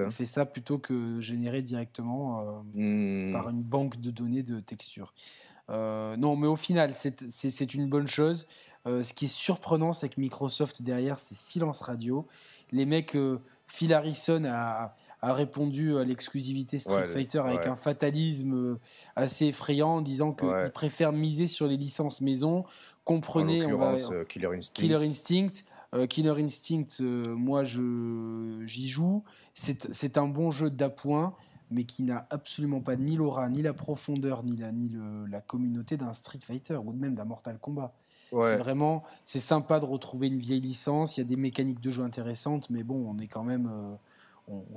euh, fait ça plutôt que généré directement euh, mmh. par une banque de données de textures. non, mais au final, c'est une bonne chose. ce qui est surprenant, c'est que Microsoft derrière, c'est silence radio. Les mecs, Phil Harrison a, a répondu à l'exclusivité Street Fighter avec un fatalisme euh, assez effrayant en disant qu'il préfère miser sur les licences maison. Comprenez, on euh, Killer Instinct. Killer Instinct. Euh, Killer Instinct, moi j'y joue. C'est un bon jeu d'appoint, mais qui n'a absolument pas ni l'aura, ni la profondeur, ni la, ni le, la communauté d'un Street Fighter ou même d'un Mortal Kombat. C'est vraiment, c'est sympa de retrouver une vieille licence. Il y a des mécaniques de jeu intéressantes, mais bon, on est quand même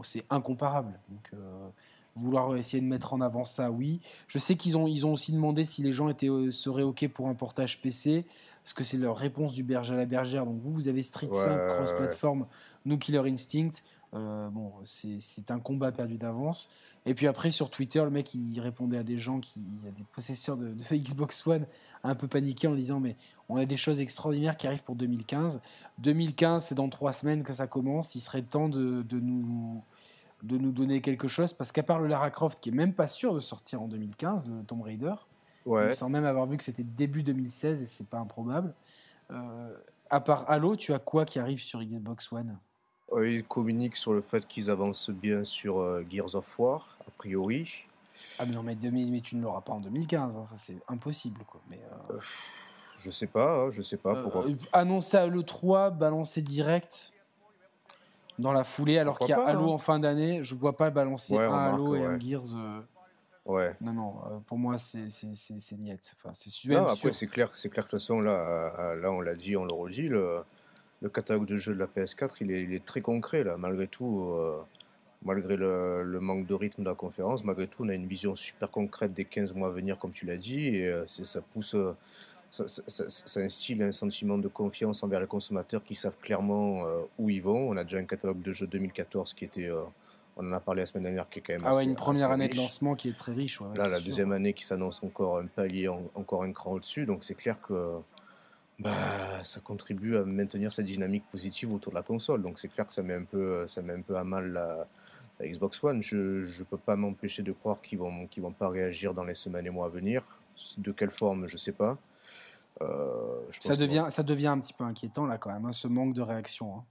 c'est incomparable. Donc, euh, vouloir essayer de mettre en avant ça, oui. Je sais qu'ils ont, ils ont aussi demandé si les gens étaient, euh, seraient OK pour un portage PC, parce que c'est leur réponse du berger à la bergère. Donc vous, vous avez Street 5 cross-platform, nous Killer Instinct. Euh, bon, c'est un combat perdu d'avance. Et puis après, sur Twitter, le mec, il répondait à des gens, qui, a des possesseurs de, Xbox One, un peu paniqués en disant Mais on a des choses extraordinaires qui arrivent pour 2015. 2015, c'est dans trois semaines que ça commence. Il serait temps de, nous, de nous donner quelque chose. Parce qu'à part le Lara Croft, qui est même pas sûr de sortir en 2015, le Tomb Raider, Ouais. Sans même avoir vu que c'était début 2016 et c'est pas improbable. à part Halo, tu as quoi qui arrive sur Xbox One? Ils communiquent sur le fait qu'ils avancent bien sur Gears of War, a priori. Ah mais non, mais, mais tu ne l'auras pas en 2015, hein, ça c'est impossible. Quoi. Mais, euh... je sais pas, hein, je sais pas. Pour... Euh, annoncer à l'E3, balancer direct dans la foulée, alors qu'il y a Halo hein. en fin d'année, je vois pas balancer un Halo et un Gears. Euh. Ouais. Non, non, euh, pour moi, c'est niet. Enfin, c'est après, c'est clair, clair que de toute façon, là, là on l'a dit, on le redit, le, le, catalogue de jeux de la PS4, il est, il est très concret, là, malgré tout malgré le, manque de rythme de la conférence, malgré tout, on a une vision super concrète des 15 mois à venir, comme tu l'as dit, et euh, ça pousse, euh, ça, ça, ça, instille un sentiment de confiance envers les consommateurs qui savent clairement euh, où ils vont. On a déjà un catalogue de jeux 2014 qui était, on en a parlé la semaine dernière, qui est quand même ah ouais, une première année de lancement qui est très riche. Là, la deuxième année qui s'annonce encore un palier, encore un cran au-dessus, donc c'est clair que bah, ça contribue à maintenir cette dynamique positive autour de la console. Donc c'est clair que ça met un peu, ça met un peu à mal la, Xbox One, je ne peux pas m'empêcher de croire qu'ils vont, qu'ils vont pas réagir dans les semaines et mois à venir. De quelle forme, je ne sais pas. Euh, ça, devient, ça devient un petit peu inquiétant là quand même, hein, ce manque de réaction. Hein.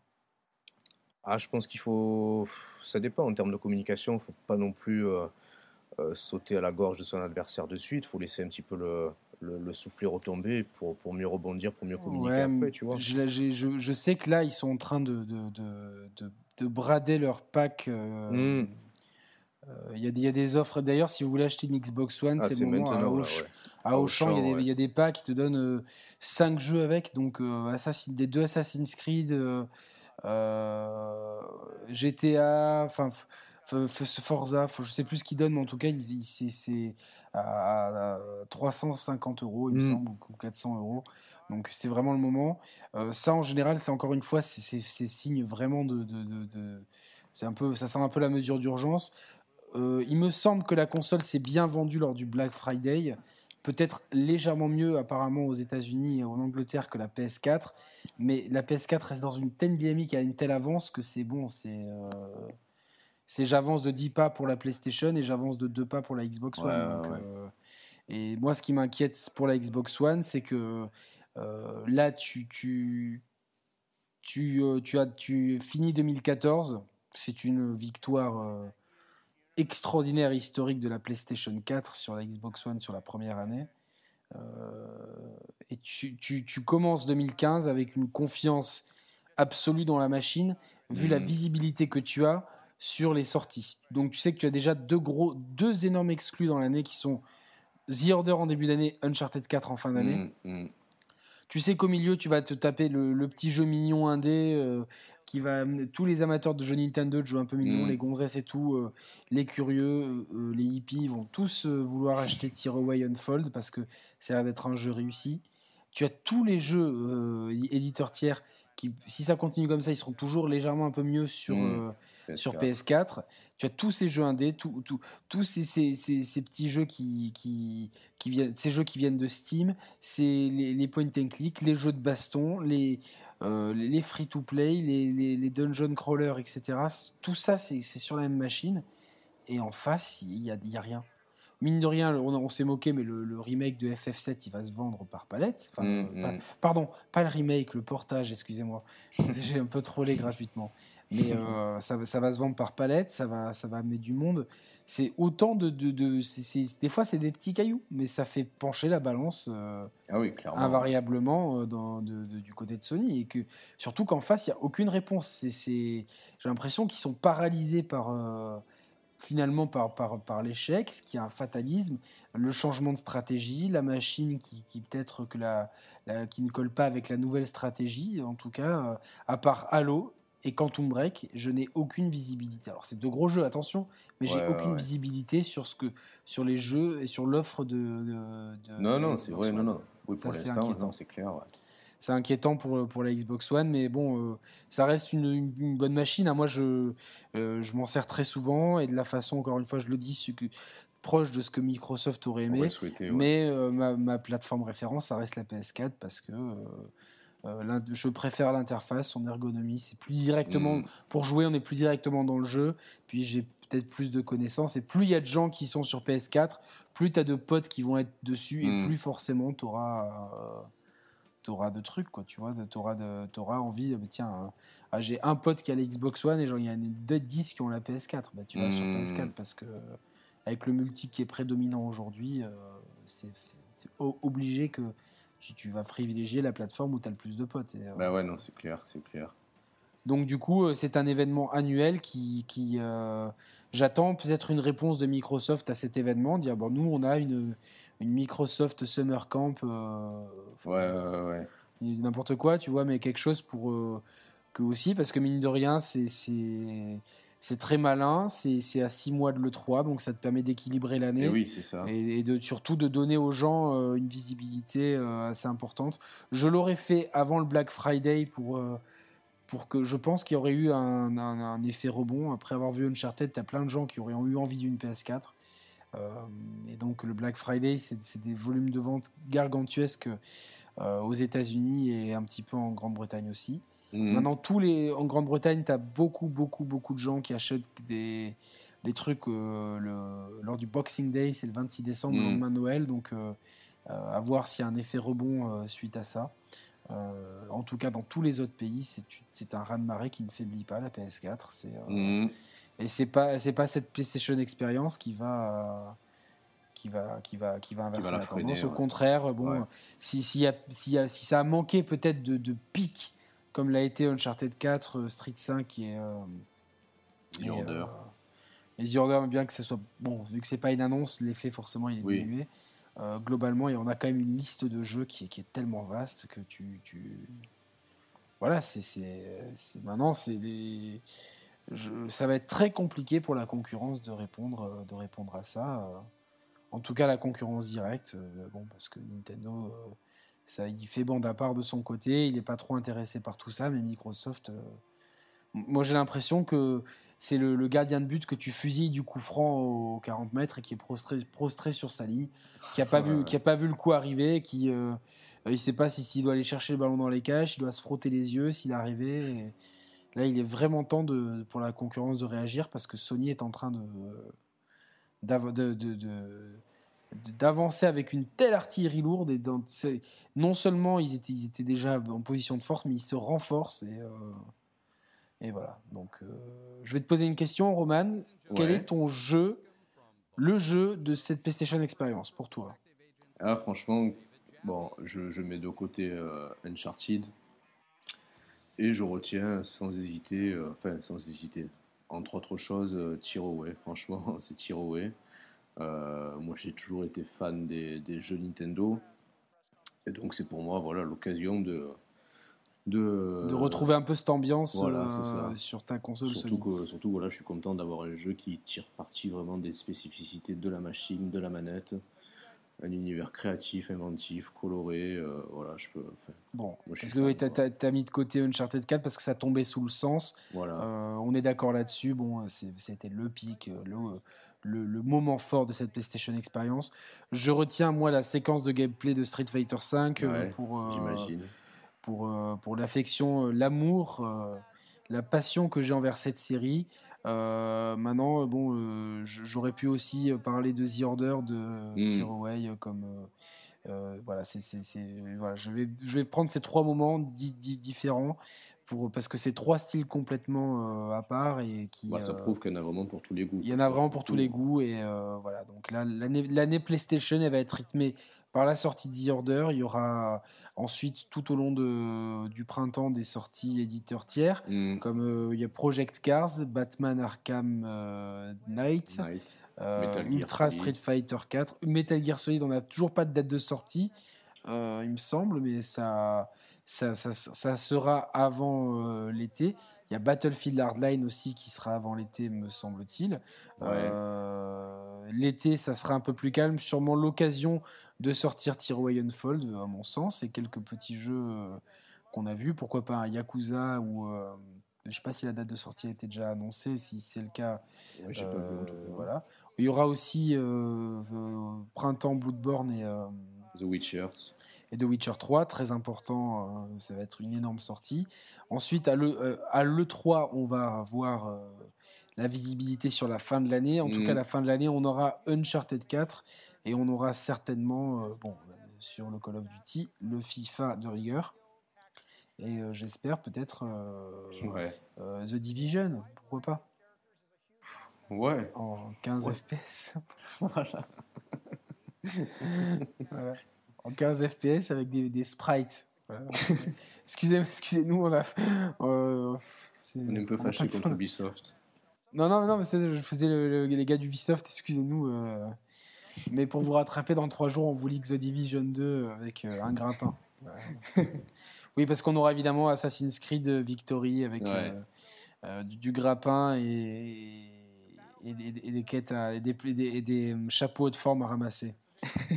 Ah, je pense qu'il faut. Ça dépend en termes de communication. Il ne faut pas non plus euh, euh, sauter à la gorge de son adversaire de suite. Il faut laisser un petit peu le, le, souffler retomber pour, pour mieux rebondir, pour mieux communiquer après, tu vois. Je, je, je, sais que là, ils sont en train de, de, de, de brader leur pack. Euh, hmm. euh, il y, y, a des offres. D'ailleurs, si vous voulez acheter une Xbox One, ah, c'est bon. À, Auchan, il y, y, a des packs qui te donnent 5 euh, jeux avec. Donc, Assassin, des deux Assassin's Creed, GTA, enfin, Forza, je sais plus ce qu'ils donnent, mais en tout cas, c'est à, 350 euros, il me hmm. semble, ou 400 euros. Donc c'est vraiment le moment. Euh, ça en général, c'est encore une fois, c'est signe vraiment de, de, un peu, ça sent un peu la mesure d'urgence. Euh, il me semble que la console s'est bien vendue lors du Black Friday, peut-être légèrement mieux apparemment aux États-Unis et en Angleterre que la PS4, mais la PS4 reste dans une telle dynamique à une telle avance que c'est bon, c'est euh, c'est j'avance de 10 pas pour la PlayStation et j'avance de 2 pas pour la Xbox One. et moi, ce qui m'inquiète pour la Xbox One, c'est que euh, là, tu, tu, tu, euh, tu, as, tu finis 2014. C'est une victoire euh, extraordinaire, historique de la PlayStation 4 sur la Xbox One sur la première année. et tu, tu, tu, commences 2015 avec une confiance absolue dans la machine, vu la mmh. visibilité que tu as sur les sorties. Donc tu sais que tu as déjà deux, gros, deux énormes exclus dans l'année qui sont The Order en début d'année, Uncharted 4 en fin d'année. Mmh, mmh. Tu sais qu'au milieu, tu vas te taper le, petit jeu mignon indé euh, qui va tous les amateurs de jeux Nintendo de jeux un peu mignons, mm. les gonzesses et tout, euh, les curieux, euh, les hippies vont tous vouloir acheter Tear Away Unfold parce que ça a l'air d'être un jeu réussi. Tu as tous les jeux éditeurs tiers qui, si ça continue comme ça, ils seront toujours légèrement un peu mieux sur, sur PS4. Tu as tous ces jeux indés, tous ces, ces, petits jeux qui, qui, qui, viennent, ces jeux qui viennent de Steam, c'est les, point and click, les jeux de baston, les, euh, les free to play, les, les, dungeon crawlers, etc. Tout ça, c'est sur la même machine. Et en face, il n'y a, y a rien mine de rien, on, s'est moqué, mais le, remake de FF7, il va se vendre par palette. Enfin, mm, mm. pardon, pas le remake, le portage, excusez-moi. J'ai un peu trollé gratuitement. Mais euh, ça, ça, va se vendre par palette, ça va, ça va amener du monde. C'est autant de. de, de des fois, c'est des petits cailloux, mais ça fait pencher la balance euh, ah oui, invariablement euh, dans, du côté de Sony. Et que, surtout qu'en face, il n'y a aucune réponse. J'ai l'impression qu'ils sont paralysés par. finalement par, par, par l'échec, ce qui est un fatalisme, le changement de stratégie, la machine qui, qui peut-être que la, qui ne colle pas avec la nouvelle stratégie, en tout cas, à part Halo, et Quantum Break, je n'ai aucune visibilité. Alors c'est de gros jeux, attention, mais j'ai aucune visibilité sur ce que sur les jeux et sur l'offre de, Non non, c'est vrai, non non. Oui, pour l'instant, c'est clair. C'est inquiétant pour, pour la Xbox One, mais bon, euh, ça reste une, bonne machine. Hein. Moi, je, euh, je m'en sers très souvent et de la façon, encore une fois, je le dis, que, proche de ce que Microsoft aurait aimé. mais euh, ma, ma, plateforme référence, ça reste la PS4 parce que je préfère l'interface, son ergonomie. C'est plus directement. Hmm. Pour jouer, on est plus directement dans le jeu. Puis j'ai peut-être plus de connaissances. Et plus il y a de gens qui sont sur PS4, plus tu as de potes qui vont être dessus. Et hmm. plus forcément tu auras, auras, de trucs. Quoi, tu vois, tu auras, auras, envie. tiens, ah, j'ai un pote qui a l'Xbox One et il y a deux 10 qui ont la PS4. Bah, tu vas sur hmm. PS4 parce que avec le multi qui est prédominant aujourd'hui, euh, c'est obligé que tu, vas privilégier la plateforme où tu as le plus de potes. Et, euh, bah ouais, non, c'est clair, c'est clair. Donc du coup, euh, c'est un événement annuel qui, qui j'attends peut-être une réponse de Microsoft à cet événement, dire bon nous on a une, une Microsoft Summer Camp, ouais, ouais, ouais. n'importe quoi, tu vois, mais quelque chose pour que aussi parce que mine de rien c'est c'est très malin, c'est à 6 mois de l'E3, donc ça te permet d'équilibrer l'année. Et oui, c'est ça. Et, de, surtout de donner aux gens euh, une visibilité euh, assez importante. Je l'aurais fait avant le Black Friday pour, euh, pour que je pense qu'il y aurait eu un, un, effet rebond. Après avoir vu Uncharted, tu as plein de gens qui auraient eu envie d'une PS4. et donc le Black Friday, c'est des volumes de vente gargantuesques aux États-Unis et un petit peu en Grande-Bretagne aussi. Mhm. Maintenant, tous les, en Grande-Bretagne, tu as beaucoup, beaucoup, beaucoup de gens qui achètent des, des trucs euh, le, lors du Boxing Day, c'est le 26 décembre, le mhm. lendemain de Noël. Donc, euh, euh, à voir s'il y a un effet rebond suite à ça. en tout cas, dans tous les autres pays, c'est un raz-de-marée qui ne faiblit pas, la PS4. C'est, mmh. Et c'est pas, c'est pas cette PlayStation Experience qui va qui va, qui va, qui va inverser la, tendance. Au contraire, bon, si, si, si, si, ça a manqué peut-être de, de pic comme l'a été Uncharted 4, euh, Street 5 et. Euh, The Order. et The Order, bien que ce soit. Bon, vu que c'est pas une annonce, l'effet forcément il est diminué. Euh, globalement, on a quand même une liste de jeux qui est, qui est tellement vaste que tu. tu... Voilà, c'est. Maintenant, c'est des. ça va être très compliqué pour la concurrence de répondre, de répondre à ça. En tout cas, la concurrence directe, bon, parce que Nintendo ça, il fait bande à part de son côté, il n'est pas trop intéressé par tout ça, mais Microsoft, euh, moi j'ai l'impression que c'est le, gardien de but que tu fusilles du coup franc aux 40 mètres et qui est prostré, prostré sur sa ligne, qui n'a pas, vu, qui a pas vu le coup arriver, qui euh, il ne sait pas s'il doit aller chercher le ballon dans les caches, il doit se frotter les yeux s'il arrivait. là, il est vraiment temps de, pour la concurrence de réagir parce que Sony est en train de, de, de d'avancer avec une telle artillerie lourde. Et non seulement ils étaient, ils étaient déjà en position de force, mais ils se renforcent. Et, euh, et voilà. Donc, euh, je vais te poser une question, Roman. Quel est ton jeu, le jeu de cette PlayStation Experience pour toi? Ah, Franchement, bon, je, je mets de côté euh, Uncharted. Et je retiens sans hésiter, enfin sans hésiter, entre autres choses, Away. Franchement, c'est Away. Euh, moi, j'ai toujours été fan des, jeux Nintendo. Et donc, c'est pour moi voilà, l'occasion de, de, de, retrouver un peu cette ambiance euh, sur ta console. Surtout, que, surtout voilà, je suis content d'avoir un jeu qui tire parti vraiment des spécificités de la machine, de la manette. Un univers créatif, inventif, coloré. Euh, voilà, je peux. bon, que tu as, mis de côté Uncharted 4 parce que ça tombait sous le sens. Voilà. on est d'accord là-dessus. Bon, c'était le pic, le, le, moment fort de cette PlayStation Experience. Je retiens, moi, la séquence de gameplay de Street Fighter V euh, pour, euh, pour, euh, pour l'affection, l'amour, la passion que j'ai envers cette série. maintenant, bon, j'aurais pu aussi parler de The Order de mm. comme. Voilà, c'est, voilà, je vais, je vais prendre ces trois moments différents parce que c'est trois styles complètement euh, à part et qui. Bah, ça euh, prouve qu'il y en a vraiment pour tous les goûts. Il y en a vraiment pour tous les goûts et euh, voilà. Donc là, l'année PlayStation, elle va être rythmée par la sortie de The Order. Il y aura ensuite tout au long de, du printemps des sorties éditeurs tiers, mm. comme il y a Project Cars, Batman Arkham Knight, Ultra Street Fighter 4, Metal Gear Solid. On n'a toujours pas de date de sortie, il me semble, mais ça ça, ça, sera avant euh, l'été. Il y a Battlefield Hardline aussi qui sera avant l'été, me semble-t-il. Euh, l'été, ça sera un peu plus calme. Sûrement l'occasion de sortir Tiro Fold, à mon sens, et quelques petits jeux euh, qu'on a vus. Pourquoi pas un Yakuza ou. je ne sais pas si la date de sortie a été déjà annoncée. Si c'est le cas, voilà. Il y aura aussi Printemps Bloodborne et. The Witcher. et The Witcher 3, très important, ça va être une énorme sortie. Ensuite, à l'E3, on va avoir la visibilité sur la fin de l'année. En tout cas, mm. la fin de l'année, on aura Uncharted 4 et on aura certainement, bon, sur le Call of Duty, le FIFA de rigueur. Et euh, j'espère peut-être euh, euh, The Division, pourquoi pas Ouais. En 15 FPS. voilà. En 15 FPS avec des, des sprites. excusez, excusez-nous, on a. on est un peu fâché contre Ubisoft. Non, non, non, mais je faisais les gars d'Ubisoft, excusez-nous. Mais pour vous rattraper dans 3 jours, on vous lit The Division 2 avec un grappin. Oui, parce qu'on aura évidemment Assassin's Creed Victory avec euh, euh, du, grappin et, des quêtes, et des, euh, chapeaux de forme à ramasser.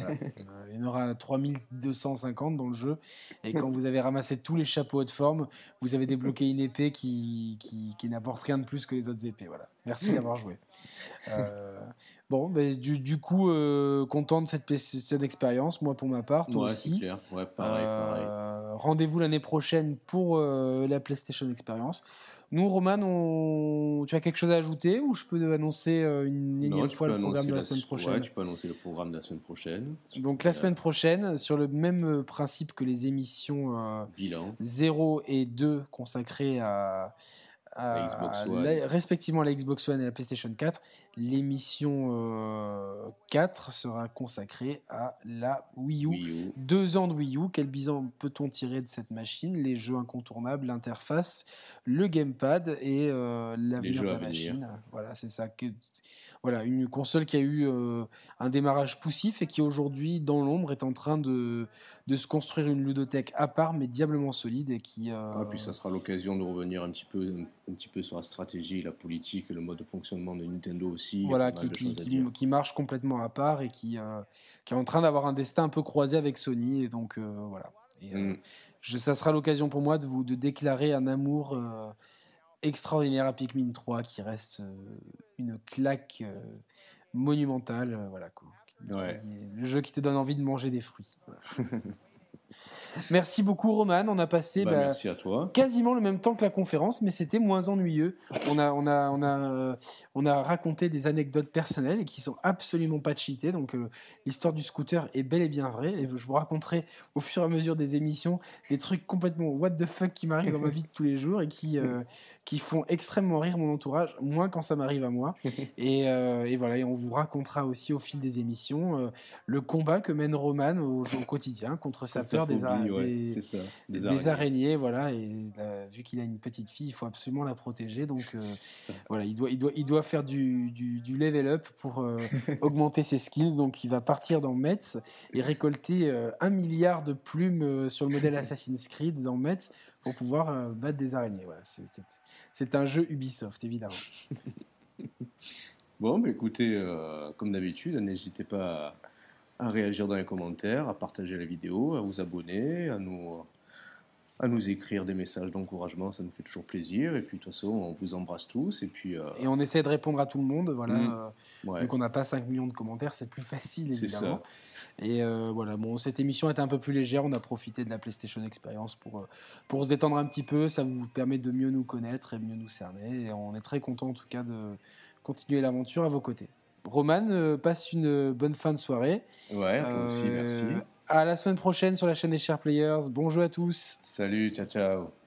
Il y en aura 3250 dans le jeu. Et quand vous avez ramassé tous les chapeaux de forme, vous avez débloqué une épée qui, qui, n'apporte rien de plus que les autres épées. Voilà. Merci d'avoir joué. Bon, ben, du, coup, euh, content de cette, cette expérience, moi pour ma part, toi aussi. Clair. Ouais, pareil, pareil. Euh, rendez-vous l'année prochaine pour euh, la PlayStation Experience. Nous, Roman, on... tu as quelque chose à ajouter ou je peux annoncer une énième fois le programme de la, semaine prochaine Ouais, tu peux annoncer le programme de la semaine prochaine. Donc la semaine prochaine, sur le même principe que les émissions Bilan. 0 et 2 consacrées à respectivement la Xbox One et la PlayStation 4. L'émission 4 euh, sera consacrée à la Wii U. Deux ans de Wii U, quel bilan peut-on tirer de cette machine? Les jeux incontournables, l'interface, le gamepad et euh, l'avenir de la machine. Voilà, c'est ça. Que, voilà, une console qui a eu euh, un démarrage poussif et qui aujourd'hui, dans l'ombre, est en train de, de, se construire une ludothèque à part, mais diablement solide et qui. Euh... Ah, puis ça sera l'occasion de revenir un petit peu, un, petit peu sur la stratégie, la politique, le mode de fonctionnement de Nintendo aussi. Voilà, qui, qui, marche complètement à part et qui, euh, qui est en train d'avoir un destin un peu croisé avec Sony. Et donc voilà. Et, mm. je, ça sera l'occasion pour moi de vous de déclarer un amour extraordinaire à Pikmin 3 qui reste euh, une claque euh, monumentale. Euh, voilà, quoi. Le jeu qui te donne envie de manger des fruits. Merci beaucoup, Roman. On a passé bah, merci à toi. quasiment le même temps que la conférence, mais c'était moins ennuyeux. On a, on, a, on, a, on a raconté des anecdotes personnelles qui sont absolument pas cheatées. Donc, l'histoire du scooter est bel et bien vraie. Et je vous raconterai au fur et à mesure des émissions des trucs complètement what the fuck qui m'arrivent dans ma vie de tous les jours et qui, qui font extrêmement rire mon entourage, moins quand ça m'arrive à moi. Euh, et, voilà, et on vous racontera aussi au fil des émissions euh, le combat que mène Roman au, quotidien contre sa peur des, des, araignées. Voilà, et euh, vu qu'il a une petite fille, il faut absolument la protéger. Donc voilà, il doit, il, doit, il doit faire du, du, level up pour augmenter ses skills. Donc il va partir dans Metz et récolter un milliard de plumes sur le modèle Assassin's Creed dans Metz pour pouvoir battre des araignées. Voilà, c'est c'est un jeu Ubisoft, évidemment. bon, bah écoutez, euh, comme d'habitude, n'hésitez pas à, réagir dans les commentaires, à partager la vidéo, à vous abonner, à nous, à nous écrire des messages d'encouragement, ça nous fait toujours plaisir. Et puis de toute façon, on vous embrasse tous. Et, puis, euh, et on essaie de répondre à tout le monde. Voilà. Mmh. Euh, vu qu'on n'a pas 5 millions de commentaires, c'est plus facile évidemment. Ça. Et euh, voilà, bon, cette émission était un peu plus légère. On a profité de la PlayStation Experience pour, pour se détendre un petit peu. Ça vous permet de mieux nous connaître et mieux nous cerner. Et on est très content en tout cas de continuer l'aventure à vos côtés. Roman, passe une bonne fin de soirée. Ouais, toi aussi, merci. À la semaine prochaine sur la chaîne des Share Players. Bonjour à tous. Salut, ciao ciao.